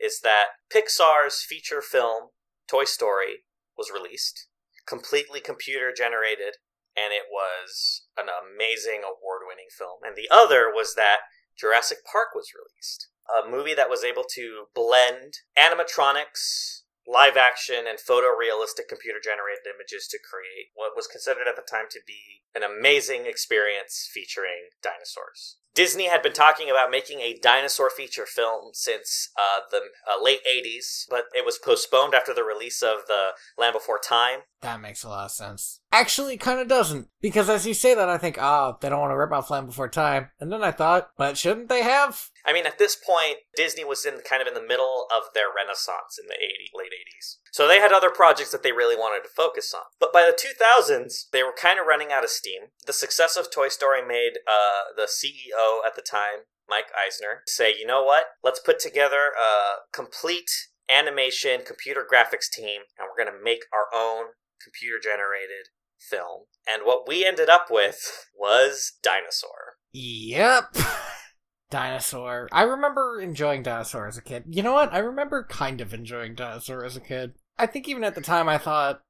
is that Pixar's feature film, Toy Story, was released, completely computer generated, and it was an amazing award winning film. And the other was that Jurassic Park was released a movie that was able to blend animatronics, live action, and photorealistic computer generated images to create what was considered at the time to be an amazing experience featuring dinosaurs. Disney had been talking about making a dinosaur feature film since uh, the uh, late 80s, but it was postponed after the release of The Land Before Time. That makes a lot of sense. Actually, kind of doesn't. Because as you say that, I think, oh, they don't want to rip off Land Before Time. And then I thought, but shouldn't they have? I mean, at this point, Disney was in kind of in the middle of their renaissance in the 80, late 80s. So they had other projects that they really wanted to focus on. But by the 2000s, they were kind of running out of steam. The success of Toy Story made uh, the CEO at the time, Mike Eisner, say, you know what? Let's put together a complete animation computer graphics team and we're going to make our own computer generated film. And what we ended up with was Dinosaur. Yep. Dinosaur. I remember enjoying Dinosaur as a kid. You know what? I remember kind of enjoying Dinosaur as a kid. I think even at the time I thought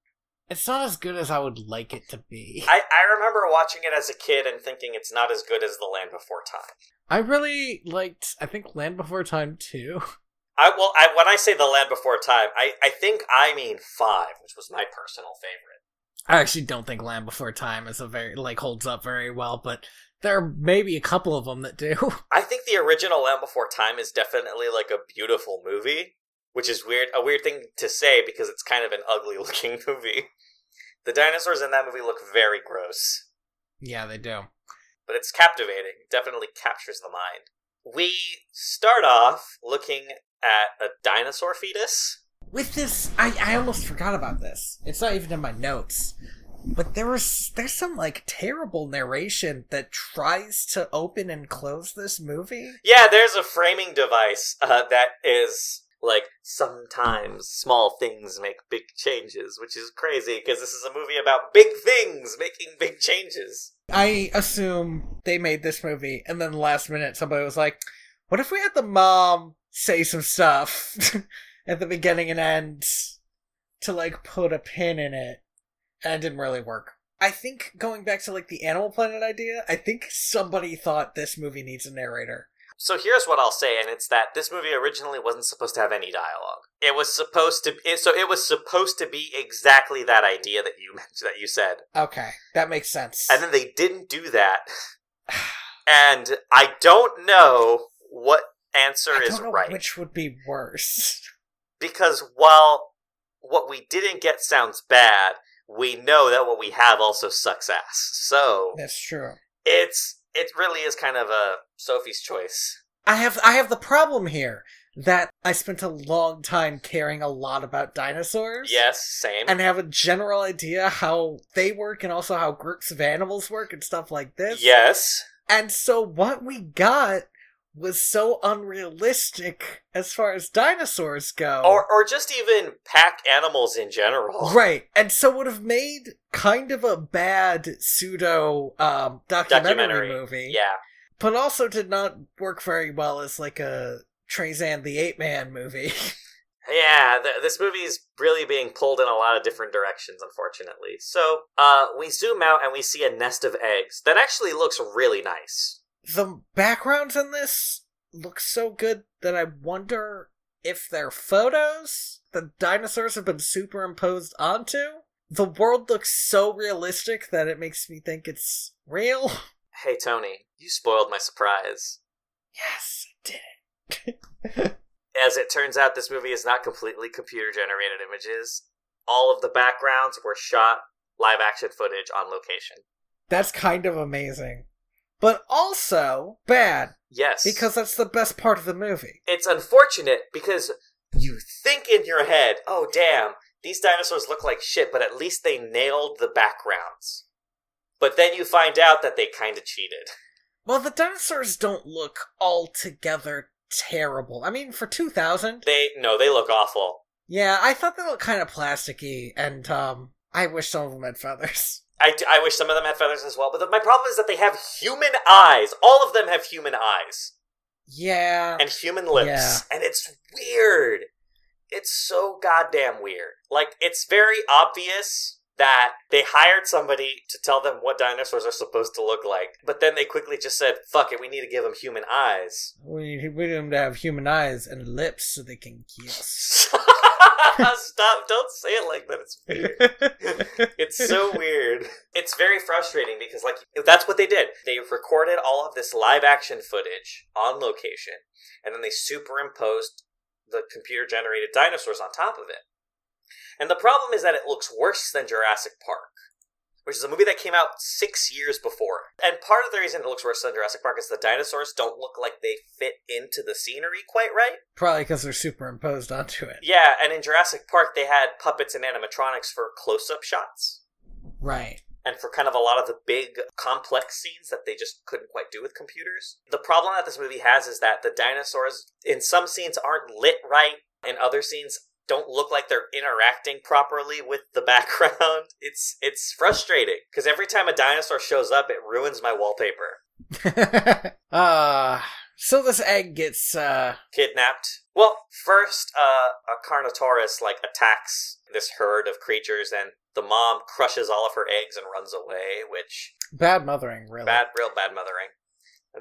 it's not as good as I would like it to be. I, I remember watching it as a kid and thinking it's not as good as The Land Before Time. I really liked I think Land Before Time too. I well, I, when I say The Land Before Time, I, I think I mean five, which was my personal favorite. I actually don't think Land Before Time is a very like holds up very well, but there are maybe a couple of them that do. I think the original Land Before Time is definitely like a beautiful movie, which is weird a weird thing to say because it's kind of an ugly looking movie. The dinosaurs in that movie look very gross. Yeah, they do. But it's captivating. It definitely captures the mind. We start off looking at a dinosaur fetus. With this, I, I almost forgot about this. It's not even in my notes. But there was there's some like terrible narration that tries to open and close this movie. Yeah, there's a framing device uh, that is like sometimes small things make big changes, which is crazy because this is a movie about big things making big changes. I assume they made this movie and then last minute somebody was like, "What if we had the mom say some stuff at the beginning and end to like put a pin in it?" And it didn't really work. I think going back to like the Animal Planet idea, I think somebody thought this movie needs a narrator. So here's what I'll say, and it's that this movie originally wasn't supposed to have any dialogue. It was supposed to, it, so it was supposed to be exactly that idea that you mentioned, that you said, Okay, that makes sense. and then they didn't do that. And I don't know what answer I is right which would be worse. because while what we didn't get sounds bad, we know that what we have also sucks ass. So That's true. it's it really is kind of a Sophie's choice. I have I have the problem here that I spent a long time caring a lot about dinosaurs. Yes, same. And have a general idea how they work and also how groups of animals work and stuff like this. yes. And so what we got was so unrealistic as far as dinosaurs go. Or or just even pack animals in general. Right. And so would have made kind of a bad pseudo um documentary, Documentary. movie. Yeah. But also did not work very well as like a Tarzan the Ape Man movie. Yeah, th- this movie is really being pulled in a lot of different directions, unfortunately. So, uh, we zoom out and we see a nest of eggs that actually looks really nice. The backgrounds in this look so good that I wonder if they're photos the dinosaurs have been superimposed onto. The world looks so realistic that it makes me think it's real. Hey, Tony, you spoiled my surprise. Yes, I did it. As it turns out, this movie is not completely computer generated images. All of the backgrounds were shot live action footage on location. That's kind of amazing. But also bad, Yes. because that's the best part of the movie. it's unfortunate because you think in your head, oh, damn, these dinosaurs look like shit, but at least they nailed the backgrounds. But then you find out that they kind of cheated. Well, the dinosaurs don't look altogether terrible. I mean, for 2000, They, no, they look awful. Yeah, I thought they looked kind of plasticky, and um, I wish some of them had feathers. I, I wish some of them had feathers as well, but the, my problem is that they have human eyes. All of them have human eyes Yeah, and human lips, Yeah. and it's weird. It's so goddamn weird. Like, it's very obvious that they hired somebody to tell them what dinosaurs are supposed to look like, but then they quickly just said, fuck it, we need to give them human eyes. we we need them to have human eyes and lips so they can kiss. Stop! Don't say it like that. It's weird. It's so weird. It's very frustrating because, like, that's what they did. They recorded all of this live action footage on location, and then they superimposed the computer generated dinosaurs on top of it. And the problem is that it looks worse than Jurassic Park, which is a movie that came out six years before. And part of the reason it looks worse than Jurassic Park is the dinosaurs don't look like they fit into the scenery quite right. Probably because they're superimposed onto it. Yeah, and in Jurassic Park, they had puppets and animatronics for close up shots. Right. and for kind of a lot of the big complex scenes that they just couldn't quite do with computers. The problem that this movie has is that the dinosaurs in some scenes aren't lit right, and other scenes don't look like they're interacting properly with the background. It's it's frustrating because every time a dinosaur shows up, it ruins my wallpaper. uh so this egg gets uh Kidnapped. Well, first, uh, a Carnotaurus like attacks this herd of creatures, and the mom crushes all of her eggs and runs away, which bad mothering, really. Bad, real bad mothering.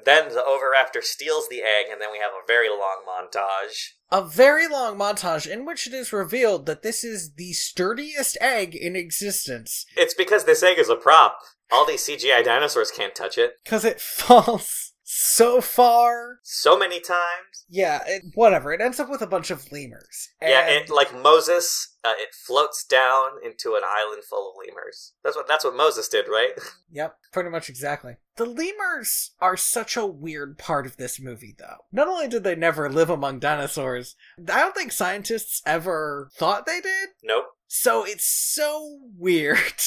Then the Oviraptor steals the egg, and then we have a very long montage. A very long montage in which it is revealed that this is the sturdiest egg in existence It's because this egg is a prop. All these CGI dinosaurs can't touch it. because it falls so far. So many times. Yeah, it, whatever. It ends up with a bunch of lemurs. yeah, And- it, like Moses, uh, it floats down into an island full of lemurs. That's what that's what Moses did, right? Yep, pretty much exactly. The lemurs are such a weird part of this movie, though. Not only did they never live among dinosaurs, I don't think scientists ever thought they did. nope. So it's so weird.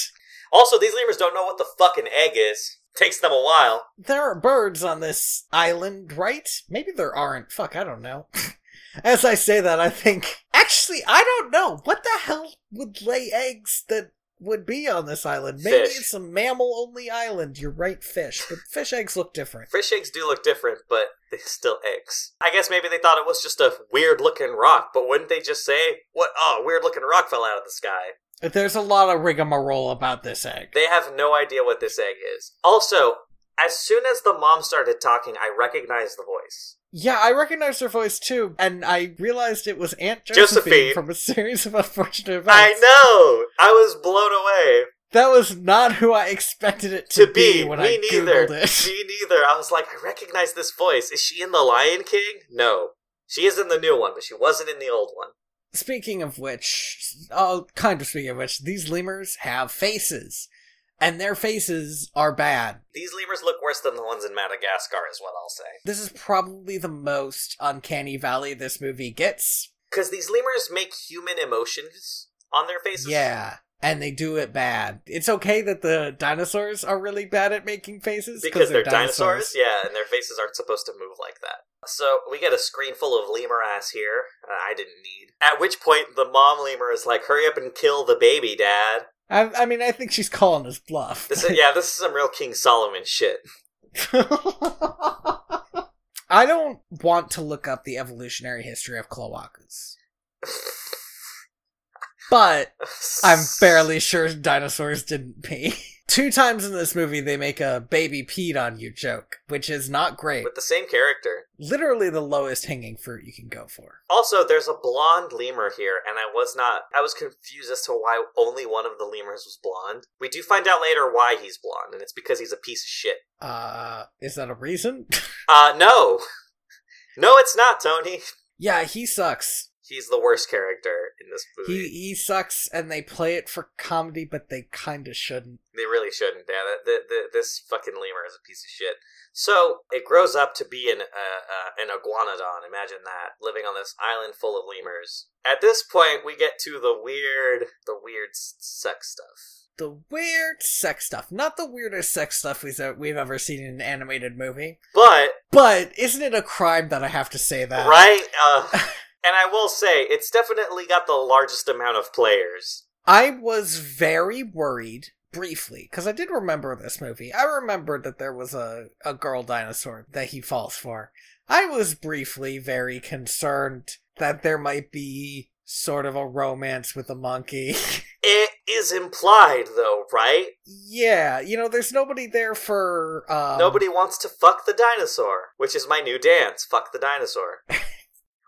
Also, these lemurs don't know what the fucking egg is. Takes them a while. There are birds on this island, right? Maybe there aren't. Fuck, I don't know. As I say that, I think. Actually, I don't know. What the hell would lay eggs that would be on this island? Maybe Fish. it's a mammal only island. You're right, fish. But fish eggs look different. Fish eggs do look different, but they're still eggs. I guess maybe they thought it was just a weird looking rock, but wouldn't they just say, "What? Oh, weird looking rock fell out of the sky"? There's a lot of rigmarole about this egg. They have no idea what this egg is. Also, as soon as the mom started talking, I recognized the voice. Yeah, I recognized her voice too, and I realized it was Aunt Josephine, Josephine. from a series of unfortunate events. I know. I was blown away. That was not who I expected it to, To be when me I neither. googled it. Me neither. I was like, I recognize this voice. Is she in the Lion King? No, she is in the new one, but she wasn't in the old one. Speaking of which, oh, kind of speaking of which, these lemurs have faces, and their faces are bad. These lemurs look worse than the ones in Madagascar, is what I'll say. This is probably the most uncanny valley this movie gets. Because these lemurs make human emotions on their faces. Yeah, and they do it bad. It's okay that the dinosaurs are really bad at making faces Because they're dinosaurs, yeah, and their faces aren't supposed to move like that. So we get a screen full of lemur ass here. Uh, I didn't need. At which point the mom lemur is like, "Hurry up and kill the baby, Dad." I, I mean, I think she's calling us bluff. This is yeah, this is some real King Solomon shit. I don't want to look up the evolutionary history of cloacas. But I'm fairly sure dinosaurs didn't pee. Two times in this movie, they make a baby peed on you joke, which is not great. with the same character. Literally the lowest hanging fruit you can go for. Also, there's a blonde lemur here, and I was not. I was confused as to why only one of the lemurs was blonde. We do find out later why he's blonde, and it's because he's a piece of shit. Uh, is that a reason? Uh, no. No, it's not, Tony. yeah, he sucks. He's the worst character in this movie. He he sucks, and they play it for comedy, but they kind of shouldn't. They really shouldn't. Yeah, the, the, this fucking lemur is a piece of shit. So it grows up to be an uh, uh, an iguanodon. Imagine that living on this island full of lemurs. At this point, we get to the weird, the weird sex stuff. The weird sex stuff, not the weirdest sex stuff we've we've ever seen in an animated movie. But But isn't it a crime that I have to say that? right, uh, and I will say it's definitely got the largest amount of players. I was very worried briefly because I did remember this movie. I remembered that there was a, a girl dinosaur that he falls for. I was briefly very concerned that there might be sort of a romance with a monkey. It is implied, though, right? yeah, you know, there's nobody there for um, Nobody wants to fuck the dinosaur, which is my new dance. Fuck the dinosaur.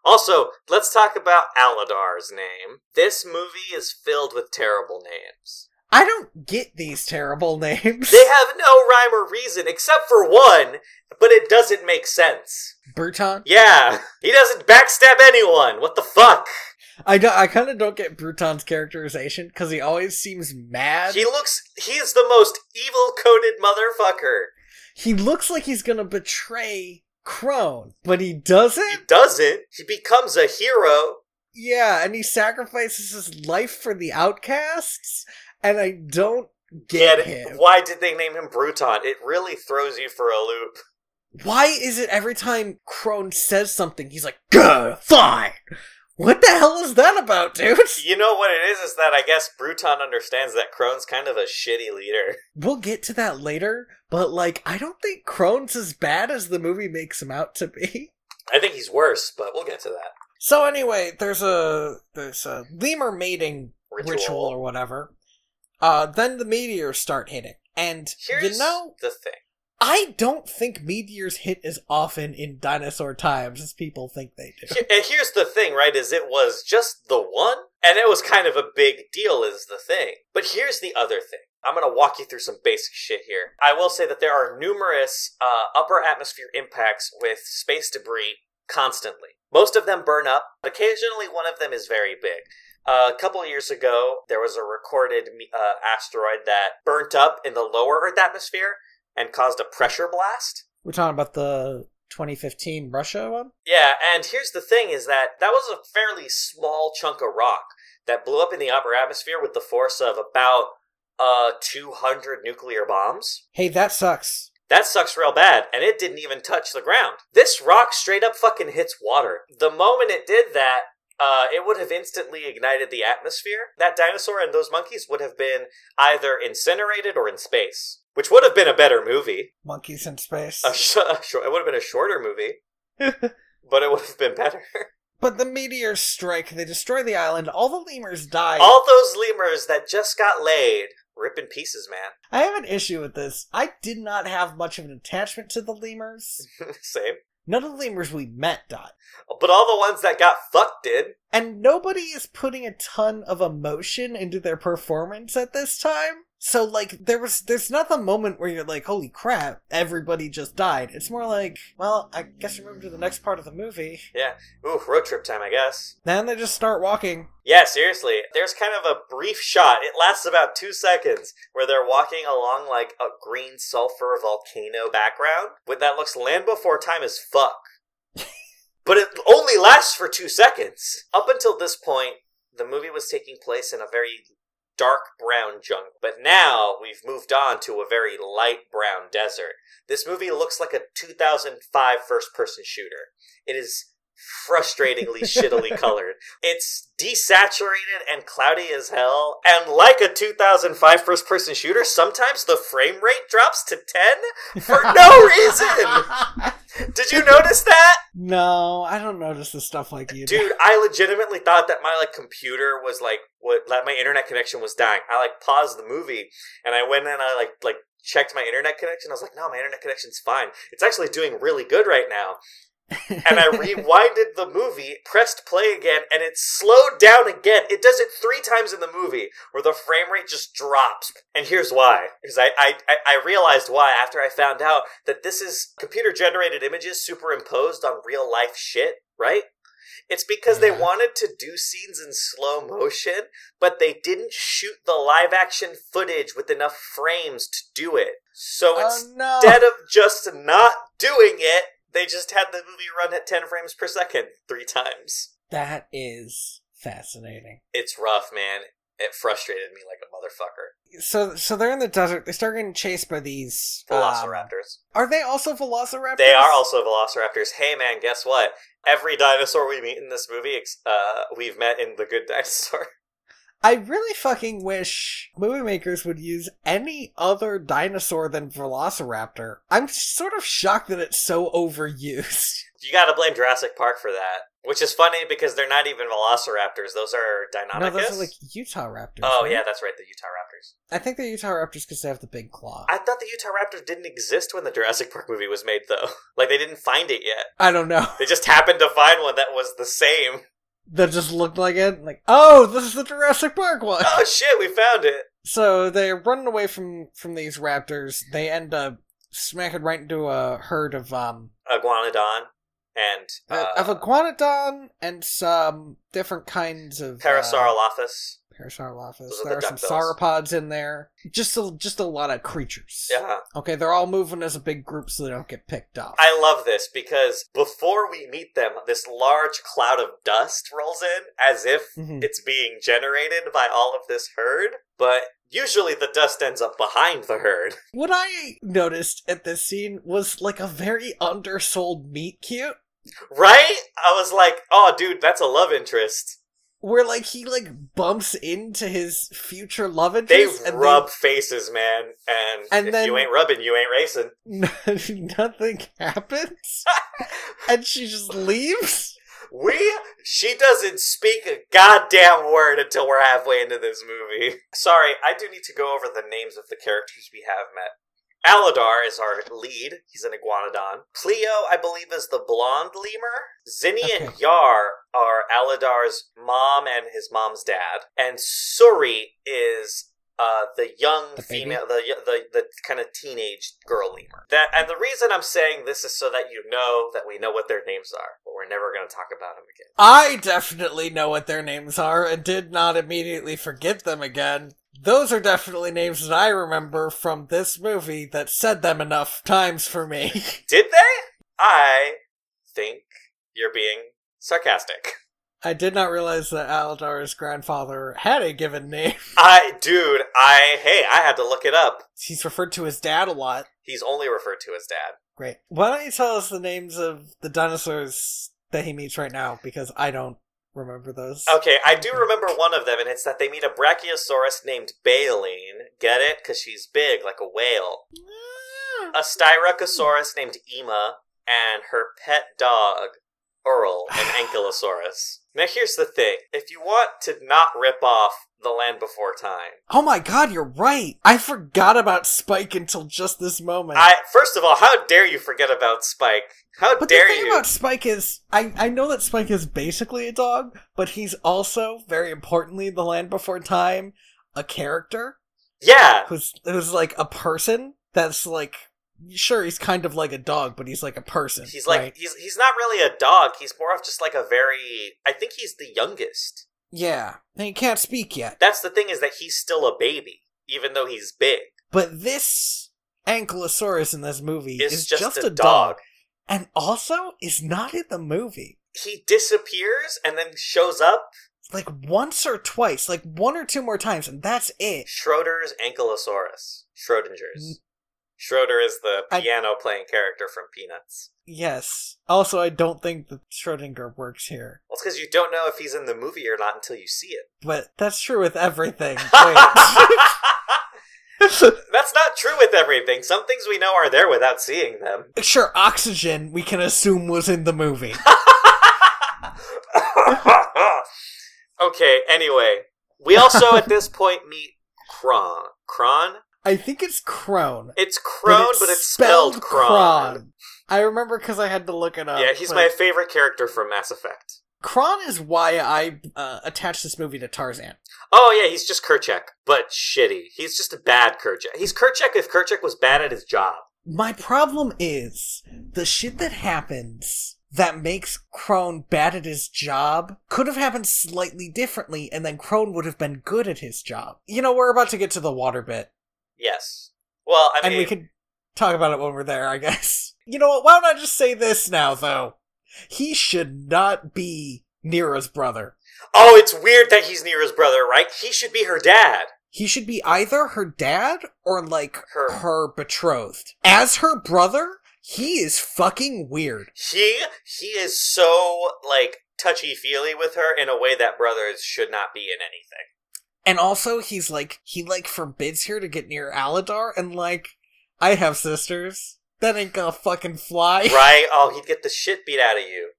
Also, let's talk about Aladar's name. This movie is filled with terrible names. I don't get these terrible names. They have no rhyme or reason except for one, but it doesn't make sense. Bruton. Yeah, he doesn't backstab anyone. What the fuck? I don't, I kind of don't get Bruton's characterization because he always seems mad. He looks. He is the most evil coded motherfucker. He looks like he's gonna betray Crone, but he doesn't. He doesn't. He becomes a hero. Yeah, and he sacrifices his life for the outcasts, and I don't Get get him. Why did they name him Bruton? It really throws you for a loop. Why is it every time Crone says something, he's like, "Good, fine." What the hell is that about, dude? You know what it is? Is that I guess Bruton understands that Crone's kind of a shitty leader. We'll get to that later, but like, I don't think Crone's as bad as the movie makes him out to be. I think he's worse, but we'll get to that. So anyway, there's a there's a lemur mating Ritual. ritual, or whatever. Uh, then the meteors start hitting, and Here's you know, the thing. I don't think meteors hit as often in dinosaur times as people think they do. And here's the thing, right? Is it was just the one, and it was kind of a big deal, is the thing. But here's the other thing. I'm gonna walk you through some basic shit here. I will say that there are numerous uh, upper atmosphere impacts with space debris constantly. Most of them burn up. but Occasionally, one of them is very big. Uh, a couple years ago, there was a recorded uh, asteroid that burnt up in the lower Earth atmosphere and caused a pressure blast. We're talking about the 2015 Russia one. Yeah, and here's the thing is that that was a fairly small chunk of rock that blew up in the upper atmosphere with the force of about uh 200 nuclear bombs. Hey, that sucks. That sucks real bad, and it didn't even touch the ground. This rock straight up fucking hits water. The moment it did that, uh, it would have instantly ignited the atmosphere. That dinosaur and those monkeys would have been either incinerated or in space, which would have been a better movie. Monkeys in space. A sh- a short- it would have been a shorter movie, but it would have been better. but the meteors strike. They destroy the island. All the lemurs die. All those lemurs that just got laid, rip in pieces, man. I have an issue with this. I did not have much of an attachment to the lemurs. Same. None of the lemurs we met died. But all the ones that got fucked did. And nobody is putting a ton of emotion into their performance at this time. So like there was there's not the moment where you're like, holy crap, everybody just died. It's more like, well, I guess we move to the next part of the movie. Yeah. Ooh, road trip time, I guess. Then they just start walking. Yeah, seriously. There's kind of a brief shot. It lasts about two seconds where they're walking along like a green sulfur volcano background with that looks land before time as fuck. but it only lasts for two seconds. Up until this point, the movie was taking place in a very dark brown junk, But now we've moved on to a very light brown desert. This movie looks like a 2005 first person shooter. It is frustratingly shittily colored. It's desaturated and cloudy as hell. And like a 2005 first person shooter, sometimes the frame rate drops to 10 for no reason. Did you notice that? No, I don't notice the stuff like you do. Dude, I legitimately thought that my like computer was like what like my internet connection was dying. I like paused the movie and I went and I like like checked my internet connection. I was like, no, my internet connection's fine. It's actually doing really good right now. And I rewinded the movie, pressed play again, and it slowed down again. It does it three times in the movie, where the frame rate just drops. And here's why: because I, I I- realized why after I found out that this is computer generated images superimposed on real life shit, right? It's because they wanted to do scenes in slow motion, but they didn't shoot the live action footage with enough frames to do it. So oh no. instead of just not doing it, they just had the movie run at 10 frames per second three times. that is fascinating. It's rough, man. It frustrated me like a motherfucker. So so they're in the desert. They start getting chased by these um, Velociraptors. are they also velociraptors? they are also velociraptors. Hey, man, guess what? Every dinosaur we meet in this movie, uh, we've met in The Good Dinosaur. I really fucking wish movie makers would use any other dinosaur than Velociraptor. I'm sort of shocked that it's so overused. You gotta blame Jurassic Park for that. Which is funny because they're not even velociraptors; those are Deinonychus. No, those are like Utah Raptors. oh right? yeah, that's right, the Utah Raptors. I think they're Utah Raptors because they have the big claw. I thought the Utah Raptors didn't exist when the Jurassic Park movie was made, though. Like they didn't find it yet. I don't know. They just happened to find one that was the same. That just looked like it. Like, oh, this is the Jurassic Park one. Oh shit, we found it. So they're running away from from these raptors. They end up smacking right into a herd of um Iguanodon and uh, of iguanodon and some different kinds of uh, Parasaurolophus. Parasaurolophus. Those are There the are some duckbills. sauropods in there. Just a, just a lot of creatures. Yeah. Okay, they're all moving as a big group so they don't get picked up. I love this because before we meet them, this large cloud of dust rolls in as if Mhm. it's being generated by all of this herd, but usually the dust ends up behind the herd. What I noticed at this scene was like a very undersold meet cute. Right? I was like, oh, dude, that's a love interest. Where like he like bumps into his future love They interest and rub faces, man, and, And if then- you ain't rubbing, you ain't racing. nothing happens and she just leaves. We, she doesn't speak a goddamn word until we're halfway into this movie. Sorry, I do need to go over the names of the characters we have met. Aladar is our lead. He's an iguanodon. Plio, I believe, is the blonde lemur. Zini and Yar are Aladar's mom and his mom's dad. And Suri is uh, the young The female, the the the kind of teenage girl lemur. That and the reason I'm saying this is so that you know that we know what their names are, but we're never going to talk about them again. I definitely know what their names are and did not immediately forget them again. Those are definitely names that I remember from this movie that said them enough times for me. Did they? I think you're being sarcastic. I did not realize that Aladar's grandfather had a given name. I, dude, I, hey, I had to look it up. He's referred to as dad a lot. He's only referred to as dad. Great. Why don't you tell us the names of the dinosaurs that he meets right now? Because I don't remember those. Okay, I do remember one of them, and it's that they meet a brachiosaurus named Baylene. Get it? Because she's big, like a whale. A styracosaurus named Eema, and her pet dog, Url, an ankylosaurus. Now, here's the thing if you want to not rip off The Land Before Time, Oh my god, you're right. I forgot about Spike until just this moment. I first of all, how dare you forget about Spike? How but dare the thing you? about Spike is, I, I know that Spike is basically a dog, but he's also, very importantly, in The Land Before Time, a character yeah, who's who's like a person that's like, sure, he's kind of like a dog, but he's like a person. he's like right? he's he's not really a dog. He's more of just like a very. I think he's the youngest. yeah, and he can't speak yet. That's the thing is that he's still a baby, even though he's big. But this Ankylosaurus in this movie Is is just just, a a, dog. dog. And also is not in the movie. He disappears and then shows up. Like once or twice, like one or two more times, and that's it. Schroeder's Ankylosaurus. Schrodinger's. Schroeder is the I- piano playing character from Peanuts. Yes. Also, I don't think that Schrodinger works here. Well, it's because you don't know if he's in the movie or not until you see it. But that's true with everything. That's not true with everything. Some things we know are there without seeing them. sure, Oxygen, we can assume was in the movie. okay, anyway. We also at this point meet Kron. Kron? I think it's Crone. It's Crone, but it's, spelled, Kron. I remember because I had to look it up. Yeah, he's but my favorite character from Mass Effect. Kron is why I uh, attached this movie to Tarzan. Oh yeah, he's just Kerchak, but shitty. He's just a bad Kerchak. He's Kerchak if Kerchak was bad at his job. My problem is the shit that happens that makes Crone bad at his job could have happened slightly differently, and then Crone would have been good at his job. You know, we're about to get to the water bit, Yes. Well, I and mean, we could talk about it when we're there, I guess. You know what? Why don't I just say this now, though? He should not be Neera's brother. oh, it's weird that he's Neera's brother, right? He should be her dad. He should be either her dad or like Her- her betrothed. As her brother, he is fucking weird. He he is so like touchy feely with her in a way that brothers should not be in anything. And also, he's like, he like forbids her to get near Aladar, and like, I have sisters. That ain't gonna fucking fly. Right? Oh, he'd get the shit beat out of you.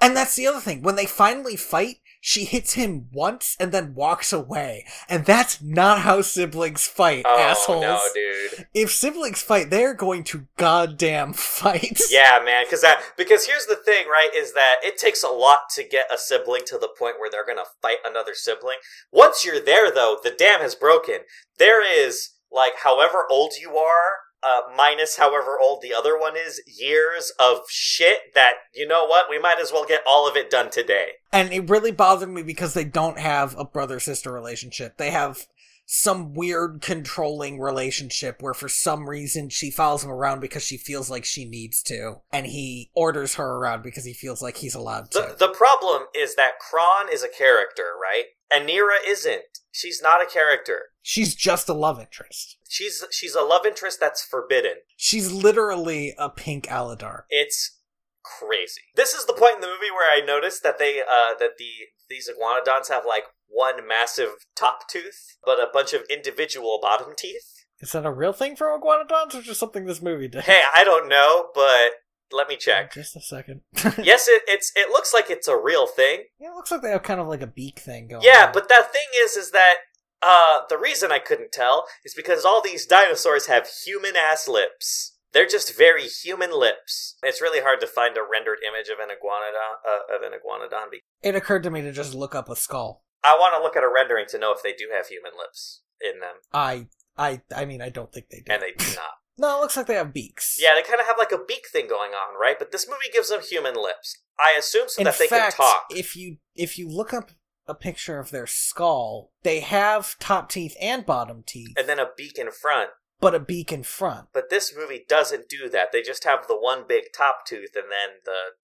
And that's the other thing. When they finally fight, she hits him once and then walks away. And that's not how siblings fight, Oh assholes. no, dude. If siblings fight, they're going to goddamn fight. Yeah, man. Because that because here's the thing, right? Is that it takes a lot to get a sibling to the point where they're gonna fight another sibling. Once you're there, though, the dam has broken. There is like however old you are. Uh, minus however old the other one is, years of shit that, you know what, we might as well get all of it done today. And it really bothered me because they don't have a brother sister relationship. They have some weird controlling relationship where for some reason she follows him around because she feels like she needs to, and he orders her around because he feels like he's allowed to. The, the problem is that Kron is a character, right? And Neera isn't. She's not a character. She's just a love interest. She's she's a love interest that's forbidden. She's literally a pink Aladar. It's crazy. This is the point in the movie where I noticed that they uh that the these iguanodons have like one massive top tooth, but a bunch of individual bottom teeth. Is that a real thing for iguanodons or just something this movie did? Hey, I don't know, but let me check. Just a second. yes, it, it's it looks like it's a real thing. Yeah, it looks like they have kind of like a beak thing going Yeah, on. but that thing is, is that uh, the reason I couldn't tell is because all these dinosaurs have human ass lips. They're just very human lips. It's really hard to find a rendered image of an iguanodon. Uh, of an iguanodon. Be- it occurred to me to just look up a skull. I want to look at a rendering to know if they do have human lips in them, I, I, I mean, I don't think they do. and they do not. No, it looks like they have beaks. Yeah, they kind of have like a beak thing going on, right? But this movie gives them human lips. I assume so In that they fact, can talk. if you if you look up a picture of their skull, they have top teeth and bottom teeth, and then a beak in front. but a beak in front. But this movie doesn't do that. They just have the one big top tooth and then the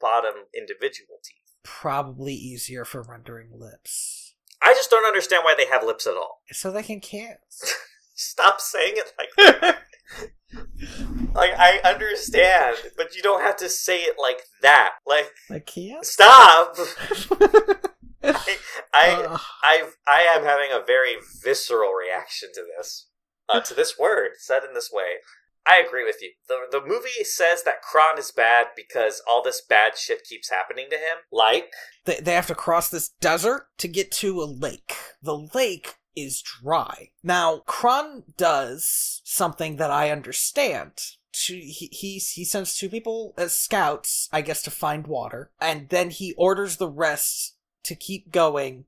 bottom individual teeth. Probably easier for rendering lips, I just don't understand why they have lips at all. so they can kiss. Stop saying it like that. like I understand, but you don't have to say it like that. Like like kiss. stop. I I. I I am having a very visceral reaction to this. Uh, to this word said in this way. I agree with you. The the movie says that Kron is bad because all this bad shit keeps happening to him. Like they, they have to cross this desert to get to a lake. The lake is dry. Now, Kron does something that I understand. To, he, he, he sends two people as scouts, I guess, to find water, and then he orders the rest to keep going,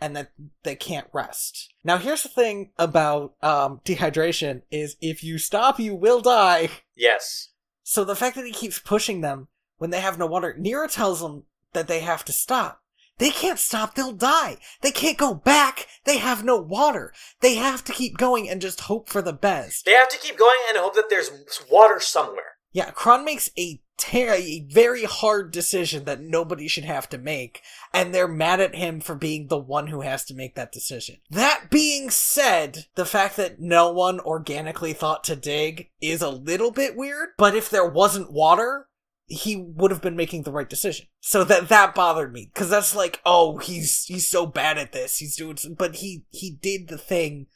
and that they can't rest. Now, here's the thing about um, dehydration: is if you stop, you will die. yes. So the fact that he keeps pushing them when they have no water, Neera tells them that they have to stop. They can't stop, they'll die. They can't go back. They have no water. They have to keep going and just hope for the best. They have to keep going and hope that there's water somewhere. Yeah, Kron makes a ter- a very hard decision that nobody should have to make, and they're mad at him for being the one who has to make that decision. That being said, the fact that no one organically thought to dig is a little bit weird, but if there wasn't water, he would have been making the right decision. So that that bothered me cuz that's like, oh, he's he's so bad at this. He's doing some, but he he did the thing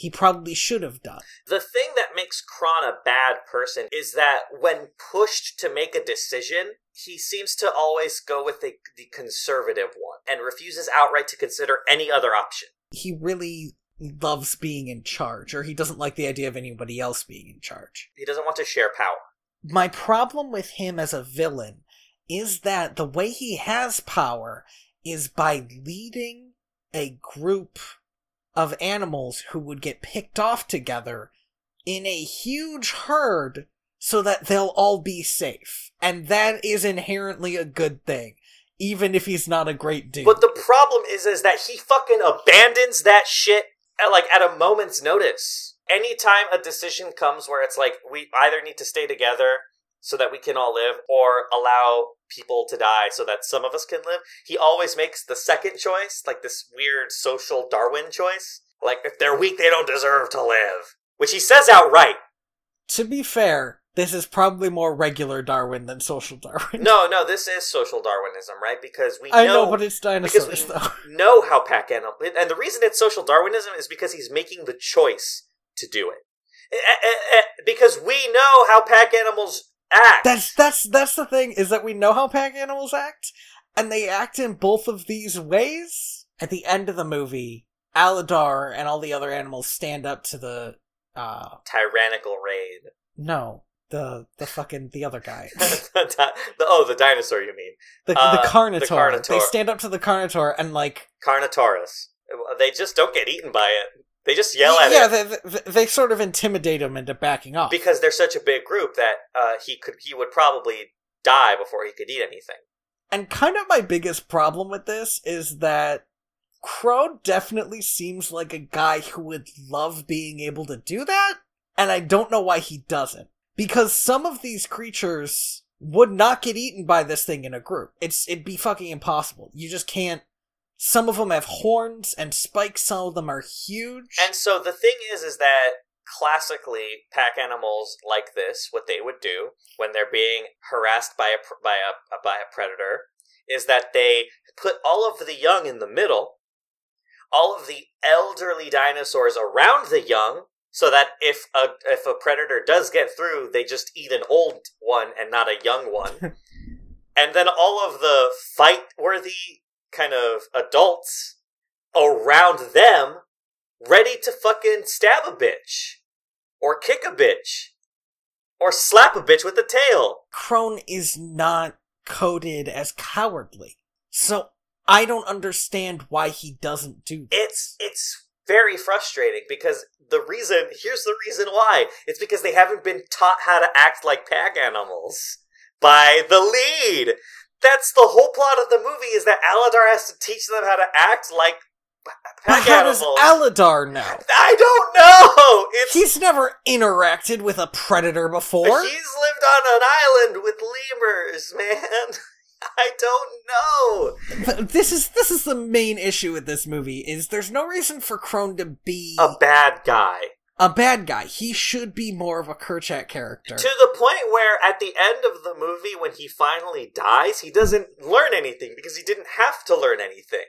he probably should have done. The thing that makes Kron a bad person is that when pushed to make a decision, he seems to always go with the, the conservative one and refuses outright to consider any other option. he really loves being in charge, or he doesn't like the idea of anybody else being in charge. He doesn't want to share power. My problem with him as a villain is that the way he has power is by leading a group of animals who would get picked off together in a huge herd so that they'll all be safe. And that is inherently a good thing, even if he's not a great dude. But the problem is, is that he fucking abandons that shit at, like at a moment's notice. Anytime a decision comes where it's like we either need to stay together so that we can all live, or allow people to die so that some of us can live, he always makes the second choice, like this weird social Darwin choice. Like if they're weak, they don't deserve to live, which he says outright. to be fair, this is probably more regular Darwin than social Darwin. No, no, this is social Darwinism, right? Because we I know, know, but it's because dinosaurs, we though. know how pack animal, and the reason it's social Darwinism is because he's making the choice to do it. Eh, eh, eh, Because we know how pack animals act. That's that's that's the thing is that we know how pack animals act, and they act in both of these ways. At the end of the movie, Aladar and all the other animals stand up to the uh tyrannical raid. no the the fucking the other guy the, the- oh, the dinosaur, you mean? the Uh, the Carnotaur. the Carnotaur. They stand up to the Carnotaur and like Carnotaurus. They just don't get eaten by it. They just yell at him. yeah, they, they, they sort of intimidate him into backing off. because they're such a big group that uh, he could he would probably die before he could eat anything. And kind of my biggest problem with this is that Crow definitely seems like a guy who would love being able to do that, and I don't know why he doesn't. Because some of these creatures would not get eaten by this thing in a group. It's it'd be fucking impossible. You just can't. Some of them have horns and spikes. Some of them are huge. And so the thing is, is that classically pack animals like this, what they would do when they're being harassed by a by a by a predator, is that they put all of the young in the middle, all of the elderly dinosaurs around the young, so that if a if a predator does get through, they just eat an old one and not a young one, and then all of the fight worthy kind of adults around them ready to fucking stab a bitch or kick a bitch or slap a bitch with a tail. Crone is not coded as cowardly. So I don't understand why he doesn't do that. It's it's very frustrating because the reason here's the reason why. It's because they haven't been taught how to act like pack animals by the lead. That's the whole plot of the movie is that Aladar has to teach them how to act like But how does Aladar know? I don't know. It's He's never interacted with a predator before. He's lived on an island with lemurs, man. I don't know. Th- This is this is the main issue with this movie is there's no reason for Crone to be A bad guy. A bad guy. He should be more of a Kerchak character. To the point where at the end of the movie, when he finally dies, he doesn't learn anything because he didn't have to learn anything.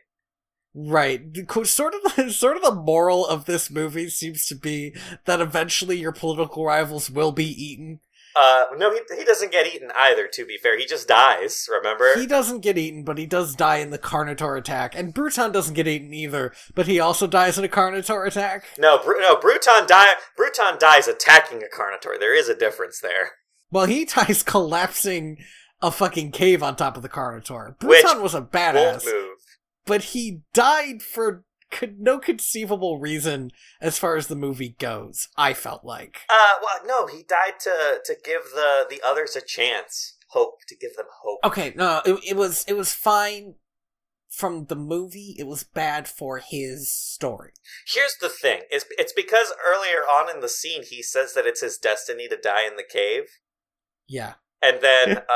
Right. Sort of the, sort of the moral of this movie seems to be that eventually your political rivals will be eaten. Uh, no, he, he doesn't get eaten either, to be fair. He just dies, remember? He doesn't get eaten, but he does die in the Carnotaur attack. And Bruton doesn't get eaten either, but he also dies in a Carnotaur attack. no, Bru- no, Bruton, die- Bruton dies attacking a Carnotaur. There is a difference there. Well, he dies collapsing a fucking cave on top of the Carnotaur. Which Bruton was a badass, move. but he died for co- no conceivable reason as far as the movie goes. I felt like. Uh, well, no, he died to to give the the others a chance, hope to give them hope. Okay, no, it, it was it was fine from the movie. It was bad for his story. Here's the thing: it's it's because earlier on in the scene he says that it's his destiny to die in the cave, Yeah. and then uh,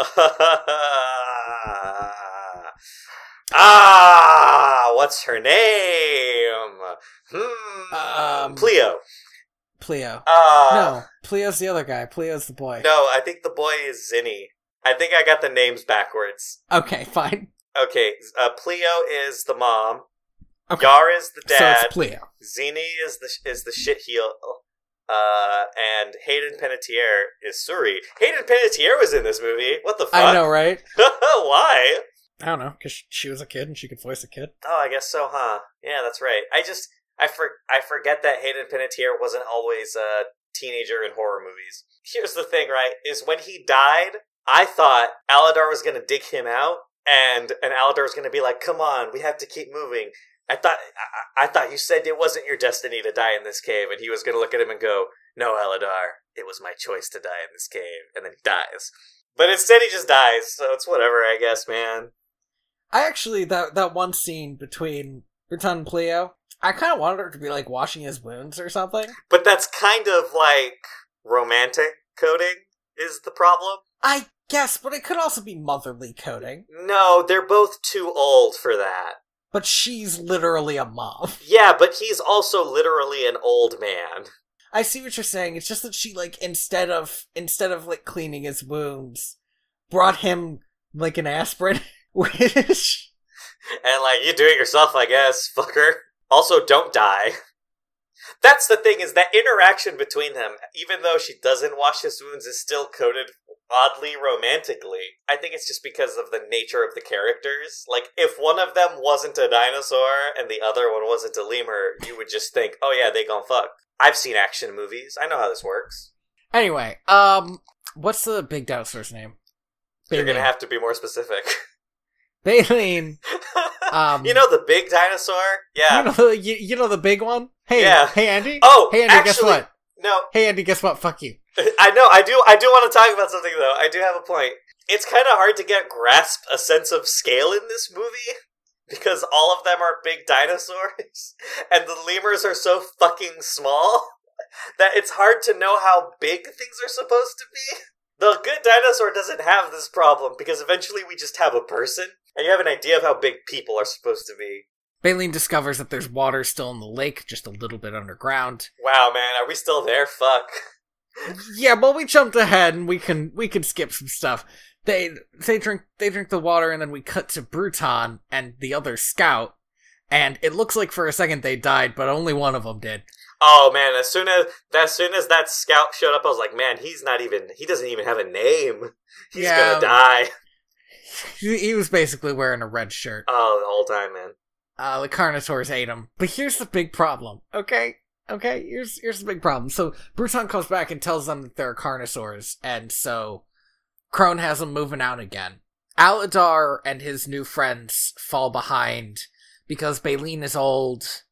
ah, what's her name? Hmm, Um, Plio. Plio. Uh, no, Plio's the other guy. Plio's the boy. no, I think the boy is Zinni. I think I got the names backwards. Okay, fine. Okay, uh, Plio is the mom. Okay. Yar is the dad. So it's Plio. Zini is the is the shit heel. Uh, and Hayden Panettiere is Suri. Hayden Panettiere was in this movie. What the fuck? I know, right? Why? I don't know, because she was a kid and she could voice a kid. Oh, I guess so, huh? Yeah, that's right. I just I for I forget that Hayden Panettiere wasn't always a teenager in horror movies. Here's the thing, right? Is when he died, I thought Aladar was gonna dig him out, and and Aladar was gonna be like, "Come on, we have to keep moving." I thought I, I thought you said it wasn't your destiny to die in this cave, and he was gonna look at him and go, "No, Aladar, it was my choice to die in this cave," and then he dies. But instead, he just dies, so it's whatever, I guess, man. I actually that that one scene between Bruton and Plio, I kind of wanted her to be like washing his wounds or something. But that's kind of like romantic coding is the problem. I guess, but it could also be motherly coding. No, they're both too old for that. But she's literally a mom. Yeah, but he's also literally an old man. I see what you're saying. It's just that she like instead of instead of like cleaning his wounds, brought him like an aspirin, which And like, you do it yourself, I guess, fucker. Also, don't die. That's the thing is that interaction between them, even though she doesn't wash his wounds, is still coded oddly romantically. I think it's just because of the nature of the characters. Like, if one of them wasn't a dinosaur and the other one wasn't a lemur, you would just think, oh yeah, they gon' fuck. I've seen action movies. I know how this works. Anyway, um, what's the big dinosaur's name? You're gonna have to be more specific. Baylene. Um, you know the big dinosaur? Yeah. You know, the, you, you know the big one? Hey, Yeah. hey Andy. oh, hey Andy, guess what? No, Hey Andy, guess what? Fuck you. I know. I do. I do want to talk about something though. I do have a point. It's kind of hard to get grasp a sense of scale in this movie because all of them are big dinosaurs, and the lemurs are so fucking small that it's hard to know how big things are supposed to be. The good dinosaur doesn't have this problem because eventually we just have a person, and you have an idea of how big people are supposed to be. Baylene discovers that there's water still in the lake, just a little bit underground. Wow, man, are we still there? Fuck. Yeah, but we jumped ahead and we can we can skip some stuff. They they drink they drink the water and then we cut to Bruton and the other scout, and it looks like for a second they died, but only one of them did. Oh man, as soon as as soon as that scout showed up, I was like, man, he's not even he doesn't even have a name. He's Yeah. gonna die. He, he was basically wearing a red shirt. Oh, the whole time, man. Uh, the Carnosaurs ate him. But here's the big problem, okay? Okay, here's here's the big problem. So Bruton comes back and tells them that there are Carnosaurs, and so Crone has them moving out again. Aladar and his new friends fall behind because Baylene is old,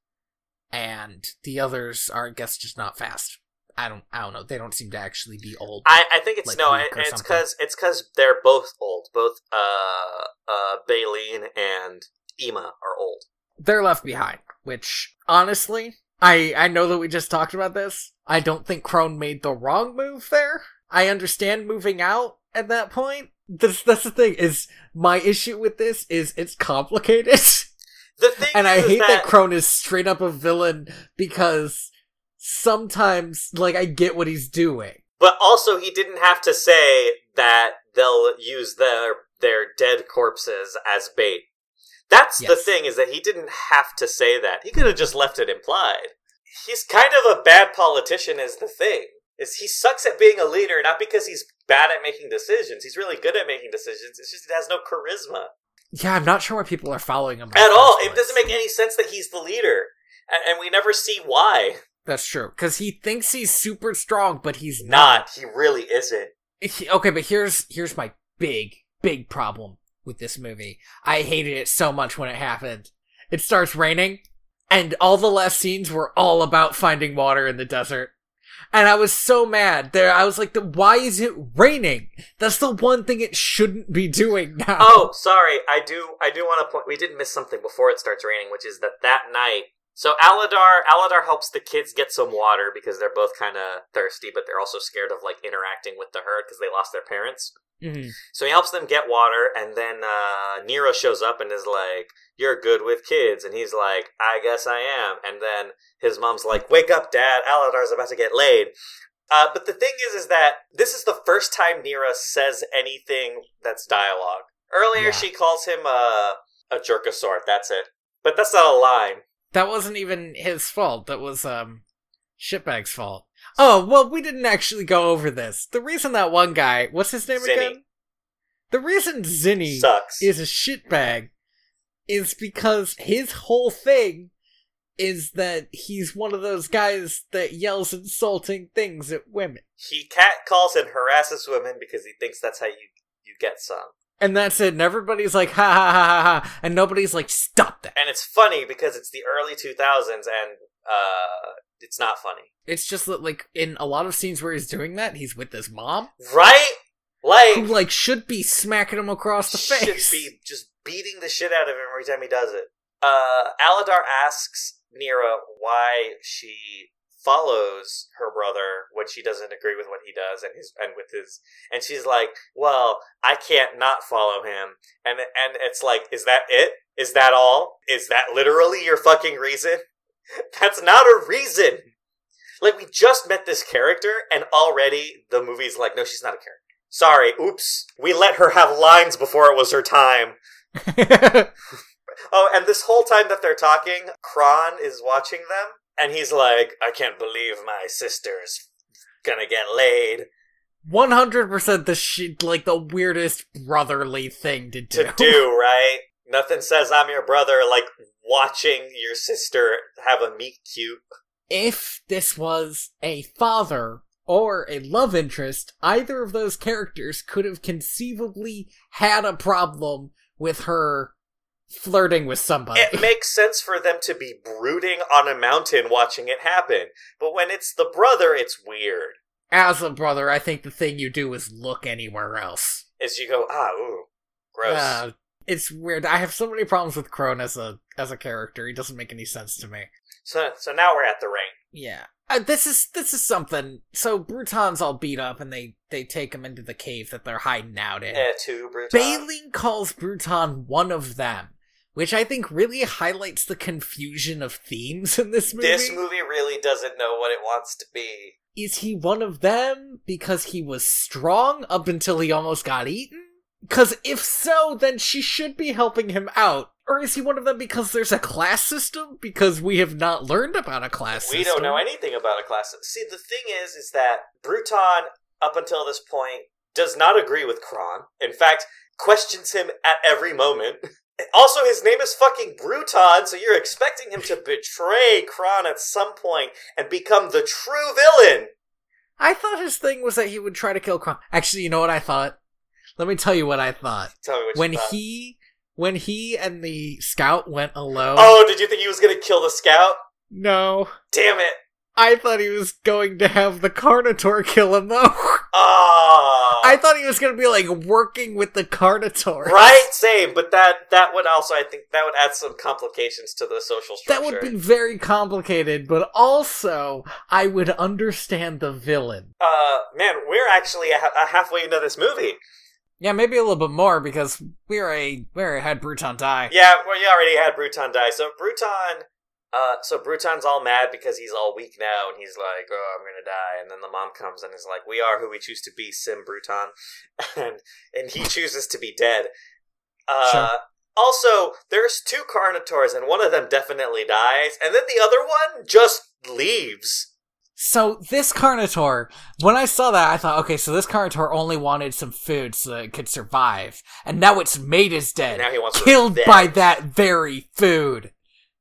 and the others are, I guess, just not fast. I don't, I don't know. They don't seem to actually be old. I, I think it's Like no, it, it's because it's because they're both old. Both uh uh Baylene and Eema are old. they're left behind. Which honestly, I I know that we just talked about this. I don't think Crone made the wrong move there. I understand moving out at that point. That's that's the thing. Is my issue with this is it's complicated, The thing and I hate that, that Crone is straight up a villain because sometimes like I get what he's doing. But also, he didn't have to say that they'll use their their dead corpses as bait. That's the thing is that he didn't have to say that. He could have just left it implied. He's kind of a bad politician, is the thing. Is he sucks at being a leader, not because he's bad at making decisions. He's really good at making decisions. It's just he has no charisma Yeah, I'm not sure why people are following him at all. It doesn't make any sense that he's the leader, and, and we never see why. That's true because he thinks he's super strong, but he's not. Not. He really isn't. He- okay, but here's here's my big big problem with this movie. I hated it so much when it happened. It starts raining, and all the last scenes were all about finding water in the desert. And I was so mad there. I was like, "Why is it raining? That's the one thing it shouldn't be doing now." Oh, sorry. I do. I do want to point. We did miss something before it starts raining, which is that that night. So Aladar, Aladar helps the kids get some water because they're both kind of thirsty, but they're also scared of like interacting with the herd because they lost their parents. Mhm. So he helps them get water, and then uh, Neera shows up and is like, "You're good with kids," and he's like, "I guess I am." And then his mom's like, "Wake up, Dad! Aladar's about to get laid." Uh, but the thing is, is that this is the first time Neera says anything that's dialogue. Earlier, Yeah. she calls him a a jerkosaur. That's it. But that's not a line. That wasn't even his fault. That was um Shitbag's fault. Oh, well, we didn't actually go over this. The reason that one guy, what's his name Zini. again? The reason Zini Sucks. is a shitbag is because his whole thing is that he's one of those guys that yells insulting things at women. he cat calls and harasses women because he thinks that's how you you get some. And that's it. And everybody's like, ha ha ha ha ha. And nobody's like, stop that. And it's funny because it's the early 2000s and uh, it's not funny. It's just that, like, in a lot of scenes where he's doing that, he's with his mom, Right? Like, who, like, should be smacking him across the should face. Should be just beating the shit out of him every time he does it. Uh, Aladar asks Neera why she follows her brother when she doesn't agree with what he does and his and with his and she's like, "Well, I can't not follow him." And and it's like, "Is that it? Is that all? Is that literally your fucking reason?" That's not a reason. Like we just met this character and already the movie's like, "No, she's not a character." Sorry, oops. We let her have lines before it was her time. Oh, and this whole time that they're talking, Kron is watching them. And he's like, I can't believe my sister's gonna get laid. One hundred percent the shit like the weirdest brotherly thing to do. To do, right? Nothing says I'm your brother like watching your sister have a meet cute. If this was a father or a love interest, either of those characters could have conceivably had a problem with her flirting with somebody. It makes sense for them to be brooding on a mountain watching it happen. But when it's the brother, it's weird. As a brother, I think the thing you do is look anywhere else. Is you go, ah, ooh, gross. Uh, it's weird. I have so many problems with Kron as a as a character. He doesn't make any sense to me. so so now we're at the ring. Yeah. Uh, this is this is something. So Bruton's all beat up, and they they take him into the cave that they're hiding out in. Yeah, two Bruton. Baylene calls Bruton one of them, which I think really highlights the confusion of themes in this movie. This movie really doesn't know what it wants to be. Is he one of them because he was strong up until he almost got eaten? Because if so, then she should be helping him out. Or is he one of them because there's a class system? Because we have not learned about a class system. We system. don't know anything about a class. System. See, the thing is, is that Bruton, up until this point, does not agree with Kron. In fact, questions him at every moment. Also, his name is fucking Bruton, so you're expecting him to betray Kron at some point and become the true villain. I thought his thing was that he would try to kill Kron. Actually, you know what I thought? Let me tell you what I thought. Tell me what you When thought. he when he and the scout went alone. Oh, did you think he was gonna kill the scout? no. Damn it! I thought he was going to have the Carnotaur kill him though. Oh, I thought he was going to be like working with the Carnotaur. right, same. But that that would also, I think, that would add some complications to the social structure. That would be very complicated, but also I would understand the villain. Uh, man, we're actually a, a halfway into this movie. Yeah, maybe a little bit more because we already we already had Bruton die. Yeah, well, you already had Bruton die. So Bruton, uh, so Bruton's all mad because he's all weak now, and he's like, "Oh, I'm gonna die." And then the mom comes and is like, "We are who we choose to be, Sim Bruton," and and he chooses to be dead. Uh, Sure. Also, there's two Carnotaurs, and one of them definitely dies, and then the other one just leaves. So this Carnotaur, when I saw that, I thought, okay, so this Carnotaur only wanted some food so that it could survive, and now its mate is dead, Now he wants killed by that very food.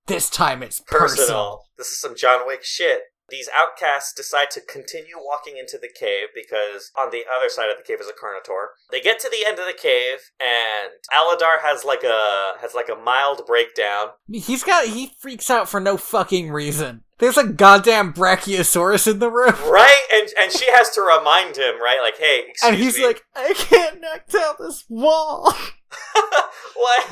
This time it's personal. personal. This is some John Wick shit. These outcasts decide to continue walking into the cave because on the other side of the cave is a Carnotaur. They get to the end of the cave and Aladar has like a has like a mild breakdown. He's got he freaks out for no fucking reason. There's a goddamn Brachiosaurus in the room. Right? And and she has to remind him, right? Like, hey, excuse And he's me. like, I can't knock down this wall.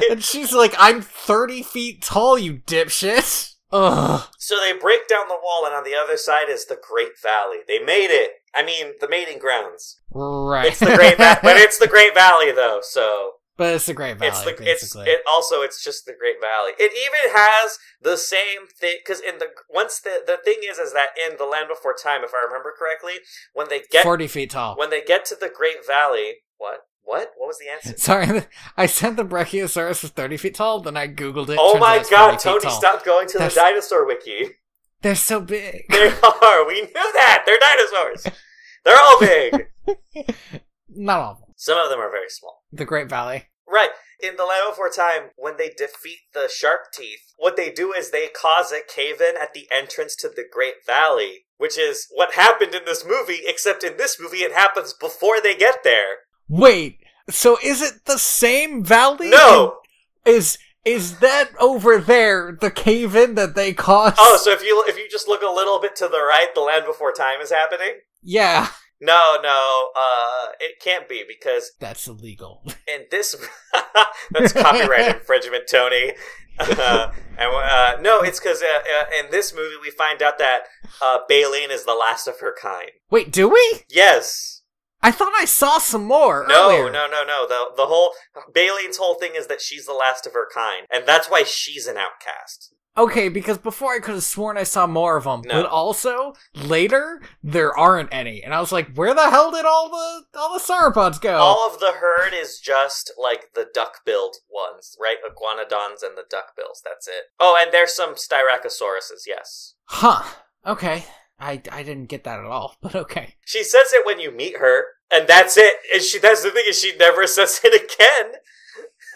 And she's like, I'm 30 feet tall, you dipshit. Ugh. So they break down the wall and on the other side is the Great Valley. They made it. I mean, the mating grounds. Right. It's the Great Valley, but it's the Great Valley though. So but it's the Great Valley, it's the it's it also it's just the Great Valley. It even has the same thing because in the once the the thing is is that in the Land Before Time, if I remember correctly, when they get 40 feet tall. when they get to the Great Valley, what what what was the answer? Sorry, I said the Brachiosaurus was 30 feet tall, then I googled it. Oh my God, Tony! Stop going to That's- the dinosaur wiki. They're so big. They are. We knew that. They're dinosaurs. They're all big. Not all of them. Some of them are very small. The Great Valley. Right. In the Land Before Time, when they defeat the shark teeth, what they do is they cause a cave in at the entrance to the Great Valley, which is what happened in this movie, except in this movie it happens before they get there. Wait, so is it the same valley? No! Is is that over there the cave in that they caused? Oh, so if you if you just look a little bit to the right, the Land Before Time is happening? yeah, No, no, uh, it can't be because that's illegal. And this that's copyright infringement tony uh, and uh, no it's because uh, uh, in this movie we find out that uh, Baylene is the last of her kind Wait, do we? yes I thought I saw some more. no earlier. no no no the, the whole Baylene's whole thing is that she's the last of her kind and that's why she's an outcast Okay, because before I could have sworn I saw more of them, No. but also later there aren't any, and I was like, where the hell did all the all the sauropods go? All of the herd is just like the duck-billed ones, right? Iguanodons and the duck-bills. That's it. Oh, and there's some Styracosauruses. Yes. huh? Okay, I I didn't get that at all, but okay. She says it when you meet her, and that's it. And she that's the thing is she never says it again.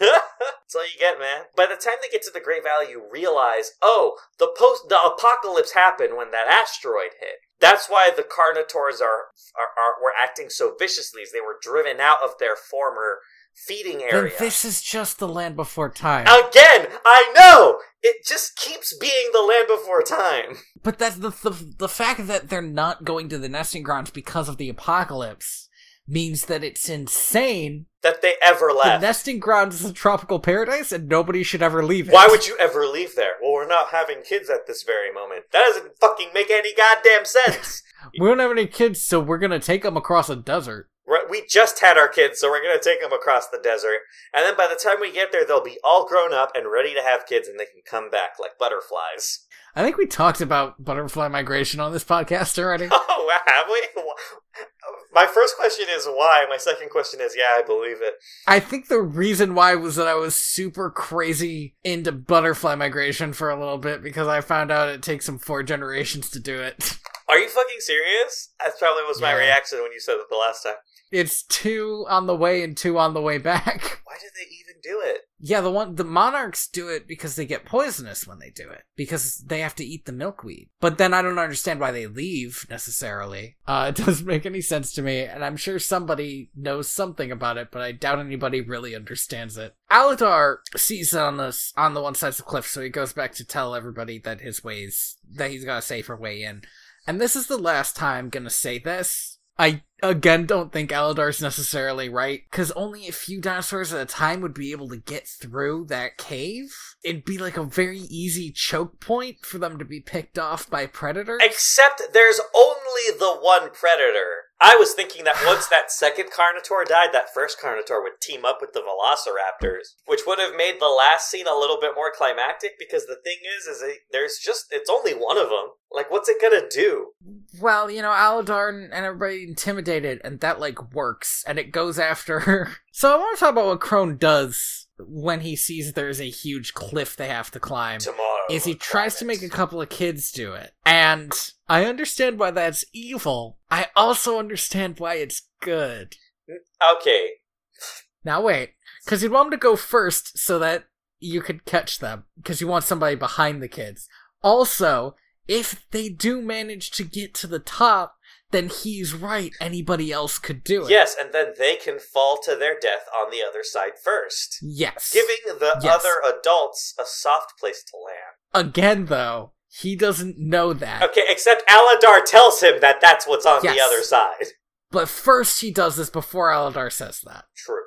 that's all you get, man. By the time they get to the Great Valley, you realize, oh, the post the apocalypse happened when that asteroid hit. That's why the Carnotaurs are, are, are were acting so viciously. As they were driven out of their former feeding Then area. this is just the land before time. Again, I know it just keeps being the land before time. But that's the, the the fact that they're not going to the nesting grounds because of the apocalypse means that it's insane. That they ever left. The nesting grounds is a tropical paradise, and nobody should ever leave it. Why would you ever leave there? Well, we're not having kids at this very moment. That doesn't fucking make any goddamn sense. We don't have any kids, so we're gonna take them across a desert. We just had our kids, so we're gonna take them across the desert, and then by the time we get there, they'll be all grown up and ready to have kids, and they can come back like butterflies. I think we talked about butterfly migration on this podcast already. Oh, have we? My first question is why. My second question is, yeah, I believe it. I think the reason why was that I was super crazy into butterfly migration for a little bit because I found out it takes them four generations to do it. Are you fucking serious? That probably was my reaction when you said it the last time. It's two on the way and two on the way back. Why did they even do it? Yeah, the one the monarchs do it because they get poisonous when they do it because they have to eat the milkweed. But then I don't understand why they leave necessarily. Uh, it doesn't make any sense to me, and I'm sure somebody knows something about it, but I doubt anybody really understands it. Aladar sees it on the on the one side of the cliff, so he goes back to tell everybody that his ways that he's got a safer way in. And this is the last time I'm gonna say this. I again don't think Aladar's necessarily right, because only a few dinosaurs at a time would be able to get through that cave. It'd be like a very easy choke point for them to be picked off by predators. Except there's only the one predator. I was thinking that once that second Carnotaur died, that first Carnotaur would team up with the Velociraptors, which would have made the last scene a little bit more climactic. Because the thing is, is it, there's just it's only one of them. Like, what's it gonna do? Well, you know, Aladar and everybody intimidated, and that like works, and it goes after. Her. So I want to talk about what Kron does when he sees there's a huge cliff they have to climb. Tomorrow is he tries to make a couple of kids do it. And I understand why that's evil. I also understand why it's good. Okay, Now wait, because you'd want them to go first so that you could catch them, because you want somebody behind the kids. Also, if they do manage to get to the top, then he's right. Anybody else could do it. yes, and then they can fall to their death on the other side first, Yes. giving the Yes. other adults a soft place to land. Again, though, he doesn't know that. Okay, except Aladar tells him that that's what's on Yes. the other side. But first, he does this before Aladar says that. True.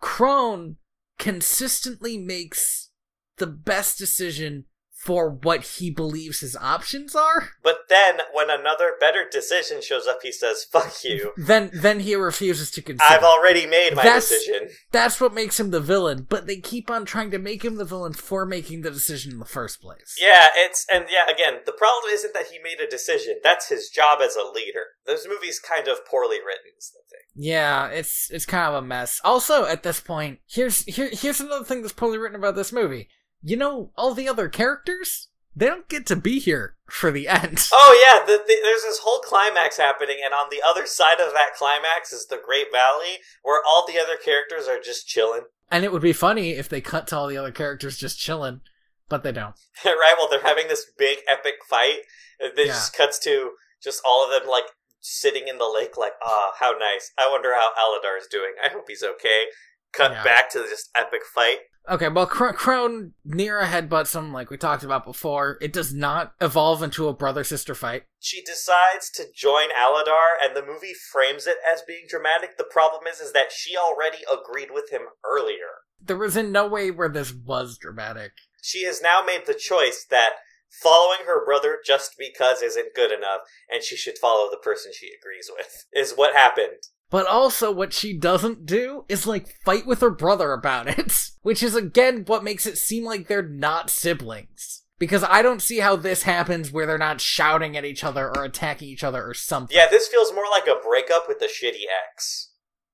Kron consistently makes the best decision for what he believes his options are. But then, when another better decision shows up, he says, fuck you. Then then he refuses to consider. I've already made my That's- decision. That's what makes him the villain, but they keep on trying to make him the villain for making the decision in the first place. Yeah, it's, and yeah, again, the problem isn't that he made a decision. That's his job as a leader. This movie's kind of poorly written, is the thing. Yeah, it's it's kind of a mess. Also, at this point, here's here here's another thing that's poorly written about this movie. You know, all the other characters, they don't get to be here for the end. Oh yeah, the, the, there's this whole climax happening, and on the other side of that climax is the Great Valley, where all the other characters are just chilling. And it would be funny if they cut to all the other characters just chilling, but they don't. right? Well, they're having this big epic fight. It Yeah. just cuts to just all of them like sitting in the lake, like, ah, how nice. I wonder how Aladar is doing. I hope he's okay. Cut Yeah. back to this epic fight. Okay, well, Cr- Kron Neera a headbutt something like we talked about before. It does not evolve into a brother sister fight. She decides to join Aladar, and the movie frames it as being dramatic. The problem is, is that she already agreed with him earlier. There was in no way where this was dramatic. She has now made the choice that following her brother just because isn't good enough, and she should follow the person she agrees with, is what happened. But also, what she doesn't do is like fight with her brother about it, which is again what makes it seem like they're not siblings. Because I don't see how this happens where they're not shouting at each other or attacking each other or something. Yeah, this feels more like a breakup with the shitty ex.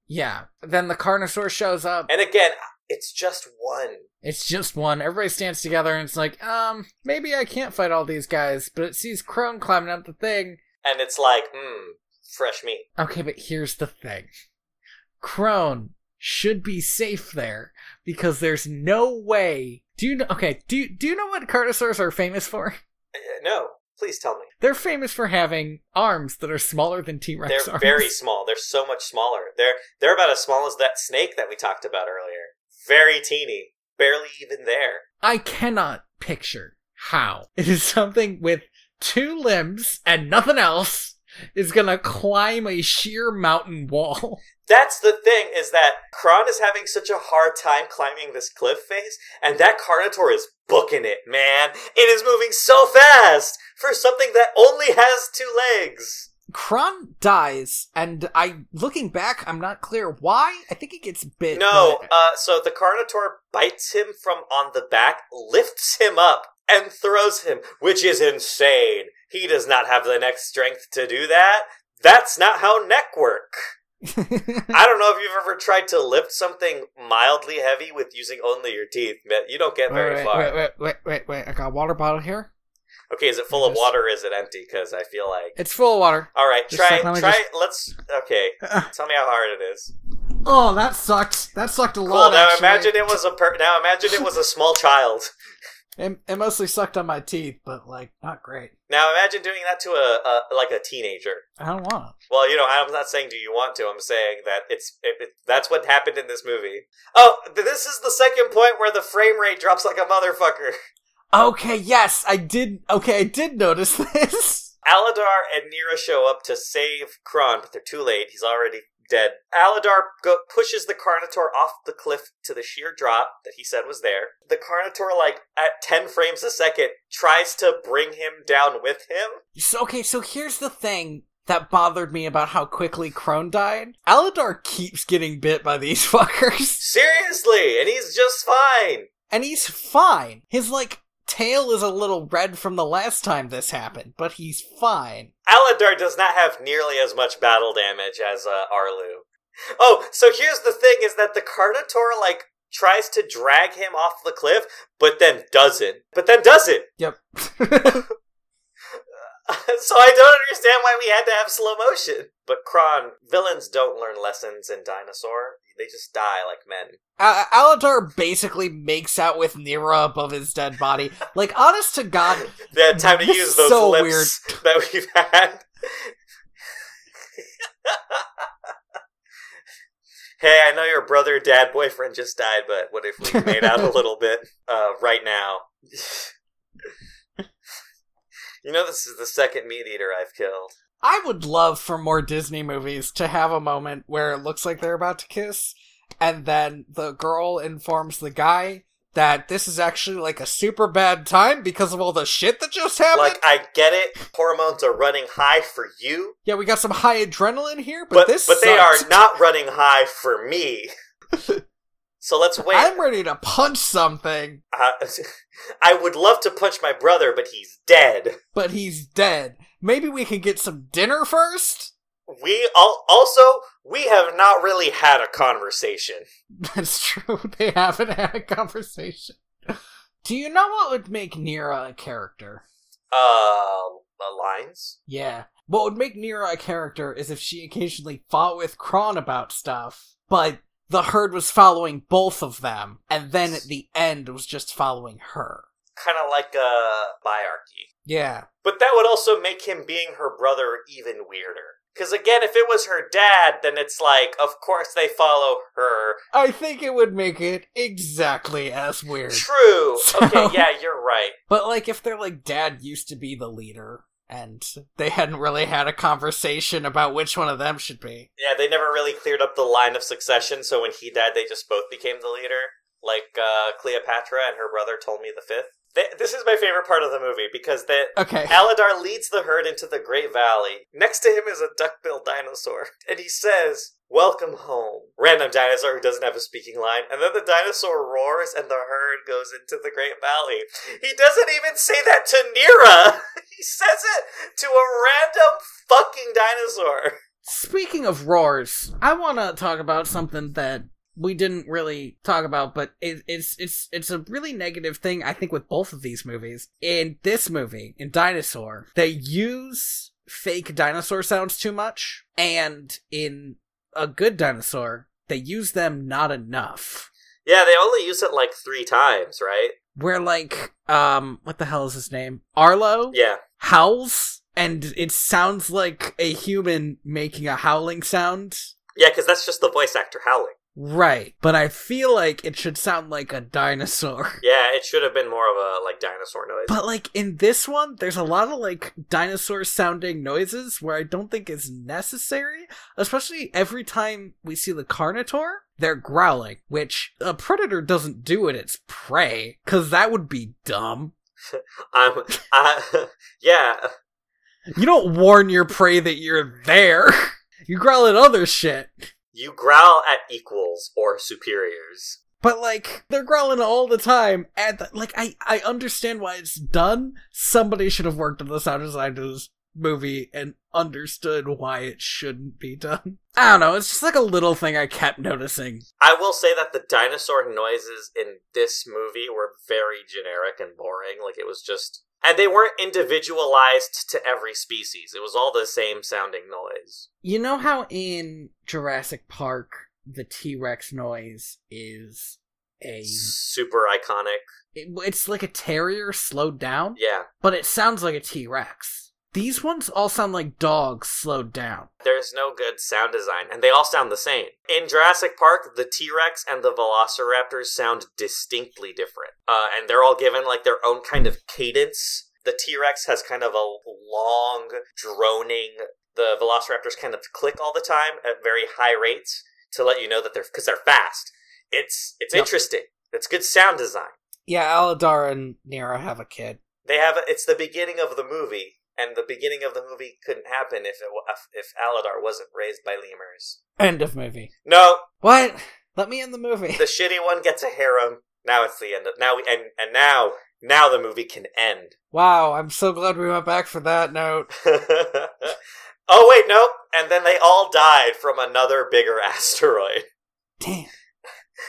Yeah. Then the Carnosaur shows up. And again, it's just one. It's just one. Everybody stands together and it's like, um, maybe I can't fight all these guys, but it sees Kron climbing up the thing. And it's like, hmm, fresh meat. Okay, but here's the thing. Kron should be safe there because there's no way. Do you know? Okay, do you, do you know what Carnosaurs are famous for? Uh, no, please tell me. They're famous for having arms that are smaller than T Rex They're arms. very small. They're so much smaller. They're they're about as small as that snake that we talked about earlier. Very teeny, barely even there. I cannot picture how it is something with two limbs and nothing else is gonna climb a sheer mountain wall. That's the thing is that Kron is having such a hard time climbing this cliff face, and that Carnotaur is booking it, man. It is moving so fast for something that only has two legs. Kron dies, and I, looking back, I'm not clear why. I think he gets bit. No, but- uh, so the Carnotaur bites him from on the back, lifts him up, and throws him, which is insane. He does not have the neck strength to do that. That's not how neck work. I don't know if you've ever tried to lift something mildly heavy with using only your teeth, but you don't get very wait, far. wait, wait, wait, wait, wait. I got a water bottle here. Okay, is it full of water or is it empty? Because I feel like. It's full of water. All right, Just try. try, just... Let's. Okay, tell me how hard it is. Oh, that sucked. That sucked a Cool. lot. Now actually. imagine it was a. Per- now imagine it was a small child. It, it mostly sucked on my teeth, but like not great. Now imagine doing that to a, a like a teenager. I don't want to. Well, you know, I'm not saying do you want to. I'm saying that it's it, it, that's what happened in this movie. Oh, th- this is the second point where the frame rate drops like a motherfucker. Okay, yes, I did. Okay, I did notice this. Aladar and Neera show up to save Kron, but they're too late. He's already dead. Aladar go- pushes the Carnotaur off the cliff to the sheer drop that he said was there. The Carnotaur, like at 10 frames a second, tries to bring him down with him. So, okay, so here's the thing that bothered me about how quickly Kron died. Aladar keeps getting bit by these fuckers, Seriously, and he's just fine. and he's fine. His like tail is a little red from the last time this happened, but he's fine. Aladar does not have nearly as much battle damage as uh, Arlo. Oh, so here's the thing: is that the Carnotaur like tries to drag him off the cliff, but then doesn't. But then doesn't. Yep. so I don't understand why we had to have slow motion. But Kron, villains don't learn lessons in Dinosaur. They just die like men. Uh, Aladar basically makes out with Neera above his dead body. Like, honest to God, They had time to use those so lips that we've had. hey, I know your brother, dad, boyfriend just died, but what if we made out a little bit uh, right now? you know, this is the second meat eater I've killed. I would love for more Disney movies to have a moment where it looks like they're about to kiss, and then the girl informs the guy that this is actually like a super bad time because of all the shit that just happened. Like, I get it. Hormones are running high for you, yeah, we got some high adrenaline here, but, but this but they are not running high for me. so let's wait. I'm ready to punch something, Uh, I would love to punch my brother, but he's dead. but he's dead. Maybe we can get some dinner first? We al- also we have not really had a conversation. That's true. They haven't had a conversation. Do you know what would make Neera a character? Uh, uh, lines. Yeah. What would make Neera a character is if she occasionally fought with Kron about stuff, but the herd was following both of them, and then at the end was just following her. Kind of like a biarchy. Yeah. But that would also make him being her brother even weirder. Because again, if it was her dad, then it's like, of course they follow her. I think it would make it exactly as weird. True. So- Okay, yeah, you're right. But like if they're like dad used to be the leader and they hadn't really had a conversation about which one of them should be. Yeah, they never really cleared up the line of succession, so when he died, they just both became the leader. Like uh, Cleopatra and her brother Ptolemy the Fifth. This is my favorite part of the movie because that Okay. Aladar leads the herd into the Great Valley. Next to him is a duck-billed dinosaur, and he says, "Welcome home." random dinosaur who doesn't have a speaking line, and then the dinosaur roars and the herd goes into the Great Valley. He doesn't even say that to Neera. he says it to a random fucking dinosaur. Speaking of roars, I want to talk about something that we didn't really talk about, but it, it's it's it's a really negative thing I think with both of these movies. In this movie, in Dinosaur, they use fake dinosaur sounds too much, and in a good dinosaur, they use them not enough. Yeah, they only use it like three times, right? Where like um what the hell is his name? Arlo Yeah. howls and it sounds like a human making a howling sound. Yeah, because that's just the voice actor howling. Right. But I feel like it should sound like a dinosaur. Yeah, it should have been more of a like dinosaur noise. But like in this one, there's a lot of like dinosaur sounding noises where I don't think is necessary. Especially every time we see the Carnotaur, they're growling, which a predator doesn't do at its prey, cause that would be dumb. I'm, I, yeah, You don't warn your prey that you're there. You growl at other shit. You growl at equals or superiors. But like they're growling all the time, and like I I understand why it's done. Somebody should have worked on the sound design to this movie and understood why it shouldn't be done. I don't know. It's just like a little thing I kept noticing. I will say that the dinosaur noises in this movie were very generic and boring. Like it was just, and they weren't individualized to every species. It was all the same sounding noise. You know how in Jurassic Park the T Rex noise is a Super iconic. it- it's like a terrier slowed down, Yeah. but it sounds like a T Rex. These ones all sound like dogs slowed down. There's no good sound design, and they all sound the same. In Jurassic Park, the T Rex and the Velociraptors sound distinctly different. Uh, and they're all given like their own kind of cadence. The T Rex has kind of a long, droning. The Velociraptors kind of click all the time at very high rates to let you know that they're because they're fast. It's it's Yep. interesting. It's good sound design. Yeah, Aladar and Neera have a kid. They have a, it's the beginning of the movie, and the beginning of the movie couldn't happen if it if, Aladar wasn't raised by lemurs. End of movie. No, What? Let me end the movie. the shitty one gets a harem. Now it's the end. Of, now we and and now now the movie can end. Wow, I'm so glad we went back for that note. oh wait, nope. And then they all died from another bigger asteroid. Damn.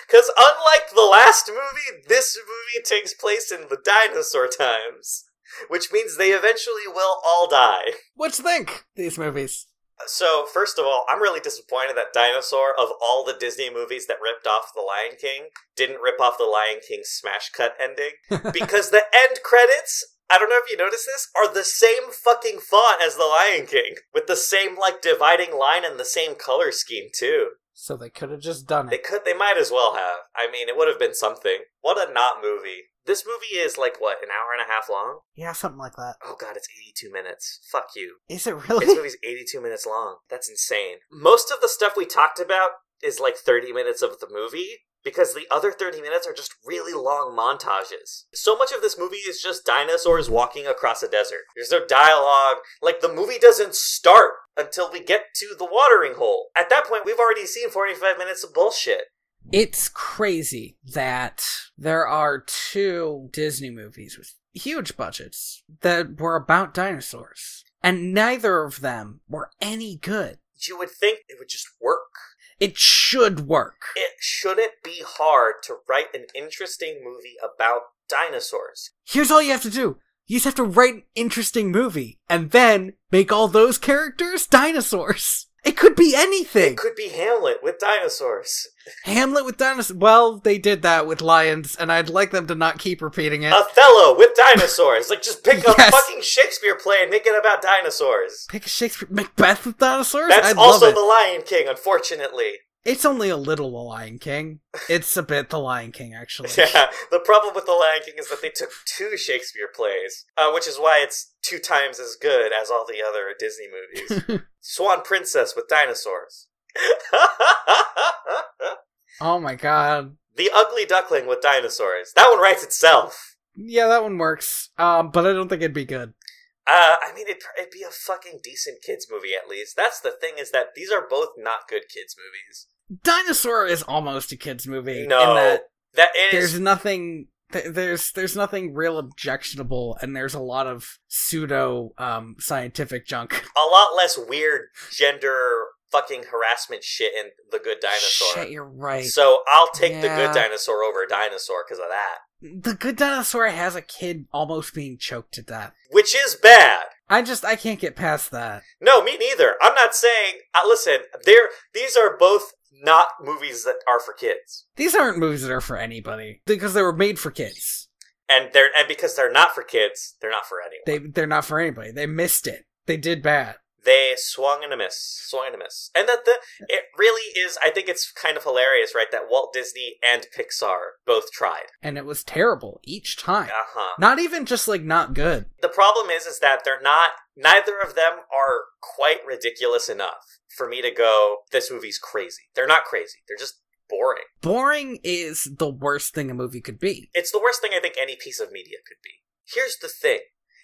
Because unlike the last movie, this movie takes place in the dinosaur times, which means they eventually will all die. What you think? These movies. So, first of all, I'm really disappointed that Dinosaur, of all the Disney movies that ripped off The Lion King, didn't rip off The Lion King's smash cut ending. because the end credits, I don't know if you noticed this, are the same fucking font as The Lion King, with the same, like, dividing line and the same color scheme, too. So they could have just done it. They could, they might as well have. I mean, it would have been something. What a not movie. This movie is, like, what, an hour and a half long? Yeah, something like that. Oh god, it's 82 minutes. Fuck you. Is it really? This movie's 82 minutes long. That's insane. Most of the stuff we talked about is like 30 minutes of the movie because the other 30 minutes are just really long montages. So much of this movie is just dinosaurs walking across a desert. There's no dialogue. Like the movie doesn't start until we get to the watering hole. At that point, we've already seen 45 minutes of bullshit. It's crazy that there are two Disney movies with huge budgets that were about dinosaurs. And neither of them were any good. You would think it would just work. It should work. It shouldn't be hard to write an interesting movie about dinosaurs. Here's all you have to do. You just have to write an interesting movie and then make all those characters dinosaurs. It could be anything. It could be Hamlet with dinosaurs. Hamlet with dinosaurs. Well, they did that with lions, and I'd like them to not keep repeating it. Othello with dinosaurs. Like, just pick a fucking Shakespeare play and make it about dinosaurs. Pick a Shakespeare Macbeth with dinosaurs. That's I'd also love it. The Lion King, unfortunately. It's only a little The Lion King. It's a bit The Lion King, actually. Yeah, the problem with The Lion King is that they took two Shakespeare plays, uh, which is why it's two times as good as all the other Disney movies. Swan Princess with dinosaurs. oh my god. the Ugly Duckling with dinosaurs. That one writes itself. Yeah, that one works. Um, but I don't think it'd be good. Uh, I mean, it'd, it'd be a fucking decent kids movie at least. That's the thing is that these are both not good kids movies. Dinosaur is almost a kids movie. No, in that that is there's nothing. There's there's nothing real objectionable, and there's a lot of pseudo um, scientific junk. a lot less weird gender fucking harassment shit in the Good Dinosaur. Shit, you're right. So I'll take the Good Dinosaur over Dinosaur because of that, the good dinosaur has a kid almost being choked to death. which is bad. I just I can't get past that. No, me neither. I'm not saying. Uh, listen, they're these are both not movies that are for kids, These aren't movies that are for anybody because they were made for kids. and they're and because they're not for kids, they're not for anyone. They they're not for anybody. They missed it. They did bad. they swung and a miss, swung and a miss, and that the it really is. I think it's kind of hilarious, right? That Walt Disney and Pixar both tried. And it was terrible each time. Uh huh. Not even just like not good. The problem is, is that they're not. Neither of them are quite ridiculous enough for me to go. This movie's crazy. They're not crazy. They're just boring. Boring is the worst thing a movie could be. It's the worst thing I think any piece of media could be. Here's the thing: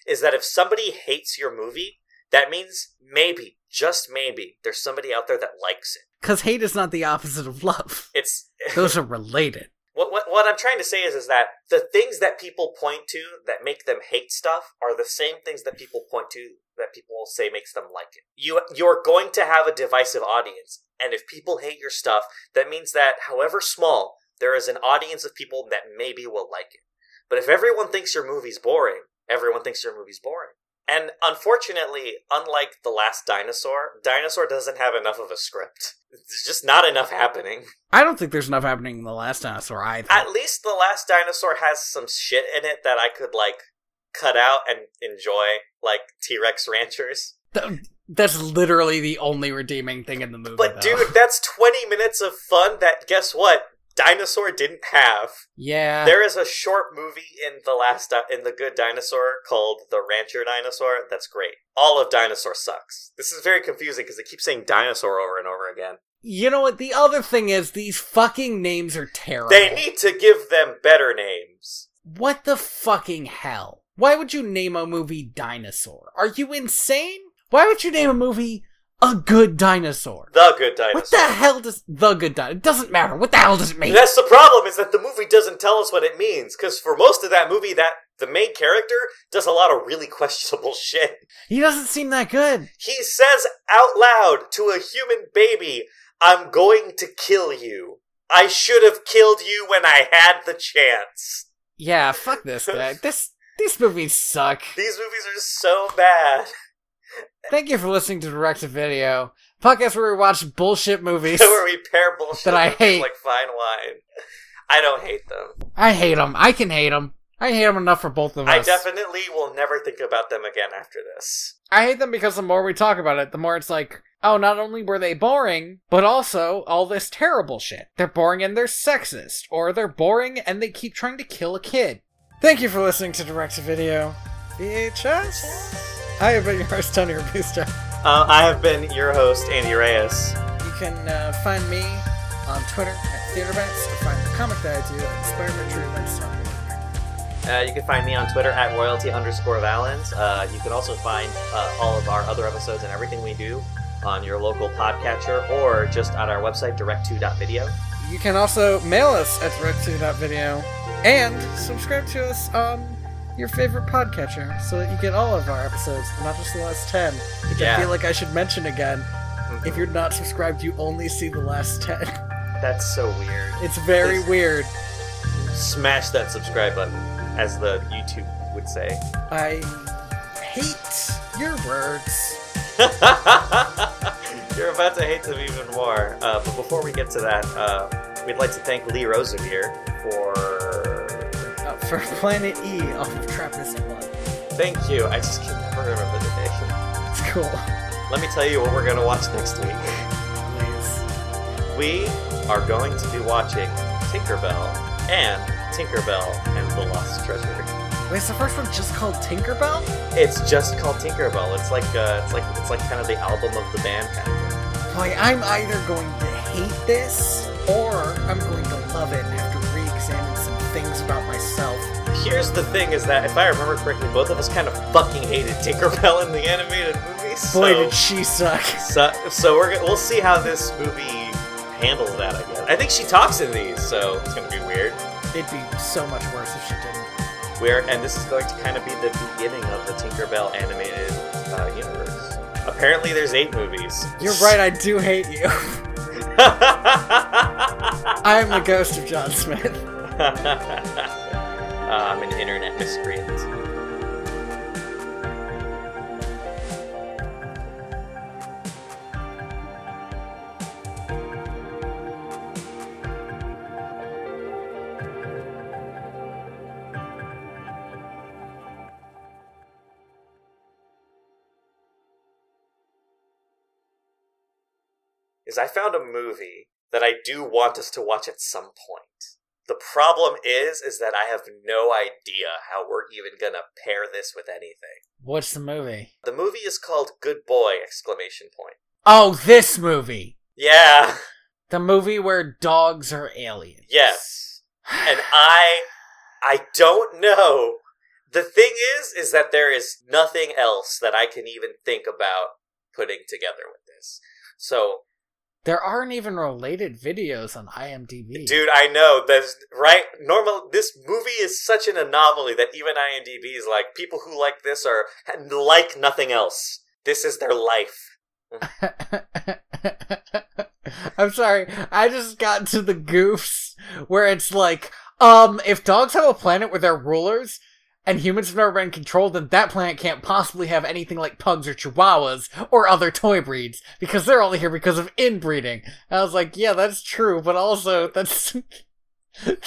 is that if somebody hates your movie, that means maybe, just maybe, there's somebody out there that likes it. Because hate is not the opposite of love. It's Those are related. What, what what I'm trying to say is is that the things that people point to that make them hate stuff are the same things that people point to that people will say makes them like it. You you're going to have a divisive audience, and if people hate your stuff, that means that however small, there is an audience of people that maybe will like it. But if everyone thinks your movie's boring, everyone thinks your movie's boring. And unfortunately, unlike The Last Dinosaur, Dinosaur doesn't have enough of a script. There's just not enough happening. I don't think there's enough happening in the last dinosaur either. At least the last dinosaur has some shit in it that I could like cut out and enjoy, like T Rex Ranchers. Th- That's literally the only redeeming thing in the movie. But though. dude, that's twenty minutes of fun that guess what? Dinosaur didn't have. yeah, There is a short movie in the last di- in the Good Dinosaur called The Rancher Dinosaur. That's great. All of Dinosaur sucks. This is very confusing because they keep saying dinosaur over and over again. you know what? The other thing is these fucking names are terrible. They need to give them better names. What the fucking hell? Why would you name a movie Dinosaur? Are you insane? Why would you name a movie A Good Dinosaur? The Good Dinosaur. What the hell does The Good Dinosaur? It doesn't matter. What the hell does it mean? That's the problem is that the movie doesn't tell us what it means because for most of that movie, that the main character does a lot of really questionable shit. He doesn't seem that good. He says out loud to a human baby, "I'm going to kill you. I should have killed you when I had the chance." Yeah, fuck this guy. This these movies suck. These movies are so bad. Thank you for listening to Direct to Video, podcast where we watch bullshit movies. Where we pair bullshit That I hate. like fine wine. I don't hate them. I hate them. I can hate them. I hate them enough for both of us. I definitely will never think about them again after this. I hate them because the more we talk about it, the more it's like, oh, not only were they boring, but also all this terrible shit. They're boring and they're sexist, or they're boring and they keep trying to kill a kid. Thank you for listening to Direct to Video VHS. I have been your host, Tony Robusto. Uh, I have been your host, Andy Reyes. You can uh, find me on Twitter at TheaterBats or find the comic that I do at Spider-Man True Events Uh, you can find me on Twitter at royalty underscore valens. Uh, you can also find uh, all of our other episodes and everything we do on your local podcatcher or just on our website, direct2.video. You can also mail us at direct2.video and subscribe to us on your favorite podcatcher so that you get all of our episodes, not just the last 10, which Yeah. I feel like I should mention again. If you're not subscribed, you only see the last 10. That's so weird. It's very weird. Smash that subscribe button, as the YouTube would say. I hate your words. You're about to hate them even more. Uh, but before we get to that, uh, we'd like to thank Lee Rosevere for. For Planet E off of Trappist Blood. Thank you. I just can never remember the name. It's cool. Let me tell you what we're going to watch next week. Please. We are going to be watching Tinkerbell and Tinkerbell and the Lost Treasure. Wait, is the first one just called Tinkerbell? It's just called Tinkerbell. It's like uh, it's like it's like kind of the album of the band kind of thing. Boy, I'm either going to hate this or I'm going to love it after things about myself. Here's the thing: is that if I remember correctly, both of us kind of fucking hated Tinkerbell in the animated movie. So, Boy, did she suck. so, so we're we'll see how this movie handles that. I guess. I think she talks in these, so it's gonna be weird. It'd be so much worse if she didn't. We're and this is going to kind of be the beginning of the Tinkerbell animated uh, universe. Apparently, there's eight movies. You're right, I do hate you. I am the ghost of John Smith. Um, I'm an internet miscreant. is I found a movie that I do want us to watch at some point. The problem is, is that I have no idea how we're even gonna pair this with anything. What's the movie? The movie is called Good Boy! Exclamation point. Oh, this movie. Yeah. The movie where dogs are aliens. Yes. And I, I don't know. The thing is, is that there is nothing else that I can even think about putting together with this. So There aren't even related videos on IMDb. Dude, I know. That's right. Normal. This movie is such an anomaly that even IMDb is like people who like this are like nothing else. This is their life. I'm sorry. I just got to the goofs where it's like, um, if dogs have a planet where they're rulers and humans have never been in control, then that planet can't possibly have anything like pugs or chihuahuas or other toy breeds because they're only here because of inbreeding. And I was like, yeah, that's true, but also that's,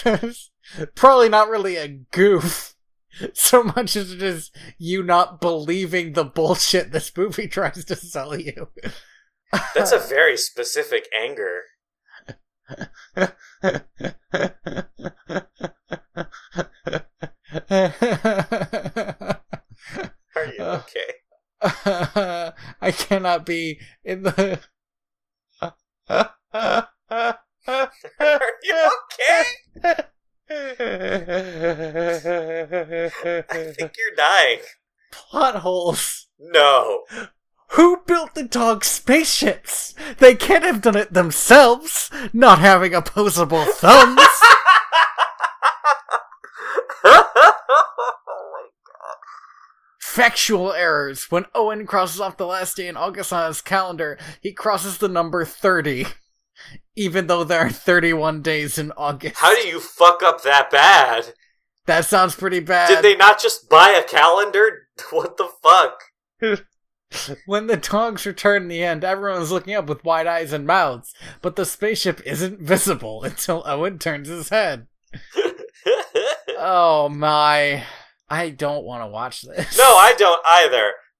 that's probably not really a goof so much as it is you not believing the bullshit this movie tries to sell you. That's a very specific anger. Are you uh, okay? I cannot be in the. Are you okay? I think you're dying. Plot holes. No. Who built the dog spaceships? They can't have done it themselves, not having opposable thumbs. oh Factual errors. When Owen crosses off the last day in August on his calendar, he crosses the number 30. Even though there are 31 days in August. How do you fuck up that bad? That sounds pretty bad. Did they not just buy a calendar? What the fuck? When the dogs return in the end, everyone's looking up with wide eyes and mouths, but the spaceship isn't visible until Owen turns his head. Oh my. I don't want to watch this. no, I don't either.